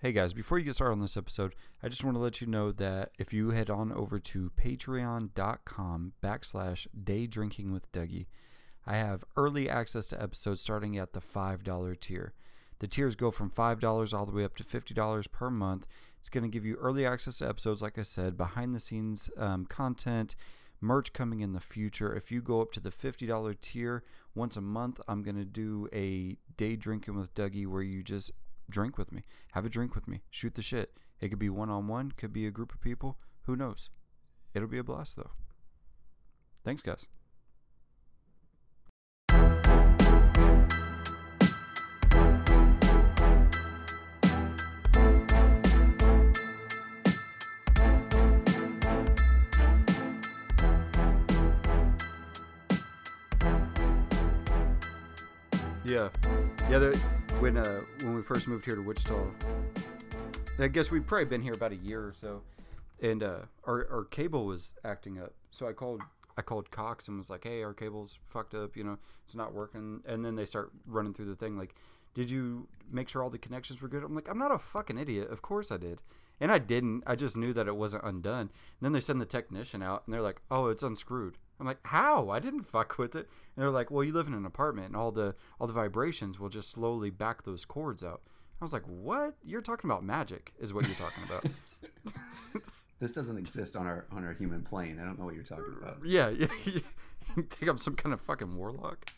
Hey guys, before you get started on this episode, I just want to let you know that if you head on over to patreon.com backslash day drinking with Dougie, I have early access to episodes starting at the $5 tier. The tiers go from $5 all the way up to $50 per month. It's going to give you early access to episodes, like I said, behind the scenes um, content, merch coming in the future. If you go up to the $50 tier once a month, I'm going to do a day drinking with Dougie where you just drink with me, have a drink with me, shoot the shit. It could be one on one, could be a group of people. Who knows? It'll be a blast though. Thanks, guys. Yeah, yeah. When uh, when we first moved here to Wichita, I guess we'd probably been here about a year or so, and uh, our our cable was acting up. So I called I called Cox and was like, "Hey, our cable's fucked up. You know, it's not working." And then they start running through the thing like, "Did you make sure all the connections were good?" I'm like, "I'm not a fucking idiot. Of course I did." And I didn't. I just knew that it wasn't undone. And then they send the technician out, and they're like, "Oh, it's unscrewed." I'm like, "How? I didn't fuck with it." And they're like, "Well, you live in an apartment, and all the all the vibrations will just slowly back those cords out." I was like, "What? You're talking about magic? Is what you're talking about?" This doesn't exist on our on our human plane. I don't know what you're talking about. yeah, yeah. You think I'm some kind of fucking warlock?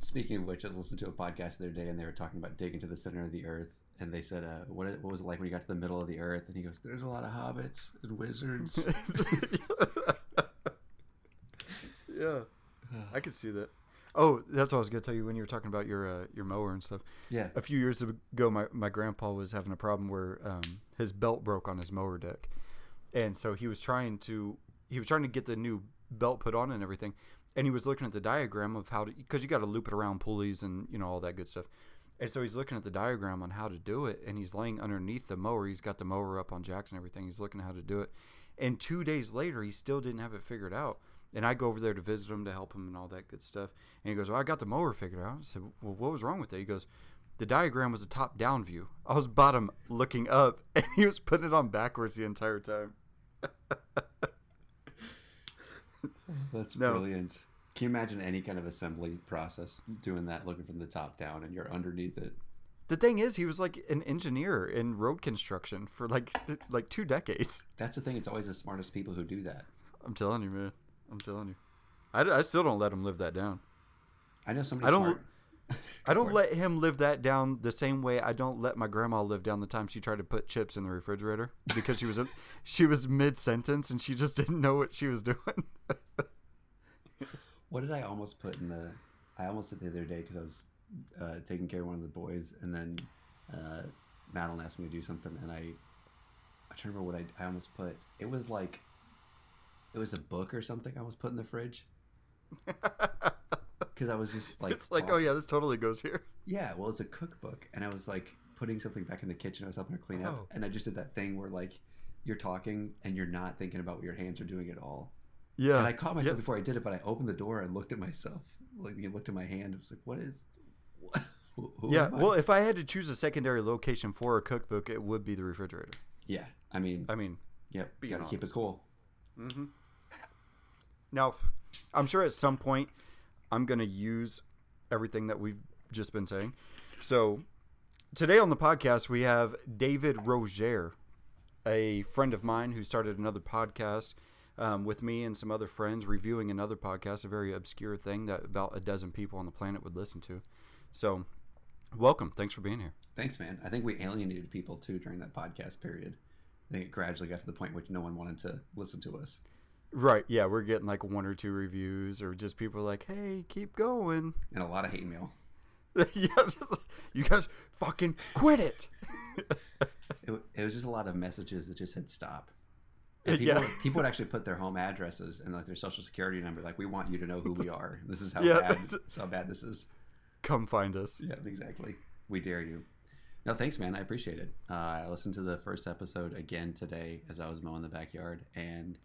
Speaking of which, I was listening to a podcast the other day, and they were talking about digging to the center of the earth. And they said, uh, what, what was it like when you got to the middle of the earth? And he goes, "There's a lot of hobbits and wizards." yeah, I could see that. Oh, that's what I was gonna tell you when you were talking about your uh, your mower and stuff. yeah, A few years ago, my, my grandpa was having a problem where um, his belt broke on his mower deck, and so he was trying to he was trying to get the new belt put on and everything, and he was looking at the diagram of how to because you got to loop it around pulleys and you know all that good stuff. And so he's looking at the diagram on how to do it, and he's laying underneath the mower. He's got the mower up on jacks and everything. He's looking at how to do it. And two days later, he still didn't have it figured out. And I go over there to visit him to help him and all that good stuff. And he goes, "Well, I got the mower figured out." I said, "Well, what was wrong with it?" He goes, "The diagram was a top-down view. I was bottom looking up, and he was putting it on backwards the entire time." that's No. brilliant. Can you imagine any kind of assembly process doing that, looking from the top down, and you're underneath it? The thing is, he was like an engineer in road construction for like like two decades. That's the thing. It's always the smartest people who do that. I'm telling you, man. I'm telling you. I, I still don't let him live that down. I know somebody I don't- smart. I don't let him live that down the same way I don't let my grandma live down the time she tried to put chips in the refrigerator because she was a, she was mid sentence and she just didn't know what she was doing. What did I almost put in the? I almost did the other day because I was uh, taking care of one of the boys, and then uh, Madeline asked me to do something, and I I don't remember what I I almost put. It was like it was a book or something. I was put in the fridge because I was just like it's like, oh yeah, this totally goes here. yeah. Well, it's a cookbook, and I was like putting something back in the kitchen. I was helping her clean up, Oh. and I just did that thing where like you're talking and you're not thinking about what your hands are doing at all. Yeah, And I caught myself Yep. before I did it, but I opened the door and looked at myself. Like you looked at my hand. I was like, "What is?" Who yeah. Well, if I had to choose a secondary location for a cookbook, it would be the refrigerator. yeah. I mean, I mean, yep. You gotta keep it cool. Mm-hmm. Now, I'm sure at some point I'm going to use everything that we've just been saying. So, today on the podcast, we have David Roger, a friend of mine who started another podcast um, with me and some other friends, reviewing another podcast, a very obscure thing that about a dozen people on the planet would listen to. So, welcome. Thanks for being here. Thanks, man. I think we alienated people too during that podcast period. I think it gradually got to the point which no one wanted to listen to us. Right. Yeah, we're getting like one or two reviews, or just people like, hey, keep going. And a lot of hate mail. yeah, like, you guys fucking quit it. It, it was just a lot of messages that just said stop. And people, Yeah. would, people would actually put their home addresses and like their social security number. Like, we want you to know who we are. This is how Yeah, bad. This is how bad this is. Come find us. Yeah, exactly. We dare you. No, thanks, man. I appreciate it. Uh, I listened to the first episode again today as I was mowing the backyard, and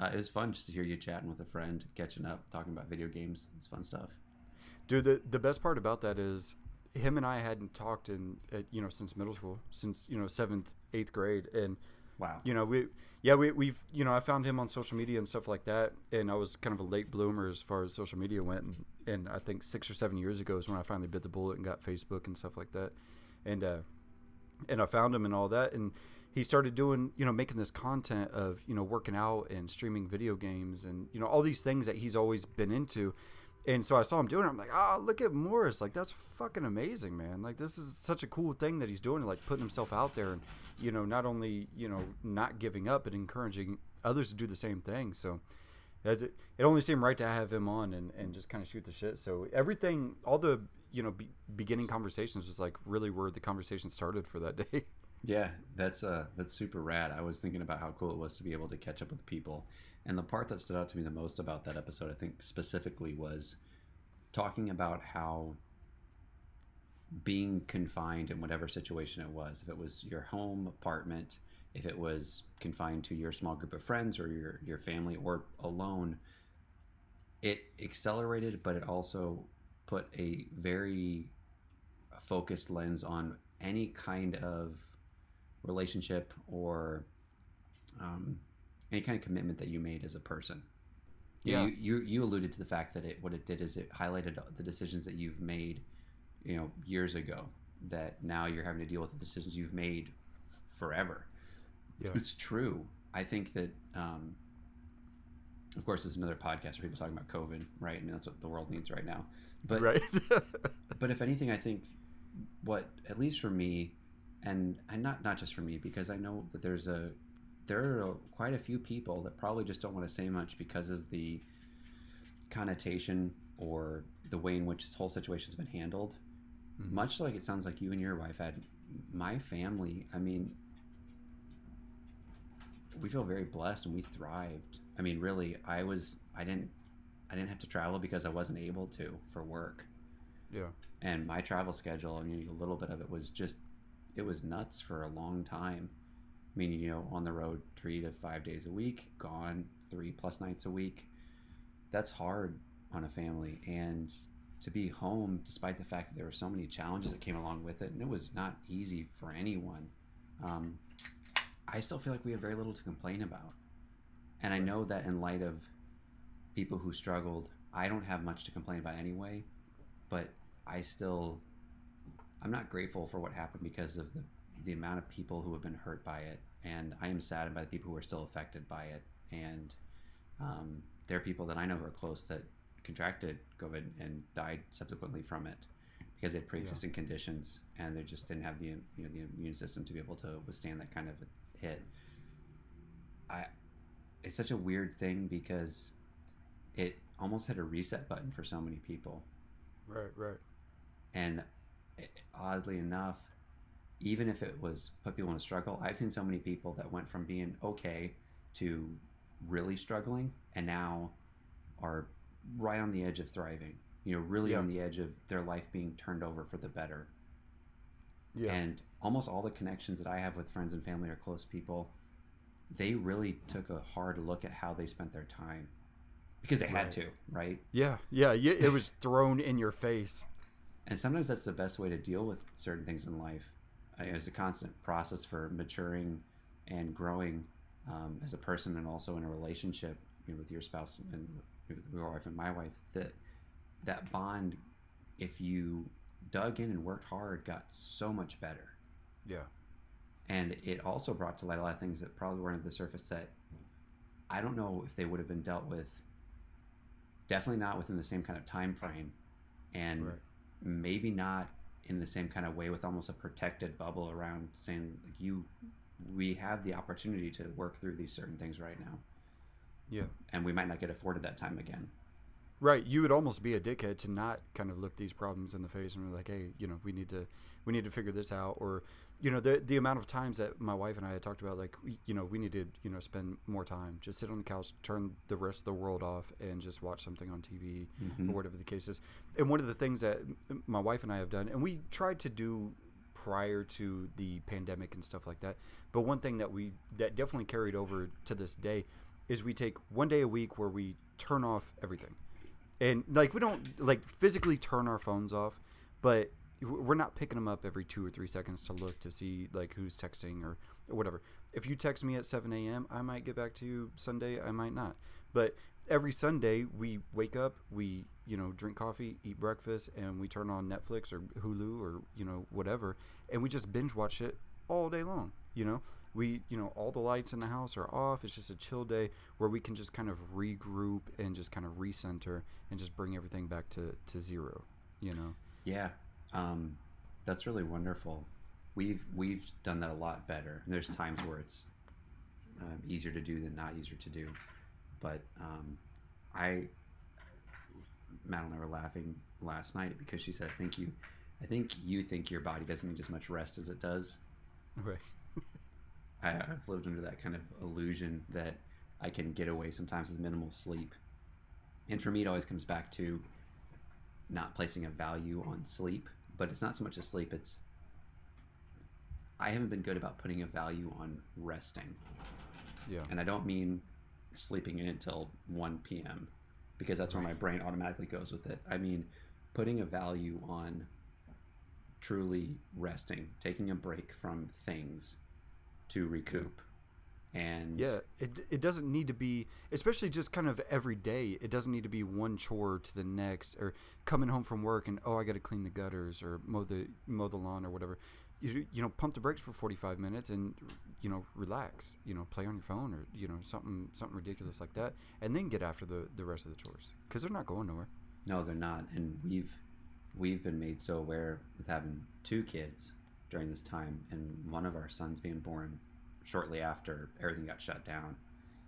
uh, it was fun just to hear you chatting with a friend, catching up, talking about video games. It's fun stuff. Dude, the, the best part about that is him and I hadn't talked in uh, you know since middle school, since you know seventh, eighth grade, and Wow. you know we yeah we we've you know I found him on social media and stuff like that, and I was kind of a late bloomer as far as social media went, and, and I think six or seven years ago is when I finally bit the bullet and got Facebook and stuff like that, and uh, and I found him and all that, and he started doing you know making this content of you know working out and streaming video games and you know all these things that he's always been into and so I saw him doing it. I'm like, oh, look at Morris. Like, that's fucking amazing, man. Like, this is such a cool thing that he's doing, like putting himself out there and, you know, not only, you know, not giving up, but encouraging others to do the same thing. So, as it, it only seemed right to have him on and, and just kind of shoot the shit. So, everything, all the, you know, be, beginning conversations was like really where the conversation started for that day. Yeah, that's uh that's super rad. I was thinking about how cool it was to be able to catch up with people. And the part that stood out to me the most about that episode, I think specifically was talking about how being confined in whatever situation it was, if it was your home apartment, if it was confined to your small group of friends or your your family or alone, it accelerated but it also put a very focused lens on any kind of relationship or um, any kind of commitment that you made as a person. Yeah. You, you you alluded to the fact that it what it did is it highlighted the decisions that you've made, you know, years ago. That now you're having to deal with the decisions you've made f- forever. Yeah. It's true. I think that, um, of course, this is another podcast where people talking about COVID, right? I mean, that's what the world needs right now. But right. but if anything, I think what at least for me, and and not not just for me, because I know that there's a there are quite a few people that probably just don't want to say much because of the connotation or the way in which this whole situation's been handled. Mhm. Much like it sounds like you and your wife had, my family. I mean, we feel very blessed and we thrived. I mean, really, I was I didn't I didn't have to travel because I wasn't able to for work yeah. and my travel schedule i mean a little bit of it was just it was nuts for a long time. I mean you know on the road three to five days a week gone three plus nights a week. That's hard on a family. And to be home despite the fact that there were so many challenges that came along with it and it was not easy for anyone um, i still feel like we have very little to complain about. And i know that in light of people who struggled i don't have much to complain about anyway but I still I'm not grateful for what happened because of the the amount of people who have been hurt by it, and I am saddened by the people who are still affected by it. And um, there are people that I know who are close that contracted COVID and died subsequently from it because they had pre-existing conditions and they just didn't have the you know the immune system to be able to withstand that kind of a hit. I it's such a weird thing because it almost had a reset button for so many people Right. Right. and oddly enough even if it was put people in a struggle i've seen so many people that went from being okay to really struggling and now are right on the edge of thriving you know really Yeah. on the edge of their life being turned over for the better Yeah. and almost all the connections that i have with friends and family or close people they really took a hard look at how they spent their time because they had to right yeah. Yeah. Yeah. It was thrown in your face. And sometimes that's the best way to deal with certain things in life. Uh, It's a constant process for maturing and growing um, as a person and also in a relationship you know, with your spouse and with your wife and my wife. That that bond, if you dug in and worked hard, got so much better. Yeah. And it also brought to light a lot of things that probably weren't at the surface that I don't know if they would have been dealt with. Definitely not within the same kind of time frame, and Right. Maybe not in the same kind of way with almost a protected bubble around saying like you we have the opportunity to work through these certain things right now Yeah. and we might not get afforded that time again Right, you would almost be a dickhead to not kind of look these problems in the face and be like, "Hey, you know, we need to, we need to figure this out." Or, you know, the the amount of times that my wife and I had talked about, like, we, you know, we need to, you know, spend more time, just sit on the couch, turn the rest of the world off, and just watch something on TV Mhm. or whatever the case is. And one of the things that my wife and I have done, and we tried to do prior to the pandemic and stuff like that, but one thing that we that definitely carried over to this day is we take one day a week where we turn off everything and like we don't like physically turn our phones off but we're not picking them up every two or three seconds to look to see like who's texting or, or whatever. If you text me at 7 a.m., I might get back to you Sunday. I might not. But every Sunday we wake up, we you know drink coffee, eat breakfast, and we turn on Netflix or Hulu or you know whatever, and we just binge watch it all day long. You know, we you know all the lights in the house are off. It's just a chill day where we can just kind of regroup and just kind of recenter and just bring everything back to to zero. You know. Yeah, um, that's really wonderful. We've we've done that a lot better. And there's times where it's um, easier to do than not easier to do. But um, I, Madeline and I were laughing last night because she said, "I think you, I think you think your body doesn't need as much rest as it does." Right. I, I've lived under that kind of illusion that I can get away sometimes with minimal sleep, and for me, it always comes back to not placing a value on sleep. But it's not so much a sleep; it's I haven't been good about putting a value on resting. Yeah. And I don't mean sleeping in until 1 p.m. because that's where my brain automatically goes with it. I mean putting a value on truly resting, taking a break from things to recoup. And Yeah, it, it doesn't need to be, especially just kind of every day. It doesn't need to be one chore to the next, or coming home from work and oh, I got to clean the gutters or mow the mow the lawn or whatever. You you know, pump the brakes for forty five minutes and you know relax. You know, play on your phone or you know something something ridiculous like that, and then get after the the rest of the chores because they're not going nowhere. No, they're not. And we've we've been made so aware with having two kids during this time, and one of our sons being born shortly after everything got shut down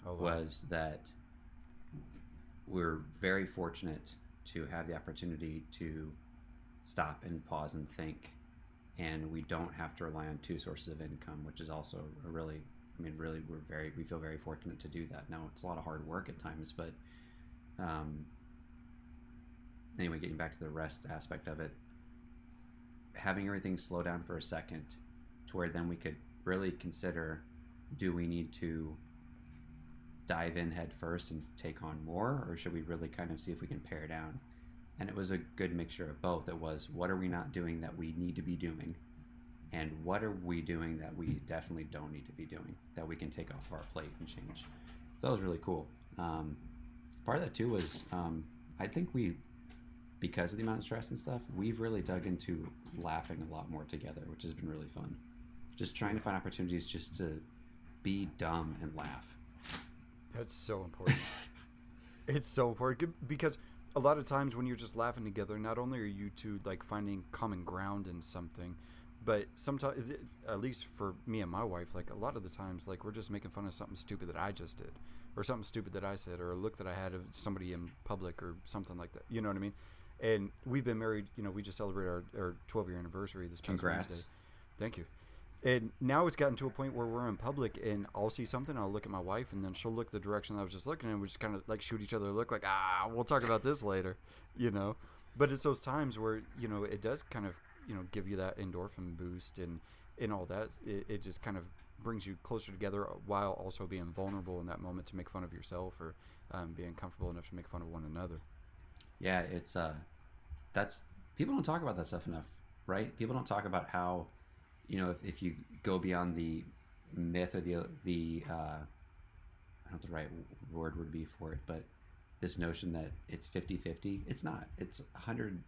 Oh, wow. was that we're very fortunate to have the opportunity to stop and pause and think and we don't have to rely on two sources of income which is also a really i mean really we're very we feel very fortunate to do that now it's a lot of hard work at times but um anyway getting back to the rest aspect of it having everything slow down for a second to where then we could really consider do we need to dive in head first and take on more or should we really kind of see if we can pare down? And it was a good mixture of both. It was what are we not doing that we need to be doing? And what are we doing that we definitely don't need to be doing that we can take off our plate and change? So that was really cool. Um, part of that too was um, i think we because of the amount of stress and stuff we've really dug into laughing a lot more together which has been really fun. Just trying to find opportunities just to be dumb and laugh That's so important. it's so important because a lot of times when you're just laughing together, not only are you two like finding common ground in something, but sometimes, at least for me and my wife, like a lot of the times, like we're just making fun of something stupid that I just did, or something stupid that I said, or a look that I had of somebody in public, or something like that. You know what I mean? And we've been married. You know, we just celebrated our, our 12 year anniversary this past Congrats. Wednesday. Thank you. And now it's gotten to a point where we're in public and I'll see something, I'll look at my wife, and then she'll look the direction I was just looking, and we just kind of like shoot each other a look, like ah, we'll talk about this later, you know. But it's those times where you know it does kind of you know give you that endorphin boost and and all that. It, it just kind of brings you closer together while also being vulnerable in that moment to make fun of yourself or um, being comfortable enough to make fun of one another. Yeah, it's uh that's people don't talk about that stuff enough, right? People don't talk about how you know if, if you go beyond the myth or the the uh I don't know the right word would be for it, but this notion that it's 50-50, it's not. It's 100%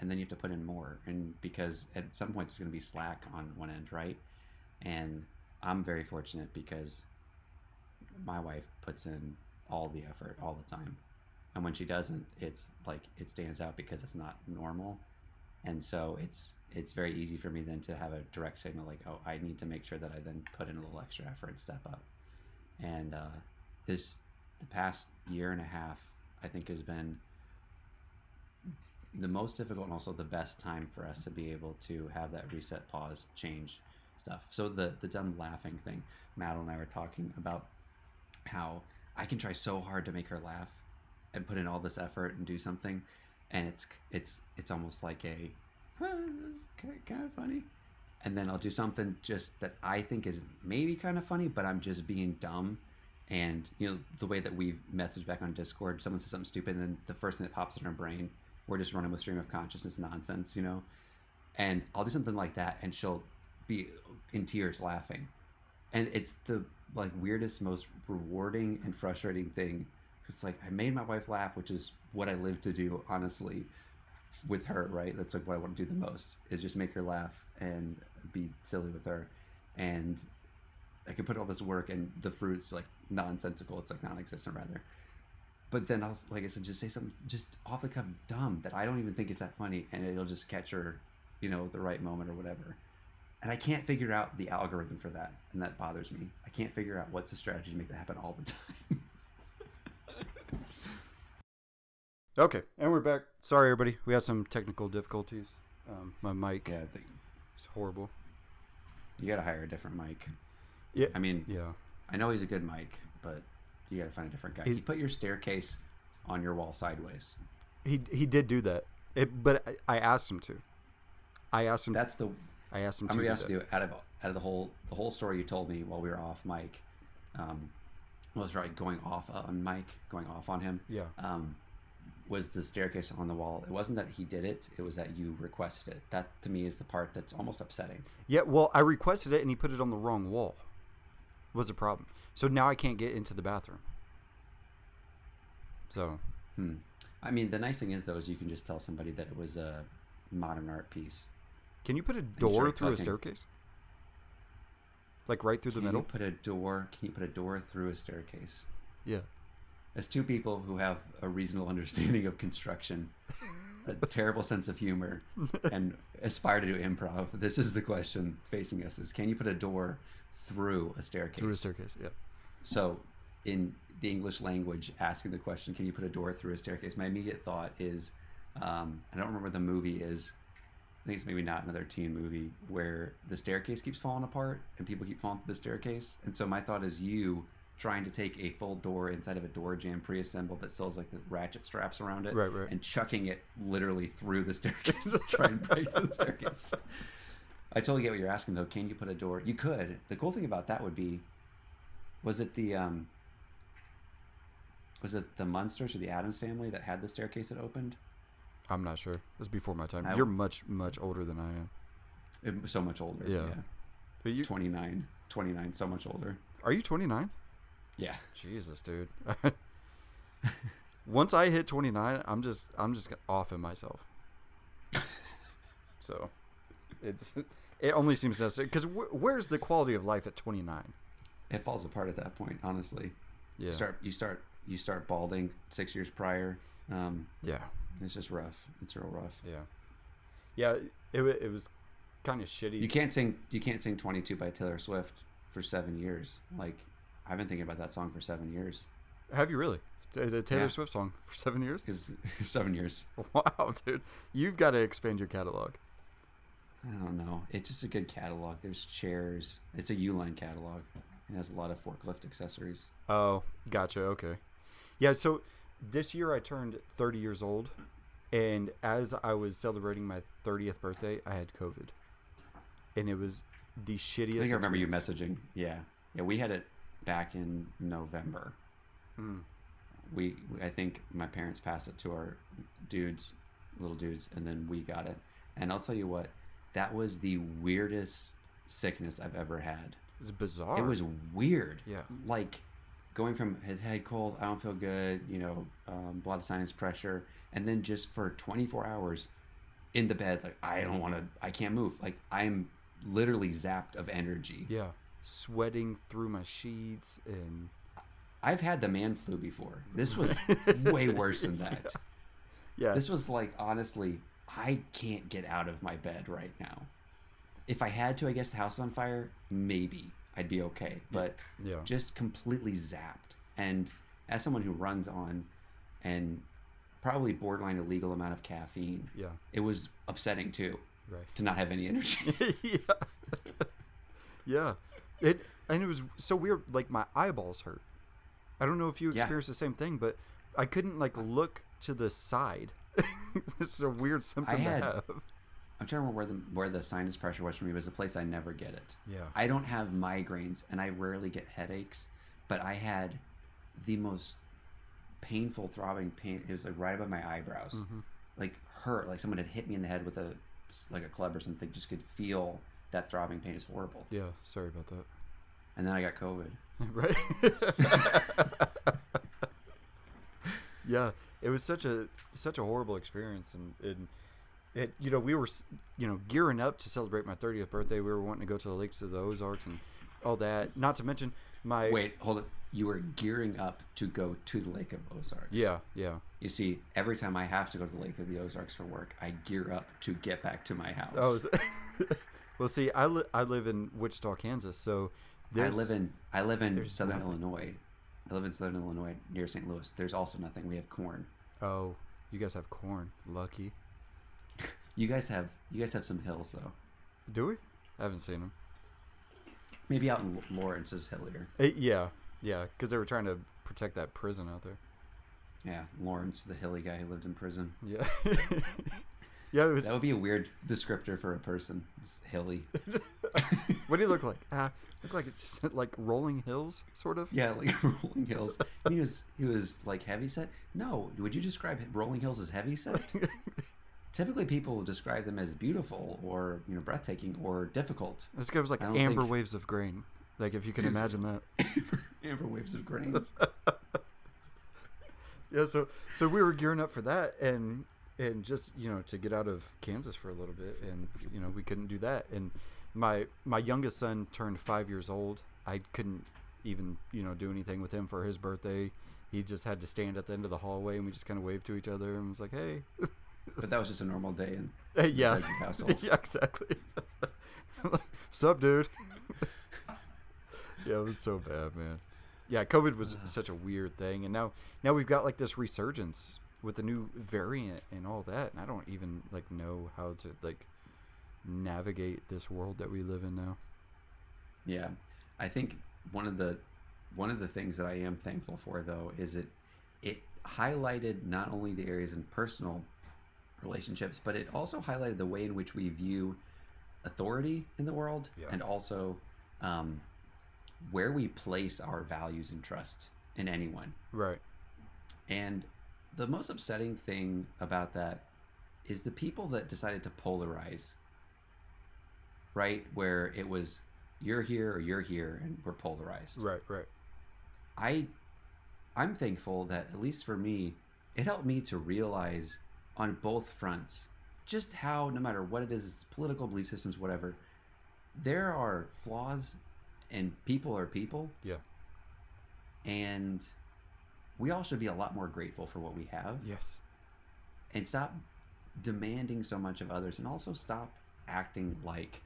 and then you have to put in more and because at some point there's going to be slack on one end, right? And I'm very fortunate because my wife puts in all the effort all the time and when she doesn't it's like it stands out because it's not normal and so it's it's very easy for me then to have a direct signal like oh i need to make sure that i then put in a little extra effort and step up. And uh, this the past year and a half i think has been the most difficult and also the best time for us to be able to have that reset pause change stuff. So the the dumb laughing thing madeline and i were talking about how i can try so hard to make her laugh and put in all this effort and do something and it's it's it's almost like a huh, kind of, kind of funny. And then i'll do something just that i think is maybe kind of funny but i'm just being dumb. And you know the way that we message back on discord someone says something stupid and then the first thing that pops in our brain we're just running with stream of consciousness nonsense you know? And I'll do something like that, and she'll be in tears laughing, and it's the like weirdest, most rewarding and frustrating thing. It's like I made my wife laugh, which is what I live to do, honestly, with her. Right? That's like what I want to do the most is just make her laugh and be silly with her, and I can put all this work and the fruit's like nonsensical. It's like non-existent rather. But then I'll, like I said, just say something just off the cuff dumb that I don't even think is that funny, and it'll just catch her, you know, the right moment or whatever. And I can't figure out the algorithm for that, and that bothers me. I can't figure out what's the strategy to make that happen all the time. Okay, and we're back. Sorry, everybody. We had some technical difficulties. Um, my mic yeah, I is horrible. you got to hire a different mic. Yeah. I mean, Yeah. I know he's a good mic, but you got to find a different guy. He's- you put your staircase on your wall sideways. He he did do that. It, but I, I asked him to. I asked him. That's the I asked him I'm to. gonna be do honest with you. Out of out of the whole the whole story you told me while we were off mic, um, was right going off on Mike, going off on him. Yeah. Um, was the staircase on the wall? It wasn't that he did it; it was that you requested it. That to me is the part that's almost upsetting. Yeah, well, I requested it and he put it on the wrong wall. Was a problem. So now I can't get into the bathroom. So, Hmm. I mean, the nice thing is though is you can just tell somebody that it was a modern art piece. can you put a door through a staircase? Like right through the Can middle? put a door? Can you put a door through a staircase? Yeah. As two people who have a reasonable understanding of construction, a terrible sense of humor, and aspire to do improv, this is the question facing us: is can you put a door through a staircase? Through a staircase. Yeah. So, in the English language, asking the question, "Can you put a door through a staircase?" My immediate thought is, um, I don't remember the movie is. I think it's maybe not another teen movie where the staircase keeps falling apart and people keep falling through the staircase. And so my thought is you trying to take a full door inside of a door jamb pre-assembled that still has like the ratchet straps around it Right, right. and chucking it literally through the staircase to try and break through the staircase. I totally get what you're asking though. Can you put a door? You could. The cool thing about that would be, was it the um, was it the Munsters or the Addams family that had the staircase that opened? I'm not sure. It was before my time. I- You're much, much older than I am. So much older. Yeah. But you, 29. 29, so much older. are you 29? Yeah. Jesus, dude. Once I hit 29, I'm just I'm just offing myself. so, it's it only seems necessary because wh- where's the quality of life at 29? It falls apart at that point, honestly. Yeah. You start you start you start balding 6 years prior. Um, Yeah. it's just rough. It's real rough. Yeah. Yeah. It it was kind of shitty. You can't sing you can't sing 22 by Taylor Swift for 7 years. Like I've been thinking about that song for 7 years. Have you really? A a Taylor Yeah. Swift song for seven years? Cuz 7 years. Wow, dude. You've got to expand your catalog. I don't know. It's just a good catalog. There's chairs. It's a Uline catalog. It has a lot of forklift accessories. Oh, gotcha. Okay. Yeah, so this year I turned 30 years old, and as I was celebrating my 30th birthday, I had COVID. And it was the shittiest. I think I remember you messaging. Yeah, yeah. We had it back in November. Mm. We, I think my parents passed it to our dudes, little dudes, and then we got it. And I'll tell you what, that was the weirdest sickness I've ever had. It was bizarre. It was weird. Yeah. Like going from his head cold, I don't feel good, you know, um, of sinus pressure, and then just for 24 hours in the bed, like I don't want to, I can't move. Like I'm literally zapped of energy. Yeah. Sweating through my sheets and. I've had the man flu before. This was way worse than that. Yeah. This was like honestly, I can't get out of my bed right now. If I had to, I guess the house is on fire, maybe I'd be okay. But yeah. just completely zapped. And as someone who runs on and probably borderline illegal amount of caffeine, Yeah. it was upsetting too Right. to not have any energy. yeah. yeah. It and it was so weird. Like my eyeballs hurt. I don't know if you Yeah. experienced the same thing, but I couldn't like look to the side. it's a weird symptom had- to have. I'm trying to remember where the where the sinus pressure was for me. It was a place I never get it. Yeah. I don't have migraines and I rarely get headaches, but I had the most painful throbbing pain. It was like right above my eyebrows, Mhm. like hurt, like someone had hit me in the head with a like a club or something, just could feel that throbbing pain is horrible. Yeah, sorry about that. And then I got COVID. right? yeah, it was such a such a horrible experience, and, and it you know we were you know gearing up to celebrate my 30th birthday. We were wanting to go to the lakes of the Ozarks and all that. Not to mention my Wait, hold it. You were gearing up to go to the Lake of Ozarks. Yeah, yeah. You see, every time I have to go to the Lake of the Ozarks for work, I gear up to get back to my house. Oh, well, see, I li- I live in Wichita, Kansas, so I live in I live in Southern nothing. Illinois. I live in Southern Illinois near St. Louis. There's also nothing. We have corn. Oh, you guys have corn. Lucky. You guys have you guys have some hills though. Do we? I haven't seen them. Maybe out in Lawrence is hillier. Eh, yeah, yeah, because they were trying to protect that prison out there. Yeah, Lawrence, the hilly guy who lived in prison. Yeah, yeah. It was. That would be a weird descriptor for a person. It's hilly. what do you look like? Ah, look like it's just like rolling hills, sort of. Yeah, like rolling hills. He was he was like heavy set. No, would you describe rolling hills as heavy set? Typically, people describe them as beautiful or you know breathtaking or difficult. This guy was like amber think- waves of grain. Like if you can imagine that. Amber waves of grain. Yeah, so so we were gearing up for that, and and just you know to get out of Kansas for a little bit, and you know we couldn't do that. And my my youngest son turned five years old. I couldn't even you know do anything with him for his birthday. He just had to stand at the end of the hallway, and we just kind of waved to each other, and was like, "Hey, But that was just a normal day in yeah, household. yeah, exactly." What's up, dude? yeah, it was so bad, man. Yeah, COVID was uh-huh. such a weird thing, and now now we've got like this resurgence with the new variant and all that, and I don't even like know how to like navigate this world that we live in now. Yeah, I think one of the one of the things that I am thankful for though is it it highlighted not only the areas in personal relationships, but it also highlighted the way in which we view authority in the world, Yeah. and also um, where we place our values and trust in anyone. Right. And the most upsetting thing about that is the people that decided to polarize. Right? Where it was you're here or you're here and we're polarized. Right. Right. I I'm thankful that at least for me, it helped me to realize on both fronts just how no matter what it is, it's political belief systems, whatever, there are flaws and people are people Yeah. and we all should be a lot more grateful for what we have Yes. and stop demanding so much of others and also stop acting like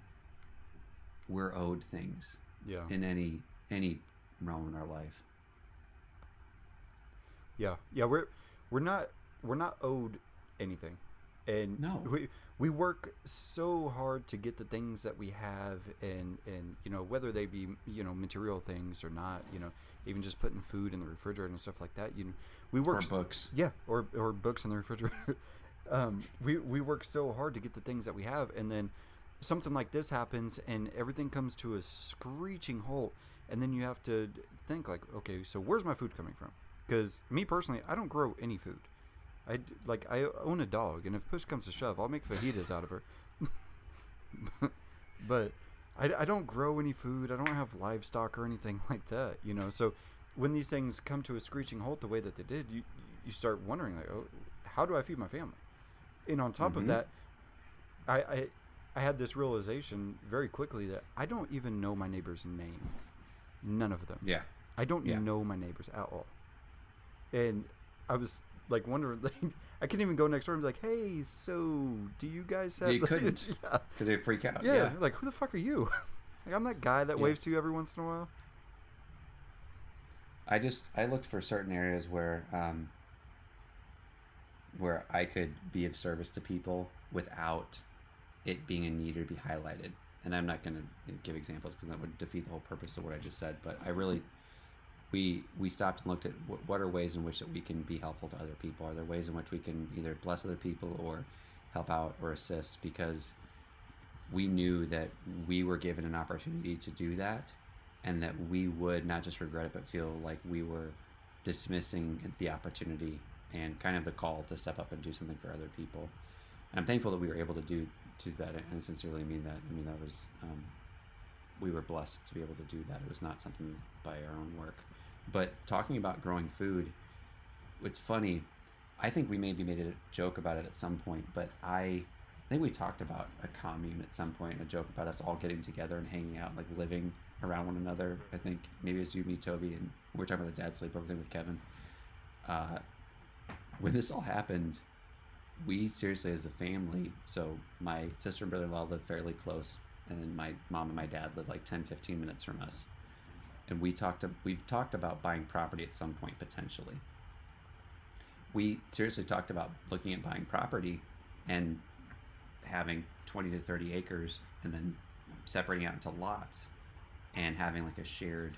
we're owed things Yeah. in any any realm in our life Yeah, yeah, we're we're not we're not owed anything, and No. we we work so hard to get the things that we have, and and you know whether they be you know material things or not, you know even just putting food in the refrigerator and stuff like that. You know, we work or s- books yeah, or or books in the refrigerator. um, we we work so hard to get the things that we have, and then something like this happens, and everything comes to a screeching halt, and then you have to think like, okay, so where's my food coming from? Because me personally, I don't grow any food. I like I own a dog, and if push comes to shove, I'll make fajitas out of her. but I, I don't grow any food. I don't have livestock or anything like that, you know. So when these things come to a screeching halt the way that they did, you you start wondering like, oh, how do I feed my family? And on top of Mhm. that, I, I I had this realization very quickly that I don't even know my neighbor's name. None of them. yeah I don't Yeah. know my neighbors at all. And I was like wondering, like, I couldn't even go next door and be like, "Hey, so do you guys have?" You like-" couldn't. yeah, because they freak out yeah, yeah, Like, who the fuck are you? like, I'm that guy that Yeah. waves to you every once in a while. i just i looked for certain areas where um where i could be of service to people without it being a need or be highlighted and i'm not going to give examples because that would defeat the whole purpose of what i just said but i really we we stopped and looked at what, are ways in which that we can be helpful to other people are there ways in which we can either bless other people or help out or assist because we knew that we were given an opportunity to do that and that we would not just regret it but feel like we were dismissing the opportunity and kind of the call to step up and do something for other people and i'm thankful that we were able to do to that, and I sincerely mean that. I mean that was um, we were blessed to be able to do that. It was not something by our own work. But talking about growing food, it's funny. I think we maybe made a joke about it at some point, but I, I think we talked about a commune at some point, a joke about us all getting together and hanging out, like living around one another. I think maybe it's you, me, Toby, and we are talking about the dad sleepover thing with Kevin. Uh, when this all happened, we seriously, as a family, so my sister and brother-in-law live fairly close, and my mom and my dad live like 10, 15 minutes from us. And we talked, we've talked about buying property at some point potentially. We seriously talked about looking at buying property and having 20 to 30 acres and then separating out into lots and having like a shared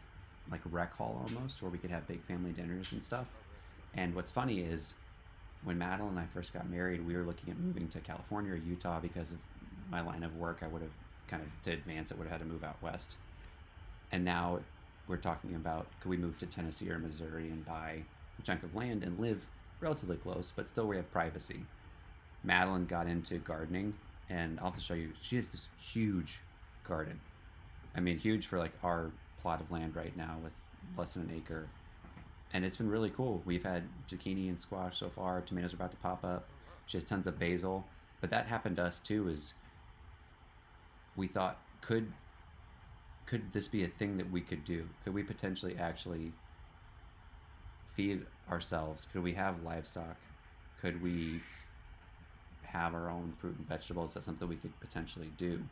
like rec hall almost where we could have big family dinners and stuff. And what's funny is when Madeline and I first got married, we were looking at moving to California or Utah because of my line of work. I would have kind of to advance it would have had to move out west. And now we're talking about could we move to Tennessee or Missouri and buy a chunk of land and live relatively close, but still we have privacy. Madeline got into gardening, and I'll have to show you. She has this huge garden. I mean, huge for like our plot of land right now with less than an acre. And it's been really cool. We've had zucchini and squash so far. Tomatoes are about to pop up. She has tons of basil. But that happened to us too. Is we thought could could this be a thing that we could do? Could we potentially actually feed ourselves? Could we have livestock? Could we have our own fruit and vegetables? That's something we could potentially do.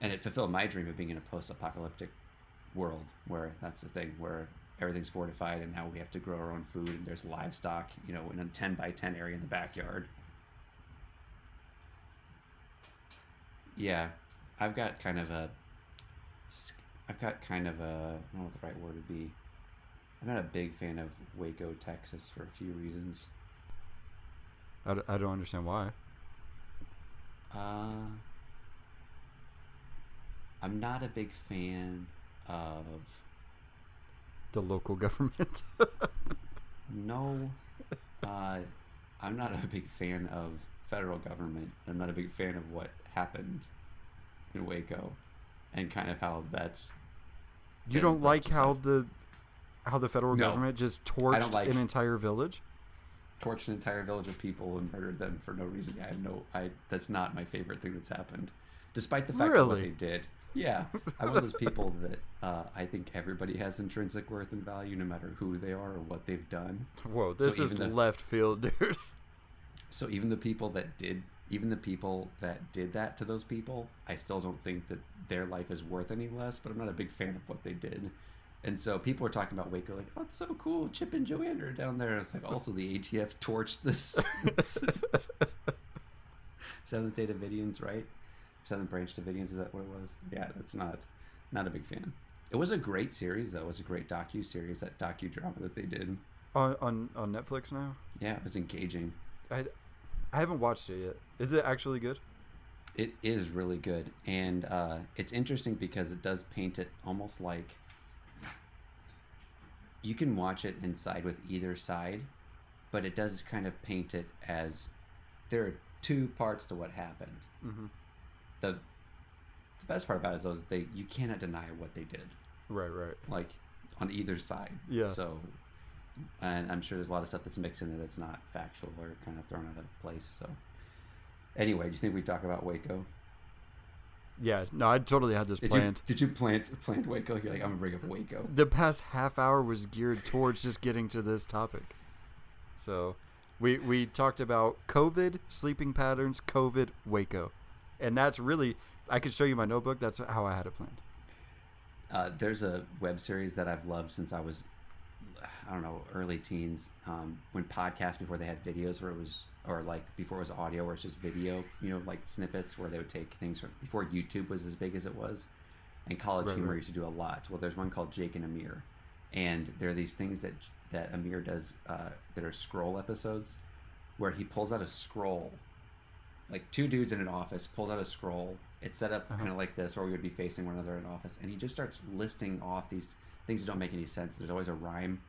And it fulfilled my dream of being in a post-apocalyptic world where that's the thing where everything's fortified and now we have to grow our own food and there's livestock, you know, in a 10 by 10 area in the backyard. Yeah, I've got kind of a, I've got kind of a, I don't know what the right word would be. I'm not a big fan of Waco, Texas for a few reasons. I, d- I don't understand why. Uh, I'm not a big fan of The local government. no. Uh, I'm not a big fan of federal government. I'm not a big fan of what happened in Waco, and kind of how that's. you don't like how some- the how the federal No. government just torched like- an entire village? torched an entire village of people and murdered them for no reason. I have no. I that's not my favorite thing that's happened, despite the fact of what they did. Yeah, I'm one of those people that uh, I think everybody has intrinsic worth and value, no matter who they are or what they've done. Whoa, So this is the- left field, dude. So even the people that did, even the people that did that to those people, I still don't think that their life is worth any less. But I'm not a big fan of what they did. And so people were talking about Waco, like, oh, it's so cool. Chip and Joanna are down there. It's like also the ATF torched this Seventh Day Davidians, right? Seventh Branch Davidians. Is that what it was? Yeah, that's not not a big fan. It was a great series, though. It was a great docu series. That docudrama that they did. on, on on Netflix now. Yeah, it was engaging. I, I haven't watched it yet. Is it actually good? It is really good, and uh, it's interesting because it does paint it almost like you can watch it and side with either side, but it does kind of paint it as there are two parts to what happened. Mm-hmm. the The best part about it is those they you cannot deny what they did, Right, right. like on either side. Yeah. So, and I'm sure there's a lot of stuff that's mixed in there that's not factual or kind of thrown out of place. So, anyway, do you think we talk about Waco? Yeah, no, I totally had this Did planned. you did you plant plant Waco? You're like I'm gonna bring up Waco. The past half hour was geared towards just getting to this topic. So, we we talked about COVID, sleeping patterns, COVID, Waco, and that's really I could show you my notebook. That's how I had it planned. Uh, there's a web series that I've loved since I was I don't know early teens. Um, when podcasts before they had videos where it was or like before it was audio where it's just video. You know, like snippets where they would take things from before YouTube was as big as it was. And College Right, Humor right. used to do a lot. Well, there's one called Jake and Amir, and there are these things that that Amir does uh, that are scroll episodes, where he pulls out a scroll, like two dudes in an office pulls out a scroll. It's set up Uh-huh. kind of like this, where we would be facing one another in an office, and he just starts listing off these things that don't make any sense. There's always a rhyme,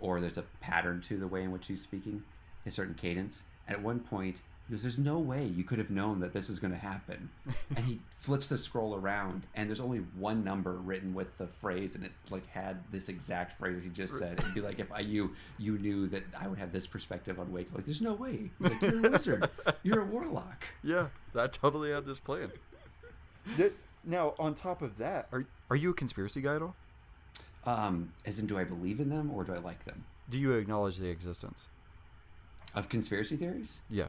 or there's a pattern to the way in which he's speaking, a certain cadence. And at one point, He goes, "There's no way you could have known that this was going to happen." and he flips the scroll around, and there's only one number written with the phrase, and it like had this exact phrase he just said. It'd be like if I you you knew that I would have this perspective on Wake. Like, there's no way. Like, you're a wizard. You're a warlock. Yeah, I totally had this plan. now, on top of that, are are you a conspiracy guy at all? Um, as in, do I believe in them or do I like them? Do you acknowledge the existence of conspiracy theories? Yeah.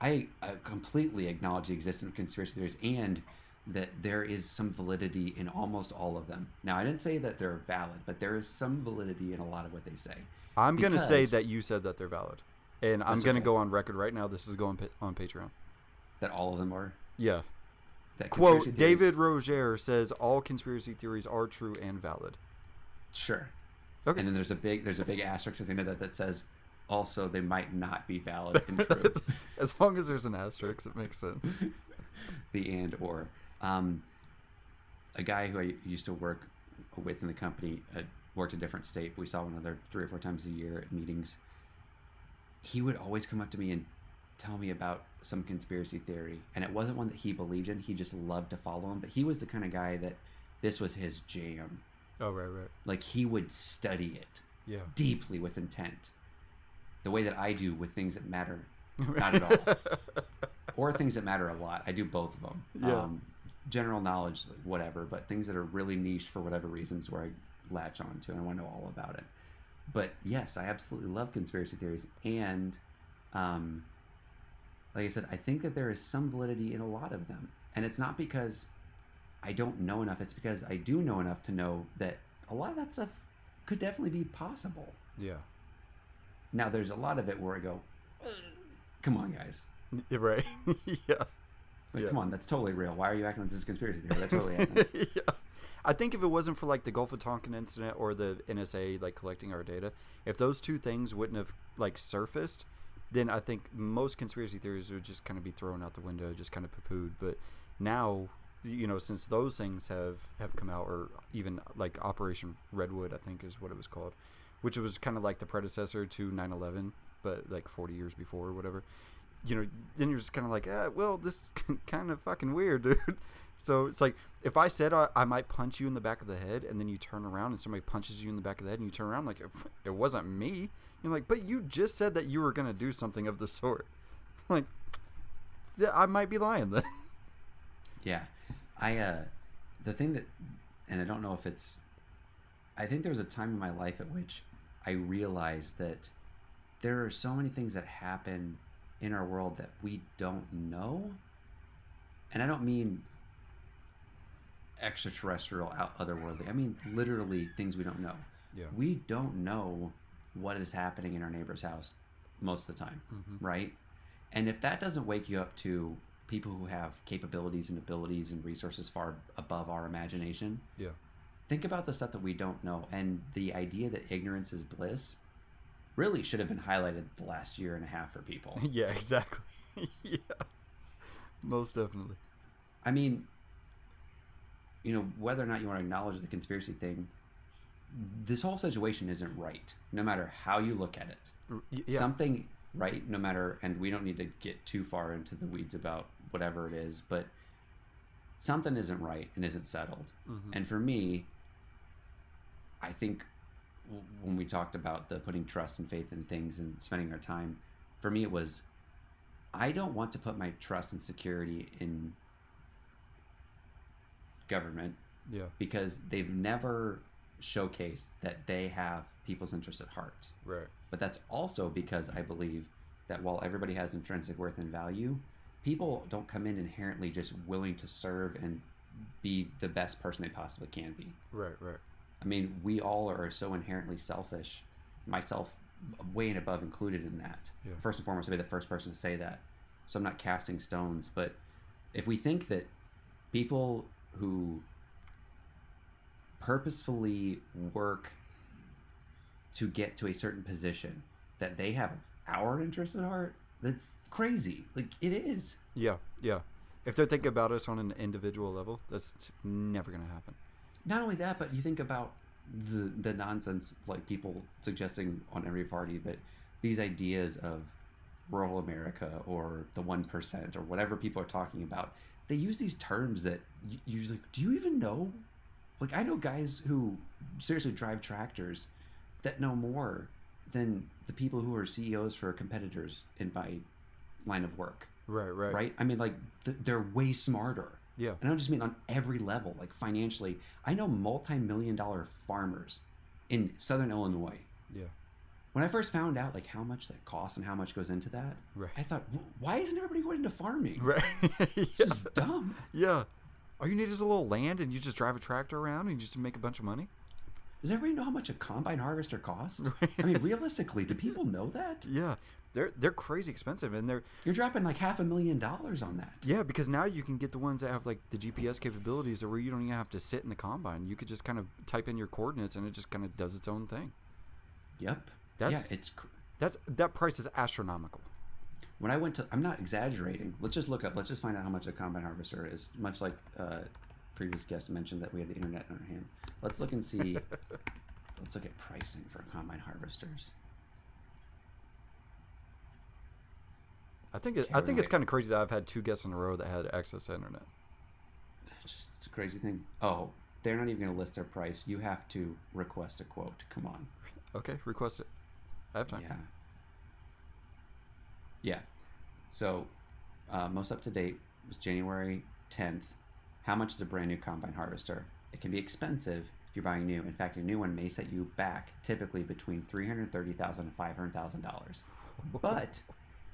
I uh, completely acknowledge the existence of conspiracy theories and that there is some validity in almost all of them. Now, I didn't say that they're valid, but there is some validity in a lot of what they say. I'm going to say that you said that they're valid. And I'm going to go on record right now. This is going on Patreon. That all of them are? Yeah. That Quote. David Roger says all conspiracy theories are true and valid. Sure. Okay. And then there's a big there's a big asterisk at the end of that that says also they might not be valid and true. as long as there's an asterisk, it makes sense. the and or. Um, a guy who I used to work with in the company uh, worked a different state. But We saw one another three or four times a year at meetings. He would always come up to me and tell me about some conspiracy theory, and it wasn't one that he believed in. He just loved to follow him, but he was the kind of guy that this was his jam. Oh right, right. Like he would study it, yeah, deeply with intent the way that I do with things that matter not at all, or things that matter a lot. I do both of them. Yeah. Um, general knowledge, whatever, but things that are really niche for whatever reasons, where I latch on to and I want to know all about it. But yes, I absolutely love conspiracy theories, and um, like I said, I think that there is some validity in a lot of them, and it's not because I don't know enough. It's because I do know enough to know that a lot of that stuff could definitely be possible. Yeah. Now there's a lot of it where I go, come on, guys. Right. yeah. Like, yeah. come on, that's totally real. Why are you acting like this is conspiracy theory? That's totally happening. yeah. I think if it wasn't for like the Gulf of Tonkin incident or the NSA like collecting our data, if those two things wouldn't have like surfaced, then I think most conspiracy theories would just kind of be thrown out the window, just kind of poo-pooed. But now, you know, since those things have have come out, or even like Operation Redwood, I think is what it was called, which was kind of like the predecessor to 9/11, but like 40 years before or whatever. You know, then you're just kind of like, ah, well, this kind of fucking weird, dude. So it's like if I said I, I, might punch you in the back of the head, and then you turn around and somebody punches you in the back of the head, and you turn around like it wasn't me. You're like, but you just said that you were gonna do something of the sort. Like, yeah, I might be lying then. Yeah, I uh, the thing that, and I don't know if it's, I think there was a time in my life at which I realized that there are so many things that happen in our world that we don't know. And I don't mean extraterrestrial, out otherworldly. I mean literally things we don't know. Yeah. We don't know what is happening in our neighbor's house most of the time, mm-hmm. right? And if that doesn't wake you up to people who have capabilities and abilities and resources far above our imagination, yeah. Think about the stuff that we don't know and the idea that ignorance is bliss really should have been highlighted the last year and a half for people. Yeah exactly. Yeah. Most definitely. I mean you know whether or not you want to acknowledge the conspiracy thing this whole situation isn't right no matter how you look at it. Yeah. something right no matter and we don't need to get too far into the weeds about whatever it is but something isn't right and isn't settled mm-hmm. and for me I think when we talked about the putting trust and faith in things and spending our time, for me it was I don't want to put my trust and security in government. Yeah. Because they've never showcased that they have people's interests at heart. Right. But that's also because I believe that while everybody has intrinsic worth and value, people don't come in inherently just willing to serve and be the best person they possibly can be. Right, right. I mean, we all are so inherently selfish, myself way and above included in that. Yeah. First and foremost, I'll be the first person to say that. So I'm not casting stones, but if we think that people who purposefully work to get to a certain position that they have our interest at heart, that's crazy. Like it is. Yeah, yeah. If they're thinking about us on an individual level, that's never going to happen not only that, but you think about the the nonsense like people suggesting on every party that these ideas of rural America or the one percent or whatever people are talking about, they use these terms that you, you like. Do you even know? Like I know guys who seriously drive tractors that know more than the people who are CEOs for competitors in my line of work. Right, right, Right? I mean, like th- they're way smarter. Yeah. And I don't just mean on every level, like financially. I know multi-million dollar farmers in Southern Illinois. Yeah. When I first found out like how much that costs and how much goes into that, Right. I thought, why isn't everybody going into farming? Right. It's yeah. just dumb. yeah. All you need is a little land, and you just drive a tractor around, and you just make a bunch of money. Does everybody know how much a combine harvester costs? I mean, realistically, do people know that? Yeah, they're they're crazy expensive, and they're You're dropping like half a million dollars on that. yeah because now you can get the ones that have like the GPS capabilities, or where you don't even have to sit in the combine. You could just kind of type in your coordinates, and it just kind of does its own thing. Yep. That's- yeah, it's cr- That's that price is astronomical. when I went to. I'm not exaggerating. Let's just look up. Let's just find out how much a combine harvester is. Much like uh, previous guest mentioned that we have the internet in our hand. Let's look and see. let's look at pricing for combine harvesters. I think it, Okay, I think it's kind of crazy that I've had two guests in a row that had access to internet. It's just it's a crazy thing. Oh, they're not even going to list their price. You have to request a quote. Come on. Okay, request it. I have time. Yeah. Yeah. So, uh, most up to date was January 10th. How much is a brand new combine harvester? It can be expensive if you're buying new. In fact, a new one may set you back typically between $330,000 and $500,000. But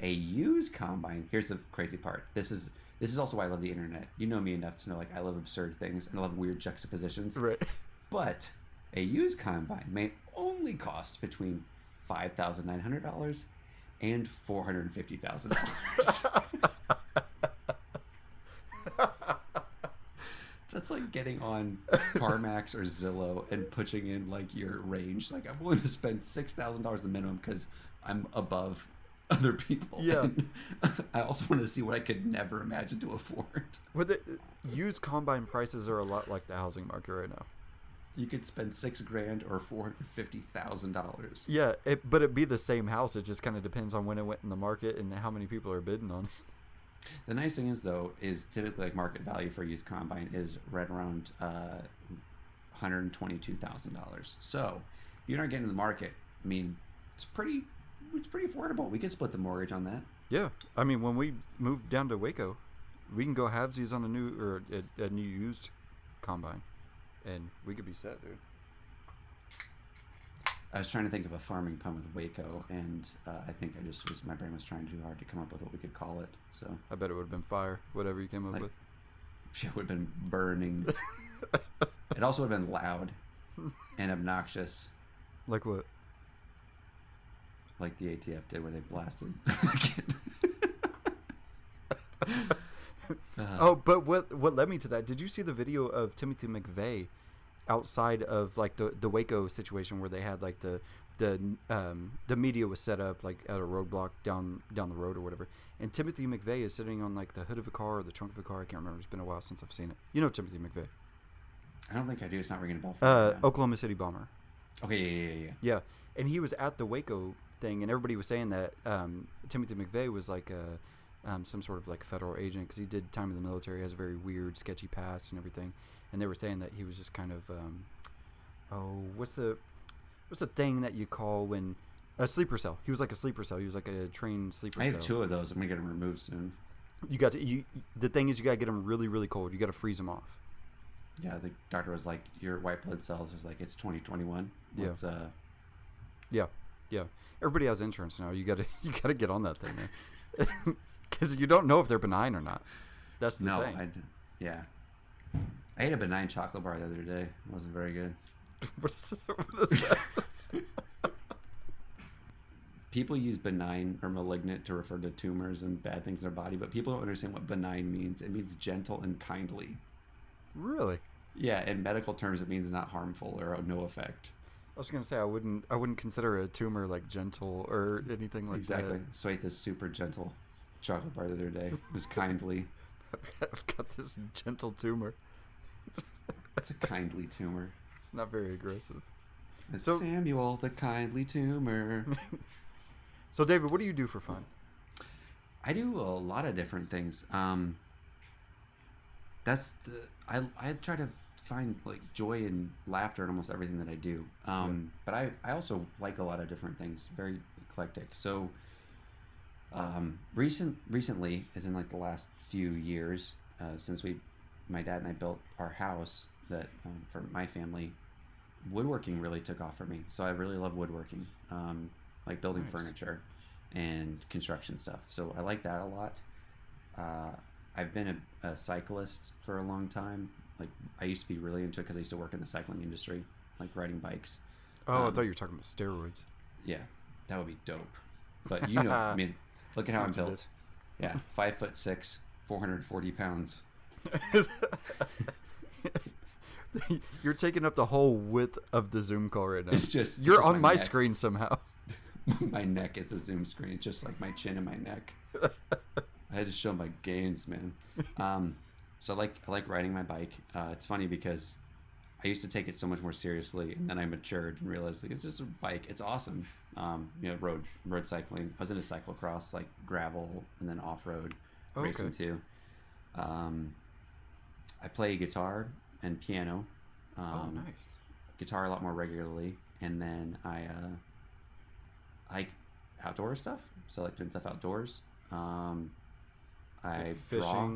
a used combine, here's the crazy part. This is this is also why I love the internet. You know me enough to know like I love absurd things and I love weird juxtapositions. Right. But a used combine may only cost between $5,900 and $450,000. That's like getting on CarMax or Zillow and pushing in like your range. Like I'm willing to spend six thousand dollars the minimum because I'm above other people. Yeah. And I also want to see what I could never imagine to afford. But the used combine prices are a lot like the housing market right now. You could spend six grand or four hundred fifty thousand dollars. Yeah, it, but it'd be the same house. It just kind of depends on when it went in the market and how many people are bidding on it. The nice thing is though, is typically like market value for a used combine is right around uh, hundred twenty-two thousand dollars. So if you're not getting in the market, I mean, it's pretty, it's pretty affordable. We could split the mortgage on that. Yeah, I mean, when we moved down to Waco, we can go halvesies on a new or a, a new used combine, and we could be set, dude. I was trying to think of a farming pun with Waco, and uh, I think I just was my brain was trying too hard to come up with what we could call it. So I bet it would have been fire, whatever you came up Like- with. it would have been burning. it also would have been loud and obnoxious, Like what? like the ATF did, where they blasted. Uh, Oh, but what what led me to that? Did you see the video of Timothy McVeigh outside of like the the Waco situation where they had like the the um the media was set up like at a roadblock down down the road or whatever, and Timothy McVeigh is sitting on like the hood of a car or the trunk of a car. I can't remember. It's been a while since I've seen it. You know Timothy McVeigh, I don't think I do. It's not ringing a bell. For me uh, right. Oklahoma City bomber. Okay, yeah, yeah, yeah, yeah. Yeah, and he was at the Waco thing, and everybody was saying that um, Timothy McVeigh was like a um, some sort of like federal agent because he did time in the military, has a very weird, sketchy past and everything. And they were saying that he was just kind of, um, oh, what's the what's the thing that you call when a sleeper cell? He was like a sleeper cell. He was like a trained sleeper I cell. have two of those. I'm gonna get them removed soon. You got to you. The thing is, you gotta get them really, really cold. You gotta freeze them off. Yeah, the doctor was like, "Your white blood cells is like it's 2021. Yeah. Let's, uh, Yeah, yeah. Everybody has insurance now. You gotta you gotta get on that thing, man. Because you don't know if they're benign or not. That's the thing. no, thing. I, yeah. I ate a benign chocolate bar the other day. It wasn't very good. what is, what is that? People use benign or malignant to refer to tumors and bad things in their body, but people don't understand what benign means. It means gentle and kindly. really? Yeah, in medical terms, it means not harmful or no effect. I was gonna say I wouldn't I wouldn't consider a tumor like gentle or anything like that. exactly. So I ate this super gentle chocolate bar the other day. It was kindly. I've got this gentle tumor. It's a kindly tumor. It's not very aggressive. It's So- Samuel, the kindly tumor. So David, what do you do for fun? I do a lot of different things. Um, that's the I I try to find like joy and laughter in almost everything that I do. Um, But I I also like a lot of different things. Very eclectic. So. Um, recent recently, as in like the last few years, uh, since we, my dad and I built our house that um, for my family, woodworking really took off for me. So I really love woodworking, um, like building Nice. furniture and construction stuff. So I like that a lot. Uh, I've been a, a cyclist for a long time. Like I used to be really into it because I used to work in the cycling industry, like riding bikes. Oh, I Um, thought you were talking about steroids. Yeah, that would be dope. But you know, I mean, look at how I'm See what you built. Yeah, five foot six, four hundred forty pounds. You're taking up the whole width of the Zoom call right now. It's just You're just on my neck. screen somehow. my neck is the zoom screen. It's just like my chin and my neck. I had to show my gains, man. Um, so I like I like riding my bike. Uh, it's funny because I used to take it so much more seriously, and then I matured and realized like it's just a bike. It's awesome. Um, you know, road road cycling. I was into cyclocross, like gravel, and then off road Okay. racing too. Um, I play guitar and piano. Um, oh, nice. guitar a lot more regularly, and then I uh, I outdoor stuff. So I like doing stuff outdoors. Um, I Like draw.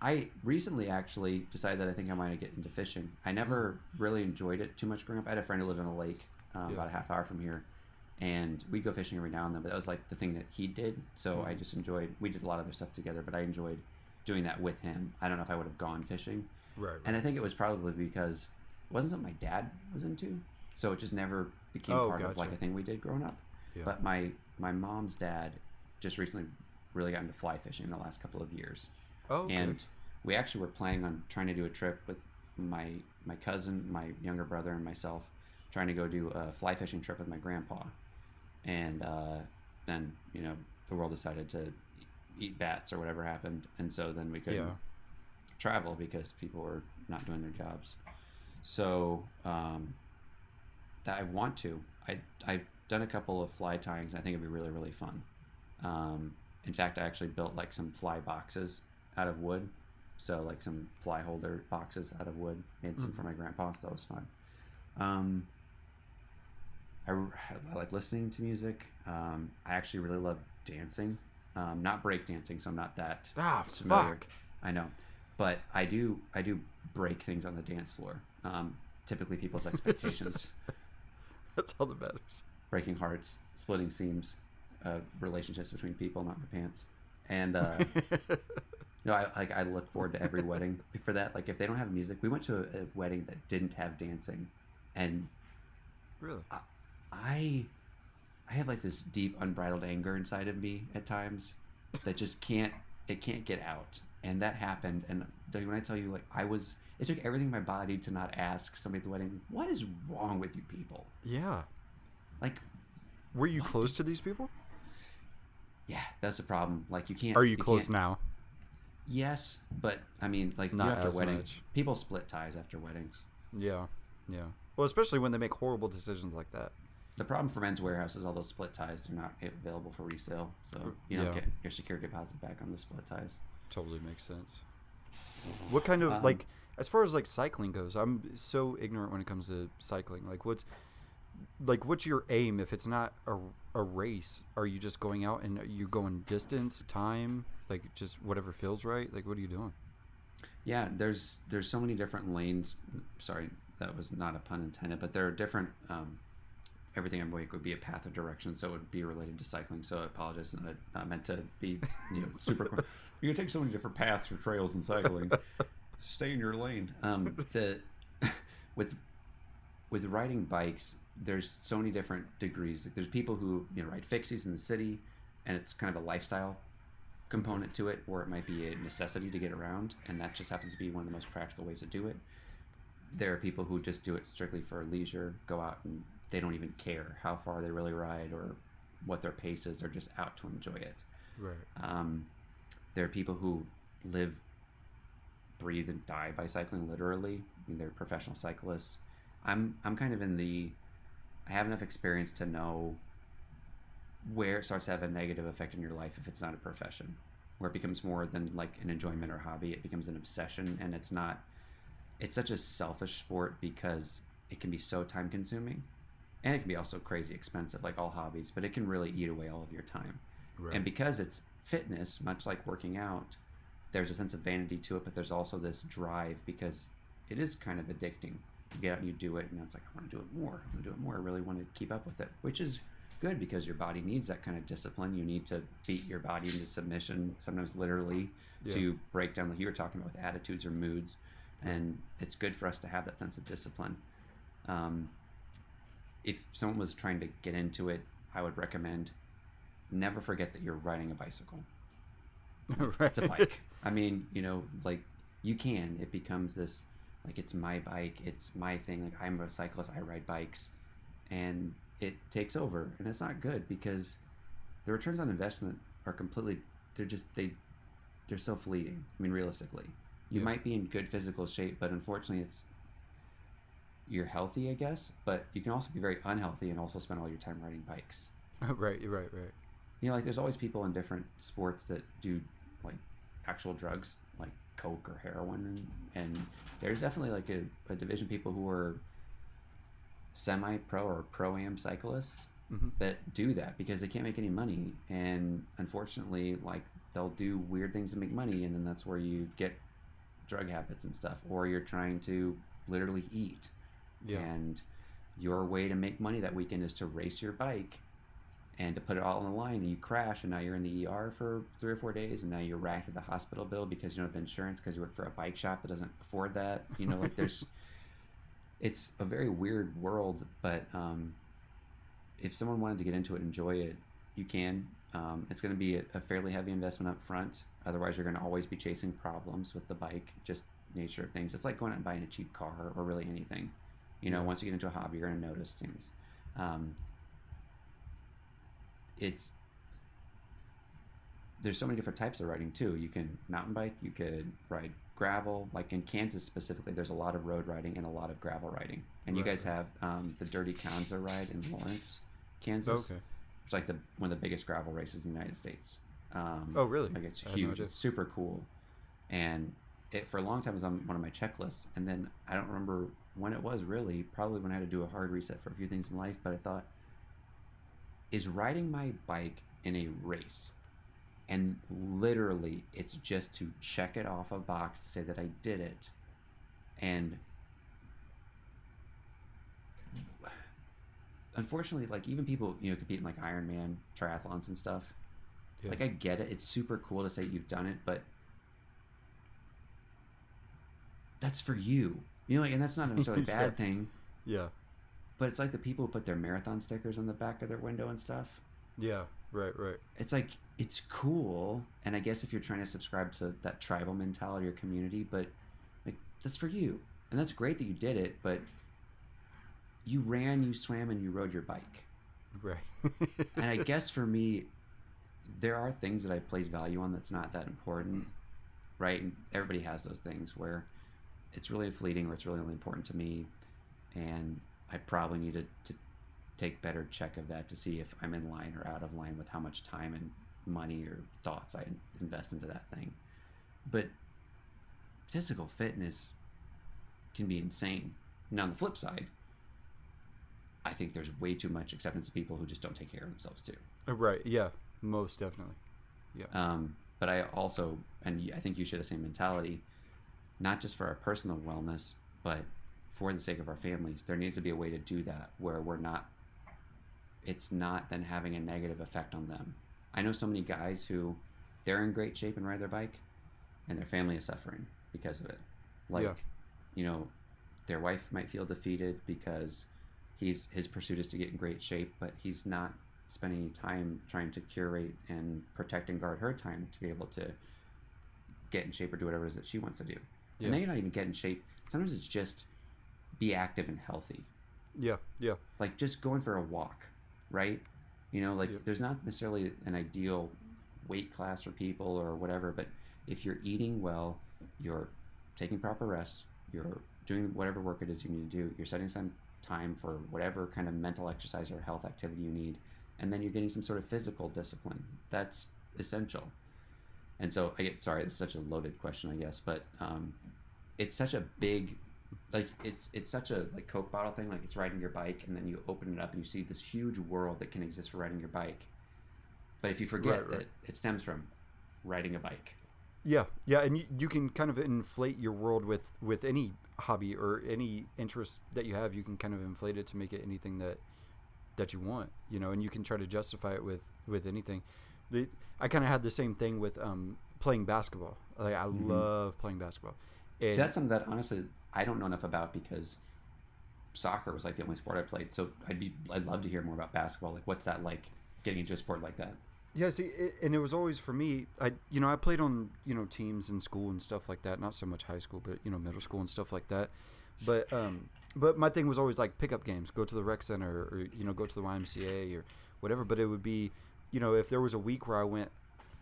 I recently actually decided that I think I might get into fishing. I never really enjoyed it too much growing up. I had a friend who lived on a lake um, Yeah. about a half hour from here, and we'd go fishing every now and then. But that was like the thing that he did. So I just enjoyed. We did a lot of other stuff together, but I enjoyed doing that with him. I don't know if I would have gone fishing. Right. And I think it was probably because it wasn't something my dad was into, so it just never became Oh, part of like a thing we did growing up. Yeah. But my my mom's dad just recently really got into fly fishing in the last couple of years, oh, okay. and we actually were planning on trying to do a trip with my my cousin, my younger brother, and myself, trying to go do a fly fishing trip with my grandpa, and uh, then you know the world decided to eat bats or whatever happened, and so then we couldn't yeah. travel because people were not doing their jobs. So um, that I want to. I I've done a couple of fly tyings. I think it'd be really really fun. Um, in fact, I actually built like some fly boxes out of wood. So like some fly holder boxes out of wood. Made some for my grandpa. So that was fun. Um, I, I like listening to music. Um, I actually really love dancing. Um, not break dancing, so I'm not that Ah, familiar. fuck. I know, but I do I do break things on the dance floor. Um, typically, people's expectations, That's all that matters. breaking hearts, splitting seams, uh, relationships between people, not my pants. And uh, no, I like I look forward to every wedding for that. Like if they don't have music, we went to a, a wedding that didn't have dancing, and really? I I have like this deep unbridled anger inside of me at times that just can't it can't get out. And that happened and Doug, when I tell you like I was it took everything in my body to not ask somebody at the wedding, what is wrong with you people? Yeah. Like Were you What? close to these people? yeah, that's the problem. Like you can't Are you close can't- now? Yes, but I mean like Not you after as wedding people split ties after weddings. Yeah. Yeah. Well, especially when they make horrible decisions like that. The problem for Men's Wearhouse is all those split ties. They're not available for resale, so you don't Yeah. get your security deposit back on the split ties. Totally makes sense. What kind of Um, like as far as like cycling goes, I'm so ignorant when it comes to cycling. Like what's like what's your aim if it's not a, a race? Are you just going out and you're you going distance, time, like just whatever feels right? Like what are you doing? Yeah, there's there's so many different lanes. Sorry, that was not a pun intended, but there are different. Um, everything I'm like would be a path of direction, so it would be related to cycling. So I apologize, not, not meant to be you know super. qu- you can take so many different paths or trails in cycling. Stay in your lane. Um, the with with riding bikes, there's so many different degrees. Like, there's people who you know ride fixies in the city, and it's kind of a lifestyle component to it, or it might be a necessity to get around, and that just happens to be one of the most practical ways to do it. There are people who just do it strictly for leisure, go out and they don't even care how far they really ride or what their pace is. They're just out to enjoy it. Right. Um, there are people who live, breathe, and die by cycling literally. I mean, they're professional cyclists. I'm I'm kind of in the. I have enough experience to know where it starts to have a negative effect in your life if it's not a profession, where it becomes more than like an enjoyment or hobby. It becomes an obsession, and it's not. It's such a selfish sport because it can be so time consuming, and it can be also crazy expensive, like all hobbies. But it can really eat away all of your time. Right. And because it's fitness, much like working out, there's a sense of vanity to it, but there's also this drive because it is kind of addicting. You get out and you do it, and it's like, I want to do it more. I want to do it more. I really want to keep up with it, which is good because your body needs that kind of discipline. You need to beat your body into submission, sometimes literally, Yeah. to break down, like you were talking about, with attitudes or moods. And it's good for us to have that sense of discipline. Um, if someone was trying to get into it, I would recommend never forget that you're riding a bicycle. right. It's a bike. I mean, you know, like you can. It becomes this, like it's my bike. It's my thing. Like I'm a cyclist. I ride bikes, and it takes over, and it's not good because the returns on investment are completely. They're just they, they're so fleeting. I mean, realistically, you Yeah. might be in good physical shape, but unfortunately, it's you're healthy, I guess, but you can also be very unhealthy and also spend all your time riding bikes right. Right. Right. you know like there's always people in different sports that do like actual drugs like coke or heroin and, and there's definitely like a, a division of people who are semi-pro or pro-am cyclists Mhm. that do that because they can't make any money and unfortunately like they'll do weird things to make money and then that's where you get drug habits and stuff or you're trying to literally eat Yeah. and your way to make money that weekend is to race your bike and to put it all on the line and you crash and now you're in the ER for three or four days and now you're racked with the hospital bill because you don't have insurance because you work for a bike shop that doesn't afford that. You know, like there's it's a very weird world, but um, if someone wanted to get into it and enjoy it, you can. Um, it's going to be a, a fairly heavy investment up front. Otherwise, you're going to always be chasing problems with the bike, just nature of things. It's like going out and buying a cheap car or really anything. You know, once you get into a hobby, you're going to notice things. Um, it's there's so many different types of riding too. You can mountain bike, you could ride gravel. Like in Kansas specifically, there's a lot of road riding and a lot of gravel riding. And you guys have um, the Dirty Kanza ride in Lawrence, Kansas. Okay. It's like the one of the biggest gravel races in the United States. Um, Oh, really? Like it's I had no huge. it's super cool, and it for a long time was on one of my checklists. And then I don't remember when it was really. Probably when I had to do a hard reset for a few things in life. But I thought, is riding my bike in a race, and literally it's just to check it off a box to say that I did it, and unfortunately, like even people you know competing in like Ironman triathlons and stuff. Yeah. Like I get it; it's super cool to say you've done it, but that's for you. You know, and that's not necessarily a bad Yeah. thing. Yeah. But it's like the people who put their marathon stickers on the back of their window and stuff. Yeah. Right. Right. It's like it's cool, and I guess if you're trying to subscribe to that tribal mentality or community, but like that's for you, and that's great that you did it. But you ran, you swam, and you rode your bike. Right. and I guess for me, there are things that I place value on that's not that important, right? And everybody has those things where it's really fleeting or it's really only important to me, and I probably need to, to take better check of that to see if I'm in line or out of line with how much time and money or thoughts I invest into that thing. But physical fitness can be insane. Now, on the flip side, I think there's way too much acceptance of people who just don't take care of themselves too. Uh, right. Yeah. Most definitely. Yeah. Um, but I also, and i think you share the same mentality, not just for our personal wellness, but for the sake of our families. There needs to be a way to do that where we're not, it's not then having a negative effect on them. I know so many guys who they're in great shape and ride their bike, and their family is suffering because of it. Like, Yeah. you know, their wife might feel defeated because he's his pursuit is to get in great shape, but he's not spending any time trying to curate and protect and guard her time to be able to get in shape or do whatever it is that she wants to do. Yeah. And then you're not even getting in shape. Sometimes it's just be active and healthy. Yeah. Yeah. Like just going for a walk, right? You know, like Yep. there's not necessarily an ideal weight class for people or whatever, but if you're eating well, you're taking proper rest, you're doing whatever work it is you need to do, you're setting some time for whatever kind of mental exercise or health activity you need, and then you're getting some sort of physical discipline. That's essential. And so I get sorry, it's such a loaded question, I guess, but um, it's such a big like it's it's such a like coke bottle thing like it's riding your bike and then you open it up and you see this huge world that can exist for riding your bike but if you forget Right, right. that it stems from riding a bike Yeah, yeah, and you, you can kind of inflate your world with with any hobby or any interest that you have. You can kind of inflate it to make it anything that that you want, you know, and you can try to justify it with with anything. The, I kind of had the same thing with um, playing basketball. Like I Mhm. love playing basketball. And, so that's something that honestly i don't know enough about because soccer was like the only sport i played so i'd be i'd love to hear more about basketball like what's that like getting into a sport like that Yeah, see, it, and it was always for me. I, you know, I played on you know teams in school and stuff like that. Not so much high school, but you know, middle school and stuff like that. But um, but my thing was always like pickup games. Go to the rec center, or you know, go to the YMCA or whatever. But it would be, you know, if there was a week where I went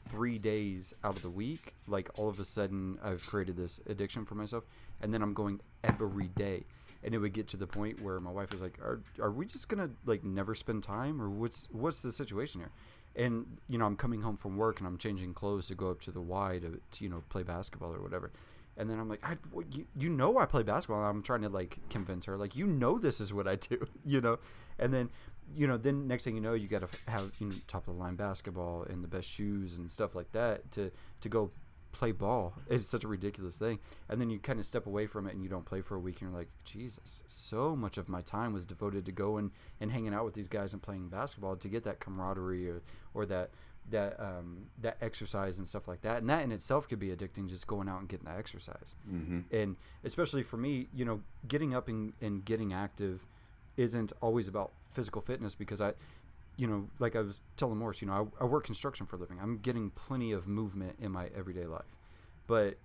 three days out of the week, like all of a sudden I've created this addiction for myself, and then I'm going every day. And it would get to the point where my wife was like, "Are, are we just gonna like never spend time, or what's what's the situation here?" and you know I'm coming home from work and I'm changing clothes to go up to the Y to, to you know play basketball or whatever, and then I'm like, I, well, you, you know I play basketball. And I'm trying to like convince her like you know this is what I do, you know, and then you know then next thing you know you got to have you know top of the line basketball and the best shoes and stuff like that to to go play ball. It's such a ridiculous thing, and then you kind of step away from it and you don't play for a week and you're like, Jesus, so much of my time was devoted to going and hanging out with these guys and playing basketball to get that camaraderie or or that that um, that exercise and stuff like that. And that in itself could be addicting, just going out and getting that exercise. mm-hmm. And especially for me, you know, getting up and, and getting active isn't always about physical fitness because I, you know, like I was telling Morris, you know, I, I work construction for a living. I'm getting plenty of movement in my everyday life, but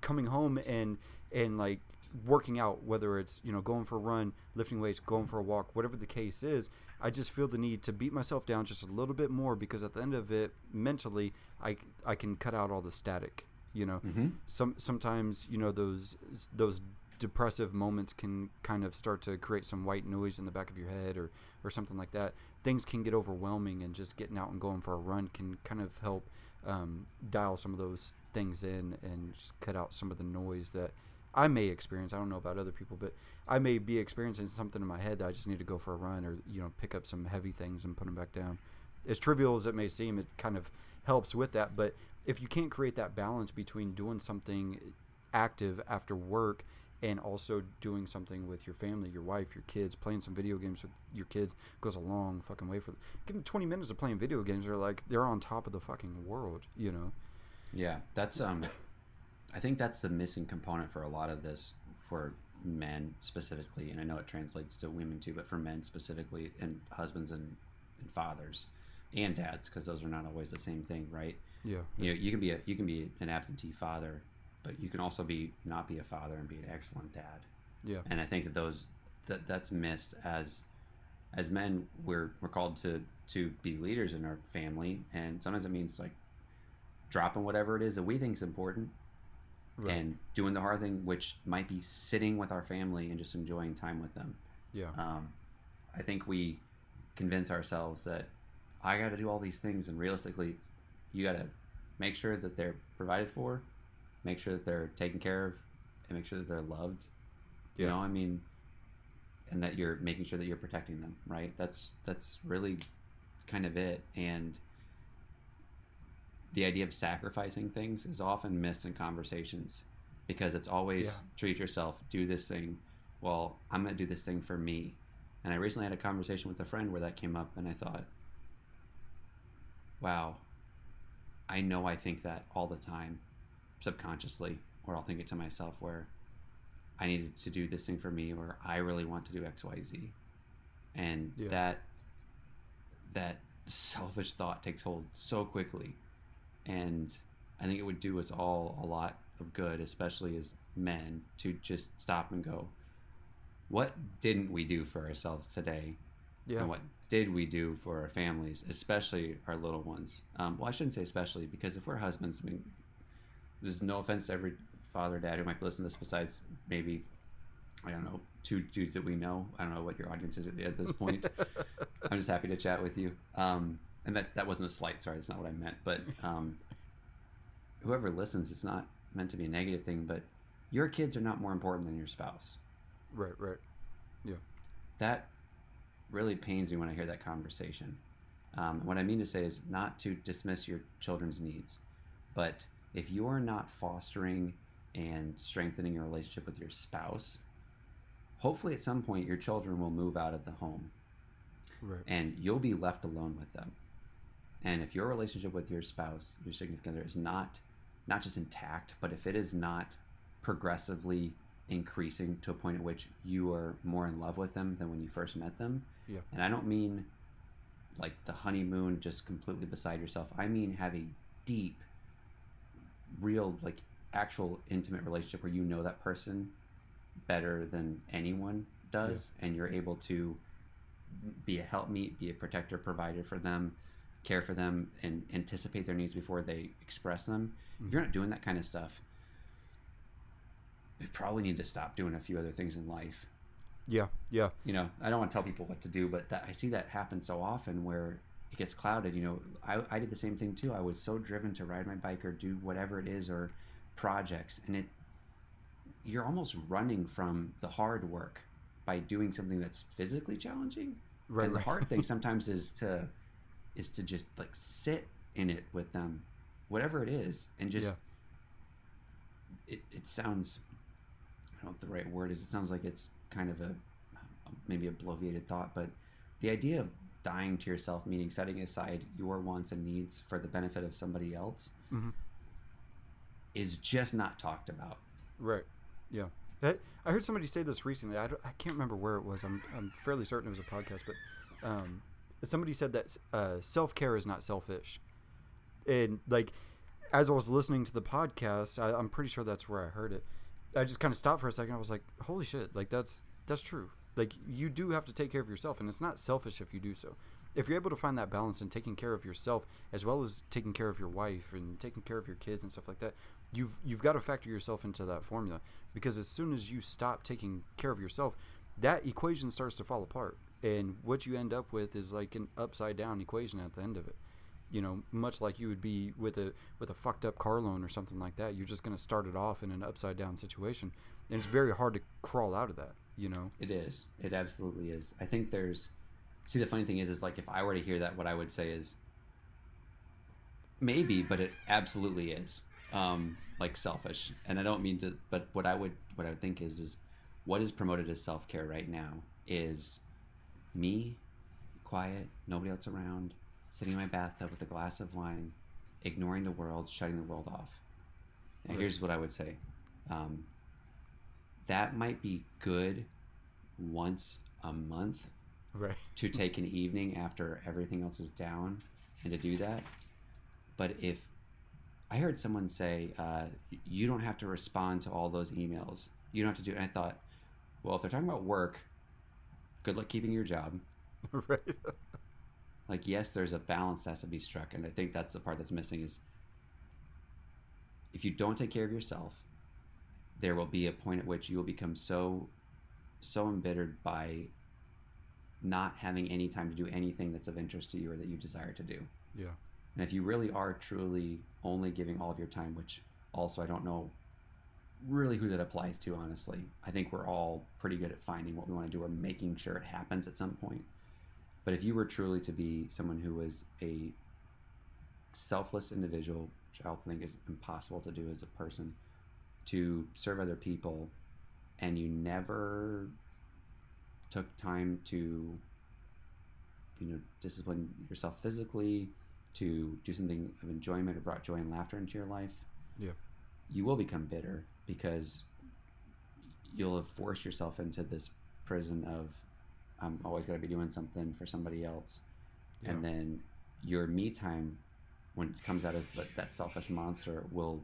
coming home and and like working out, whether it's you know going for a run, lifting weights, going for a walk, whatever the case is, I just feel the need to beat myself down just a little bit more because at the end of it, mentally, I I can cut out all the static. You know, Mm-hmm. some sometimes you know those those depressive moments can kind of start to create some white noise in the back of your head or or something like that things can get overwhelming and just getting out and going for a run can kind of help um, dial some of those things in and just cut out some of the noise that I may experience. I don't know about other people, but I may be experiencing something in my head that I just need to go for a run or you know pick up some heavy things and put them back down. As trivial as it may seem, it kind of helps with that. But if you can't create that balance between doing something active after work and also doing something with your family, your wife, your kids, playing some video games with your kids goes a long fucking way for them. Getting 20 minutes of playing video games they're like they're on top of the fucking world, you know. Yeah, that's um, I think that's the missing component for a lot of this for men specifically, and I know it translates to women too, but for men specifically, and husbands and, and fathers and dads, because those are not always the same thing, right? Yeah. You know, you can be a you can be an absentee father, but you can also be not be a father and be an excellent dad. Yeah. And I think that those that that's missed as as men we're we're called to to be leaders in our family, and sometimes it means like dropping whatever it is that we think is important Right. and doing the hard thing, which might be sitting with our family and just enjoying time with them. yeah. Um, I think we convince ourselves that I got to do all these things, and realistically, you got to make sure that they're provided for, make sure that they're taken care of, and make sure that they're loved. You know, I mean, and that you're making sure that you're protecting them. Right? That's that's really kind of it. And the idea of sacrificing things is often missed in conversations because it's always Yeah. treat yourself, do this thing. Well, I'm going to do this thing for me. And I recently had a conversation with a friend where that came up, and I thought, wow, I know I think that all the time subconsciously, or I'll think it to myself where I needed to do this thing for me, or I really want to do X, Y, Z. And Yeah. that that selfish thought takes hold so quickly. And I think it would do us all a lot of good, especially as men, to just stop and go, what didn't we do for ourselves today? Yeah. And what did we do for our families, especially our little ones? Um, well, I shouldn't say especially because if we're husbands, I mean, there's no offense to every father or dad who might listen to this besides maybe, I don't know, two dudes that we know. I don't know what your audience is at, at this point. I'm just happy to chat with you. Um, and that that wasn't a slight. Sorry, that's not what I meant. But um, whoever listens, it's not meant to be a negative thing. But your kids are not more important than your spouse. Right, right. Yeah. That really pains me when I hear that conversation. Um, what I mean to say is not to dismiss your children's needs, but if you are not fostering and strengthening your relationship with your spouse, hopefully at some point your children will move out of the home Right. and you'll be left alone with them. And if your relationship with your spouse, your significant other, is not not just intact, but if it is not progressively increasing to a point at which you are more in love with them than when you first met them, Yeah. and I don't mean like the honeymoon just completely beside yourself. I mean have a deep, real, like actual intimate relationship where you know that person better than anyone does, and you're able to be a helpmeet, be a protector, provider for them, care for them, and anticipate their needs before they express them. If you're not doing that kind of stuff, you probably need to stop doing a few other things in life Yeah, yeah. you know, I don't want to tell people what to do, but that I see that happen so often where it gets clouded. You know, I, I did the same thing too. I was so driven to ride my bike or do whatever it is or projects, and it you're almost running from the hard work by doing something that's physically challenging. Right, and the hard thing sometimes is to is to just like sit in it with them, whatever it is, and just it, it sounds I don't know what the right word is. It sounds like it's kind of a maybe a bloviated thought, but the idea of dying to yourself, meaning setting aside your wants and needs for the benefit of somebody else, Mhm. is just not talked about. Right. Yeah. I, I heard somebody say this recently. I, I can't remember where it was. I'm, I'm fairly certain it was a podcast, but um, somebody said that uh, self care is not selfish. And like, as I was listening to the podcast, I, I'm pretty sure that's where I heard it. I just kind of stopped for a second. I was like, "Holy shit! Like that's that's true. Like you do have to take care of yourself, and it's not selfish if you do so. If you're able to find that balance in taking care of yourself as well as taking care of your wife and taking care of your kids and stuff like that, you've you've got to factor yourself into that formula because as soon as you stop taking care of yourself, that equation starts to fall apart, and what you end up with is like an upside down equation at the end of it you know, much like you would be with a with a fucked up car loan or something like that. You're just going to start it off in an upside down situation, and it's very hard to crawl out of that. You know, It is. It absolutely is. I think there's. See, the funny thing is, is like if I were to hear that, what I would say is maybe, but it absolutely is. Um, like selfish, and I don't mean to. But what I would, what I would think is, is what is promoted as self care right now is me, quiet, nobody else around, sitting in my bathtub with a glass of wine, ignoring the world, shutting the world off. Now, Right. here's what I would say. Um, that might be good once a month right? to take an evening after everything else is down and to do that. But if I heard someone say, uh, you don't have to respond to all those emails, you don't have to do it. And I thought, well, if they're talking about work, good luck keeping your job. right. Like, yes, there's a balance that has to be struck. And I think that's the part that's missing is if you don't take care of yourself, there will be a point at which you will become so, so embittered by not having any time to do anything that's of interest to you or that you desire to do. Yeah. And if you really are truly only giving all of your time, which also I don't know really who that applies to, honestly. I think we're all pretty good at finding what we want to do or making sure it happens at some point. But if you were truly to be someone who was a selfless individual, which I think is impossible to do as a person, to serve other people, and you never took time to, you know, discipline yourself physically, to do something of enjoyment or brought joy and laughter into your life, Yeah. you will become bitter because you'll have forced yourself into this prison of I'm always got to be doing something for somebody else, and then your me time, when it comes out as like that selfish monster, will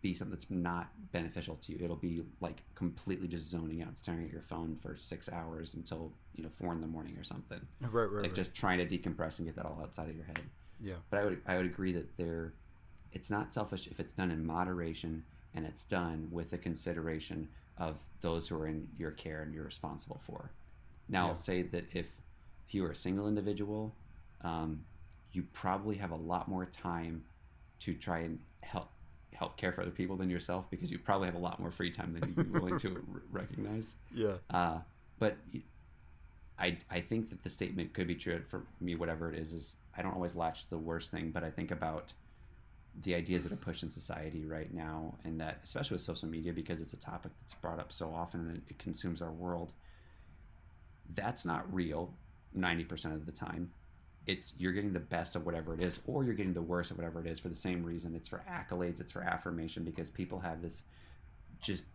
be something that's not beneficial to you. It'll be like completely just zoning out, staring at your phone for six hours until you know four in the morning or something Right. Right. like right. just trying to decompress and get that all outside of your head. yeah. But I would I would agree that there, it's not selfish if it's done in moderation and it's done with the consideration of those who are in your care and you're responsible for. Now, Yeah. I'll say that if, if you are a single individual, um, you probably have a lot more time to try and help help care for other people than yourself because you probably have a lot more free time than you'd be willing to r- recognize. Yeah. Uh, but I think that the statement could be true for me, whatever it is, is I don't always latch to the worst thing, but I think about the ideas that are pushed in society right now, and that especially with social media, because it's a topic that's brought up so often and it consumes our world. That's not real 90% of the time. It's you're getting the best of whatever it is, or you're getting the worst of whatever it is for the same reason. It's for accolades, it's for affirmation, because people have this just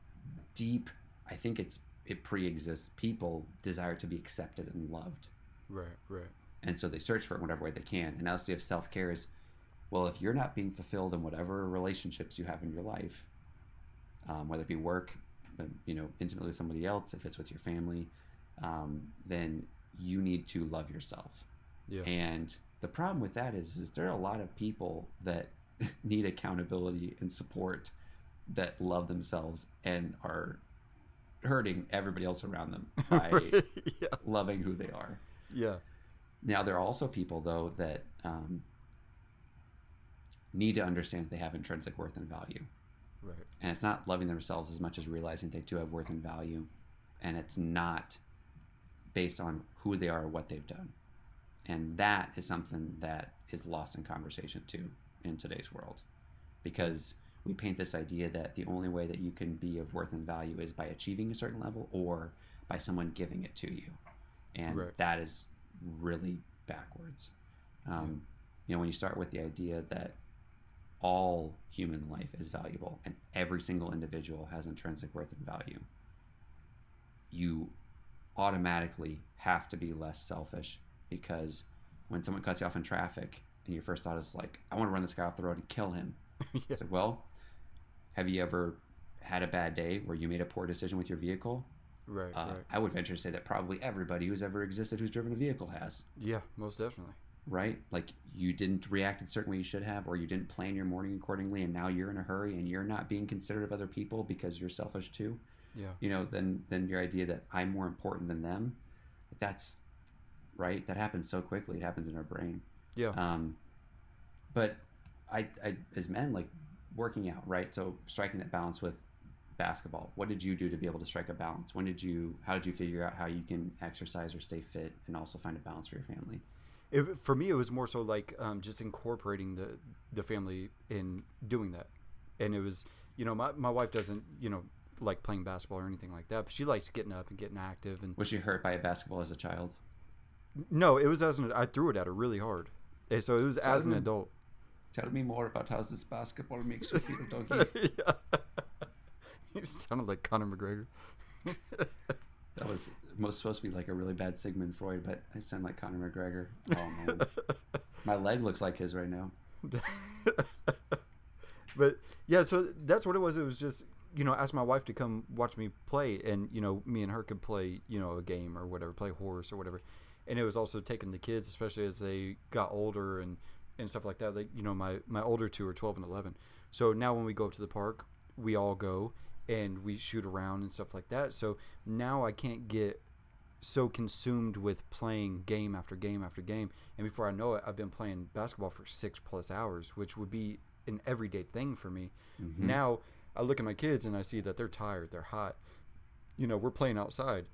deep, I think it's it pre-exists people desire to be accepted and loved Right. Right. and so they search for it in whatever way they can and also if self-care is well if you're not being fulfilled in whatever relationships you have in your life um, whether it be work uh, you know intimately with somebody else if it's with your family um, then you need to love yourself Yeah. and the problem with that is is there are a lot of people that need accountability and support that love themselves and are hurting everybody else around them by Right, yeah. loving who they are Yeah. now, there are also people, though, that um, need to understand that they have intrinsic worth and value. Right. And it's not loving themselves as much as realizing they do have worth and value. And it's not based on who they are or what they've done. And that is something that is lost in conversation, too, in today's world. Because we paint this idea that the only way that you can be of worth and value is by achieving a certain level or by someone giving it to you. And Right. that is really backwards. Um, You know, when you start with the idea that all human life is valuable and every single individual has intrinsic worth and value, you automatically have to be less selfish because when someone cuts you off in traffic and your first thought is like, I want to run this guy off the road and kill him. yeah. It's like, well, have you ever had a bad day where you made a poor decision with your vehicle? Right. Uh, right. I would venture to say that probably everybody who's ever existed who's driven a vehicle has, Yeah. Most definitely. right? Like you didn't react in a certain way you should have, or you didn't plan your morning accordingly, and now you're in a hurry and you're not being considerate of other people because you're selfish too. Yeah. You know, then then your idea that I'm more important than them, that's right. That happens so quickly. It happens in our brain. Yeah. Um, but I, I, as men, like working out, right? So striking that balance with basketball. What did you do to be able to strike a balance? When did you? How did you figure out how you can exercise or stay fit and also find a balance for your family? If, for me, it was more so like um, just incorporating the the family in doing that, and it was you know my my wife doesn't you know like playing basketball or anything like that, but she likes getting up and getting active. And Was she hurt by a basketball as a child? No, it was as an I threw it at her really hard, eh, so it was as an me. adult. Tell me more about how this basketball makes you feel, doggy. yeah. you sounded like Conor McGregor. that was most supposed to be like a really bad Sigmund Freud, but I sound like Conor McGregor. Oh man, my leg looks like his right now. but yeah, so that's what it was. It was just you know, ask my wife to come watch me play, and you know, me and her could play you know a game or whatever, play horse or whatever. And it was also taking the kids, especially as they got older and and stuff like that. Like you know, my my older two are twelve and eleven. So now when we go up to the park, we all go and we shoot around and stuff like that. So now I can't get so consumed with playing game after game after game. And before I know it, I've been playing basketball for six plus hours, which would be an everyday thing for me. Mm-hmm. Now I look at my kids and I see that they're tired, they're hot. You know, we're playing outside,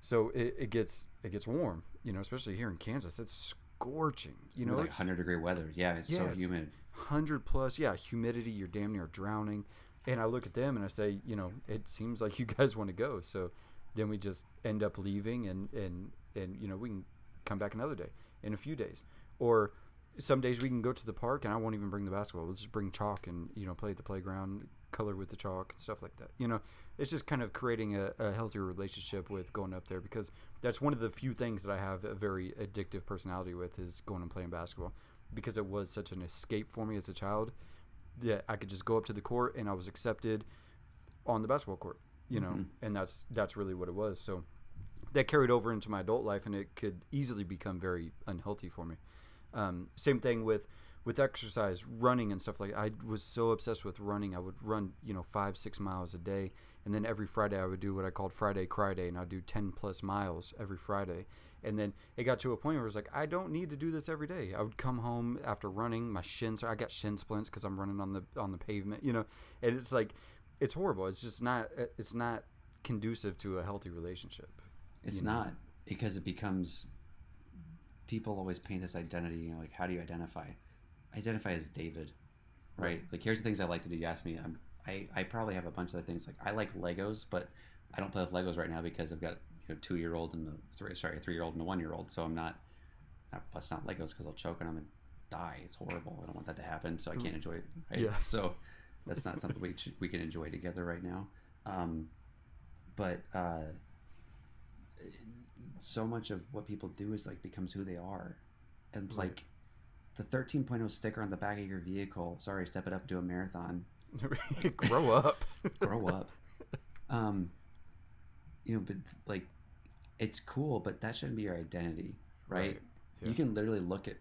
so it, it gets it gets warm. You know, especially here in Kansas, it's scorching. You know, like 100 degree weather. Yeah, it's Yeah, so it's- humid. hundred plus. Yeah, humidity. You're damn near drowning. And I look at them and I say, you know, it seems like you guys want to go. So then we just end up leaving and and and you know we can come back another day in a few days or some days we can go to the park and I won't even bring the basketball. We'll just bring chalk and you know play at the playground, color with the chalk and stuff like that. You know, it's just kind of creating a, a healthier relationship with going up there because that's one of the few things that I have a very addictive personality with is going and playing basketball because it was such an escape for me as a child that I could just go up to the court and I was accepted on the basketball court, you know, Mhm. and that's that's really what it was. So that carried over into my adult life, and it could easily become very unhealthy for me. Um, same thing with with exercise, running and stuff like. I was so obsessed with running. I would run, you know, five six miles a day, and then every Friday I would do what I called Friday Cry Day, and I'd do ten plus miles every Friday. And then it got to a point where it was like, I don't need to do this every day. I would come home after running, my shins, I got shin splints because I'm running on the on the pavement, you know. And it's like, it's horrible. It's just not. Uh, it's not conducive to a healthy relationship. It's know? not because it becomes. People always paint this identity. You know, like how do you identify? Identify as David, right? Like here's the things I like to do. You ask me, I'm, I I probably have a bunch of other things. Like I like Legos, but I don't play with Legos right now because I've got you know two year old and a three sorry a three year old and a one year old. So I'm not. not plus not Legos because I'll choke on them and die. It's horrible. I don't want that to happen. So I can't enjoy it. Right? Yeah. So that's not something we should, we can enjoy together right now. Um, but uh, so much of what people do is like becomes who they are, and like the 13.0 sticker on the back of your vehicle. Sorry, step it up to a marathon. Grow up. Grow up. Um, you know, but like, it's cool, but that shouldn't be your identity, right? Right, yeah. You can literally look at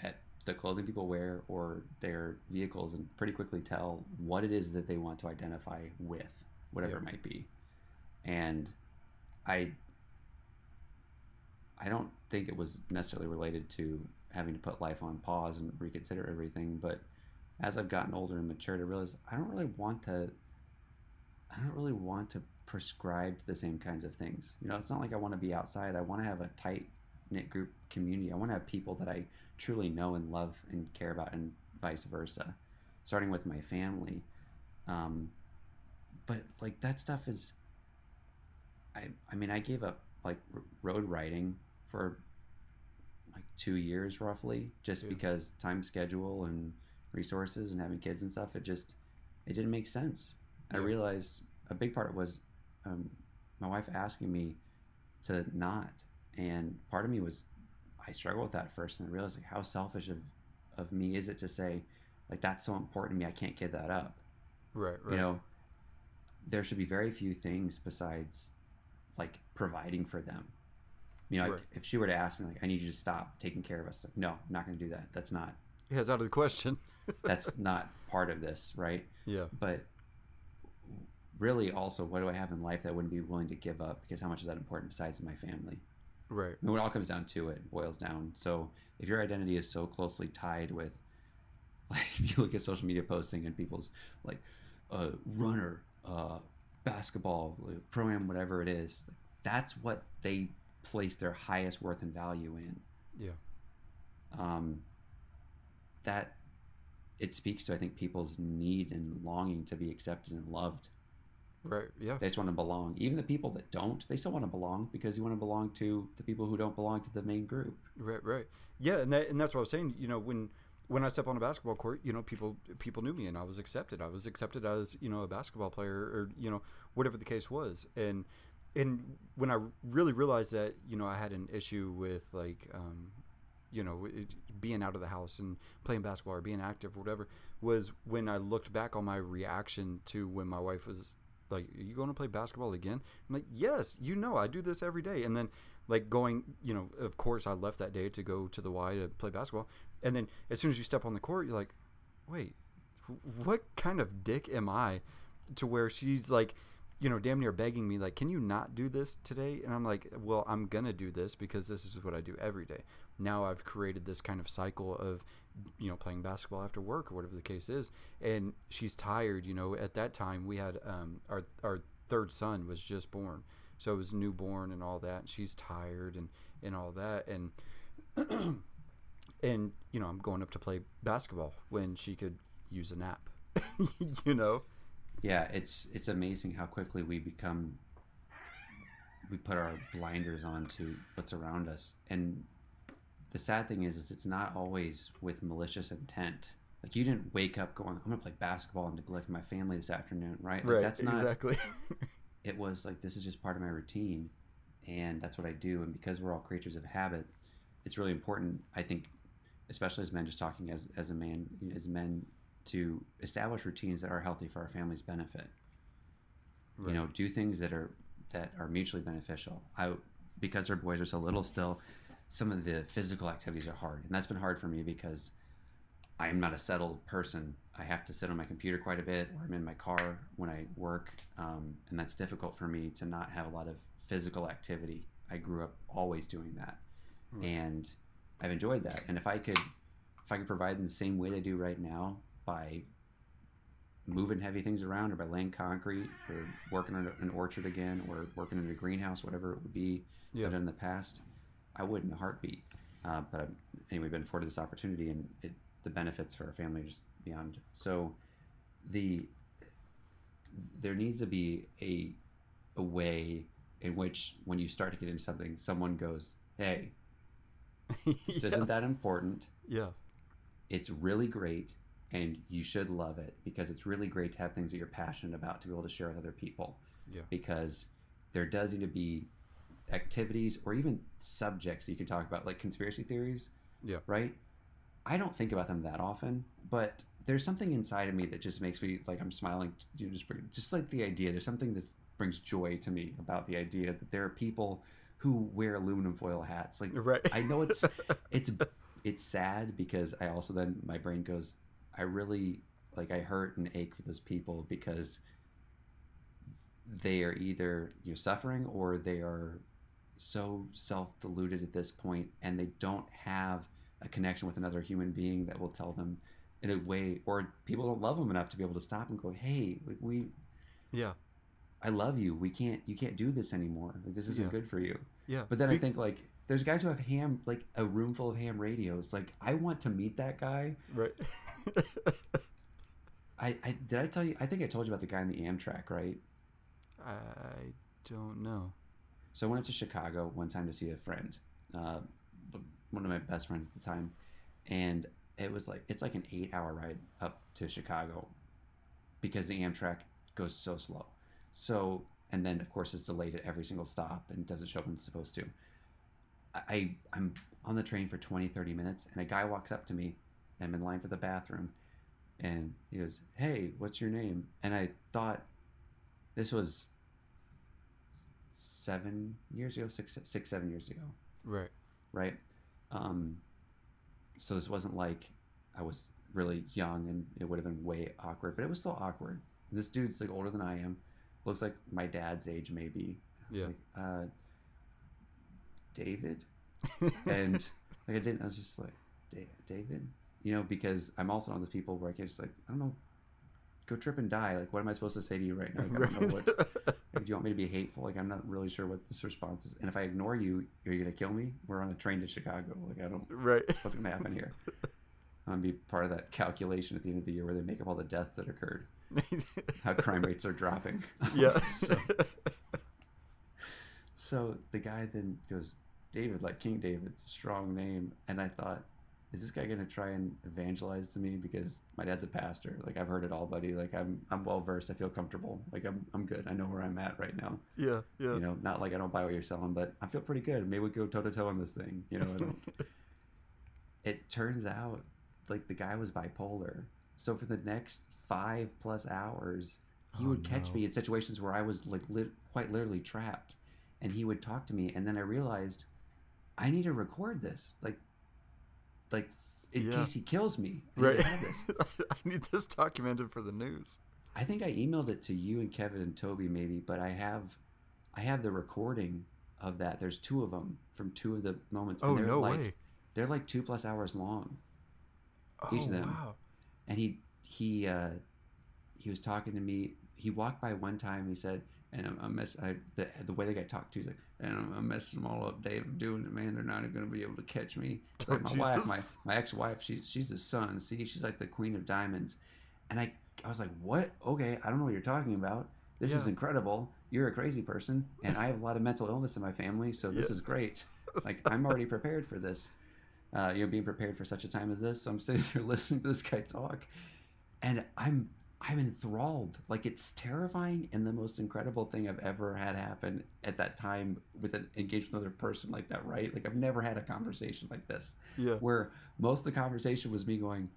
at the clothing people wear or their vehicles and pretty quickly tell what it is that they want to identify with, whatever Yeah. it might be. And I I don't think it was necessarily related to having to put life on pause and reconsider everything, but as I've gotten older and matured, I realized I don't really want to. I don't really want to prescribe the same kinds of things. You know, it's not like I want to be outside. I want to have a tight knit group community. I want to have people that I truly know and love and care about, and vice versa. Starting with my family, um, but like that stuff is. I I mean, I gave up like road riding for like two years roughly, just Yeah. because time schedule and resources and having kids and stuff. It just it didn't make sense. I realized a big part was um, my wife asking me to not, and part of me was I struggled with that at first, and I realized like how selfish of of me is it to say like that's so important to me I can't give that up. right, right. You know, there should be very few things besides like providing for them. You know, like, Right. if she were to ask me like I need you to stop taking care of us, like no, I'm not going to do that. That's not yeah, it's out of the question. that's not part of this, right? yeah, but really also what do i have in life that i wouldn't be willing to give up because how much is that important besides my family right. I mean, when it all comes down to it boils down so if your identity is so closely tied with like if you look at social media posting and people's like uh, runner uh, basketball like, program whatever it is that's what they place their highest worth and value in Yeah, um, that it speaks to i think people's need and longing to be accepted and loved right. Yeah, They just want to belong. Even the people that don't, they still want to belong because you want to belong to the people who don't belong to the main group. Right, right. Yeah, and that and that's what I was saying. You know, when when I step on a basketball court, you know, people people knew me and I was accepted. I was accepted as you know a basketball player or you know whatever the case was. And and when I really realized that you know I had an issue with like um, you know it, being out of the house and playing basketball or being active or whatever was when I looked back on my reaction to when my wife was like, "Are you going to play basketball again?" I'm like, "Yes, you know, I do this every day." And then like going, you know, of course I left that day to go to the Y to play basketball. And then as soon as you step on the court, you're like, "Wait, what kind of dick am I?" To where she's like, you know, damn near begging me, like, "Can you not do this today?" And I'm like, "Well, I'm gonna do this because this is what I do every day." Now I've created this kind of cycle of, you know, playing basketball after work or whatever the case is. And she's tired. You know, at that time we had um, our our third son was just born, so it was newborn and all that. And she's tired and and all that and. and you know I'm going up to play basketball when she could use a nap, you know. Yeah, it's it's amazing how quickly we become we put our blinders on to what's around us. And the sad thing is is it's not always with malicious intent. Like you didn't wake up going, I'm gonna play basketball and neglect my family this afternoon, right? Like that's not exactly. it was like this is just part of my routine and that's what i do and because we're all creatures of habit it's really important i think especially as men just talking as, as a man as men to establish routines that are healthy for our family's benefit you know do things that are that are mutually beneficial i because our boys are so little still some of the physical activities are hard and that's been hard for me because I'm not a settled person. I have to sit on my computer quite a bit, or I'm in my car when I work, um, and that's difficult for me to not have a lot of physical activity. I grew up always doing that, Hmm. and I've enjoyed that. And if I could, if I could provide in the same way they do right now by moving heavy things around, or by laying concrete, or working on an orchard again, or working in a greenhouse, whatever it would be Yeah. In the past, I would in a heartbeat. Uh, but I've anyway been afforded this opportunity, and it, the benefits for our family are just beyond. So, the there needs to be a a way in which when you start to get into something, someone goes, "Hey, this yeah. isn't that important. yeah. It's really great, and you should love it because it's really great to have things that you're passionate about to be able to share with other people. Yeah. Because there does need to be activities or even subjects you can talk about, like conspiracy theories. Yeah. Right. I don't think about them that often, but there's something inside of me that just makes me like I'm smiling. You know, just just like the idea. There's something that brings joy to me about the idea that there are people who wear aluminum foil hats. Like Right. I know it's it's it's sad because I also then my brain goes, I really like I hurt and ache for those people because they are either you know suffering or they are so self deluded at this point and they don't have a connection with another human being that will tell them in a way or people don't love them enough to be able to stop and go hey like we yeah. i love you we can't you can't do this anymore like this isn't Yeah. good for you Yeah. but then I think like there's guys who have ham like a room full of ham radios. Like I want to meet that guy. Right. I, I did I tell you I think I told you about the guy in the Amtrak, right? I don't know. So I went up to Chicago one time to see a friend, uh, one of my best friends at the time, and it was like it's like an eight hour ride up to Chicago because the Amtrak goes so slow. So and then of course it's delayed at every single stop and doesn't show up when it's supposed to. I- I'm on the train for 20 30 minutes and a guy walks up to me. I'm in line for the bathroom and he goes, "Hey, what's your name?" And I thought this was seven years ago, six, six, seven years ago, Right. right? Um, so this wasn't like I was really young and it would have been way awkward, but it was still awkward. This dude's like older than I am, looks like my dad's age maybe. I was Yeah. like, uh, David, and like I didn't. I was just like, "Da- David, you know, because I'm also one of those people where I can just like, I don't know, go trip and die. Like, what am I supposed to say to you right now? Like, I don't know what. Like, do you want me to be hateful? Like, I'm not really sure what this response is. And if I ignore you, you're you gonna kill me? We're on a train to Chicago. Like, I don't. right. What's gonna happen here? I'm gonna be part of that calculation at the end of the year where they make up all the deaths that occurred, how crime rates are dropping. yeah. so, so the guy then goes, David, like King David's a strong name, and I thought, is this guy gonna try and evangelize to me because my dad's a pastor? Like I've heard it all, buddy. Like I'm I'm well versed. I feel comfortable. Like I'm I'm good. I know where I'm at right now. yeah. Yeah. You know, not like I don't buy what you're selling, but I feel pretty good. Maybe we go toe to toe on this thing. You know, it turns out like the guy was bipolar. So for the next five plus hours, he Oh, would catch no. me in situations where I was like lit- quite literally trapped, and he would talk to me, and then I realized I need to record this, like, like in Yeah. case he kills me. I need right. to have this. I need this documented for the news. I think I emailed it to you and Kevin and Toby maybe, but I have, I have the recording of that. There's two of them from two of the moments. Oh they're no like, way. They're like two plus hours long. Oh, each of them. Wow. and he he uh he was talking to me he walked by one time he said and i'm, I'm miss I, the, the way the guy talked to he's like and i'm, I'm messing them all up. Dave I'm doing it man. They're not even going to be able to catch me. It's like Oh, my wife my, my ex-wife she, she's the sun see she's like the queen of diamonds. And i i was like what? Okay i don't know what you're talking about. This is incredible. You're a crazy person and i have a lot of mental illness in my family so this Yeah. is great. Like i'm already prepared for this. Uh, you know, being prepared for such a time as this. So I'm sitting there listening to this guy talk, and I'm I'm enthralled. Like it's terrifying and the most incredible thing I've ever had happen at that time with an engaged with another person like that. Right? Like I've never had a conversation like this Yeah. where most of the conversation was me going,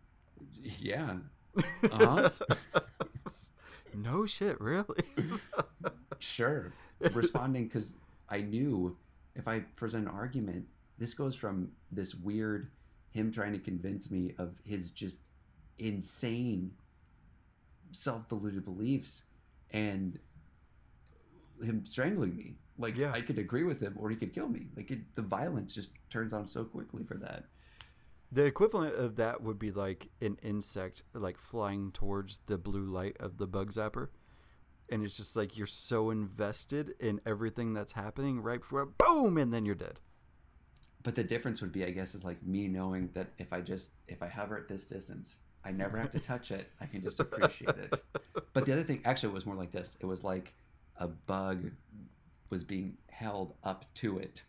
"Yeah, uh-huh. no shit, really? sure," responding because I knew if I present an argument, this goes from this weird him trying to convince me of his just insane self-deluded beliefs and him strangling me like Yeah. i could agree with him or he could kill me like it, the violence just turns on so quickly for that The equivalent of that would be like an insect like flying towards the blue light of the bug zapper. And it's just like you're so invested in everything that's happening right before boom and then you're dead. but the difference would be i guess is like me knowing that if i just if i hover at this distance i never have to touch it. I can just appreciate it. But the other thing actually it was more like this. It was like a bug was being held up to it.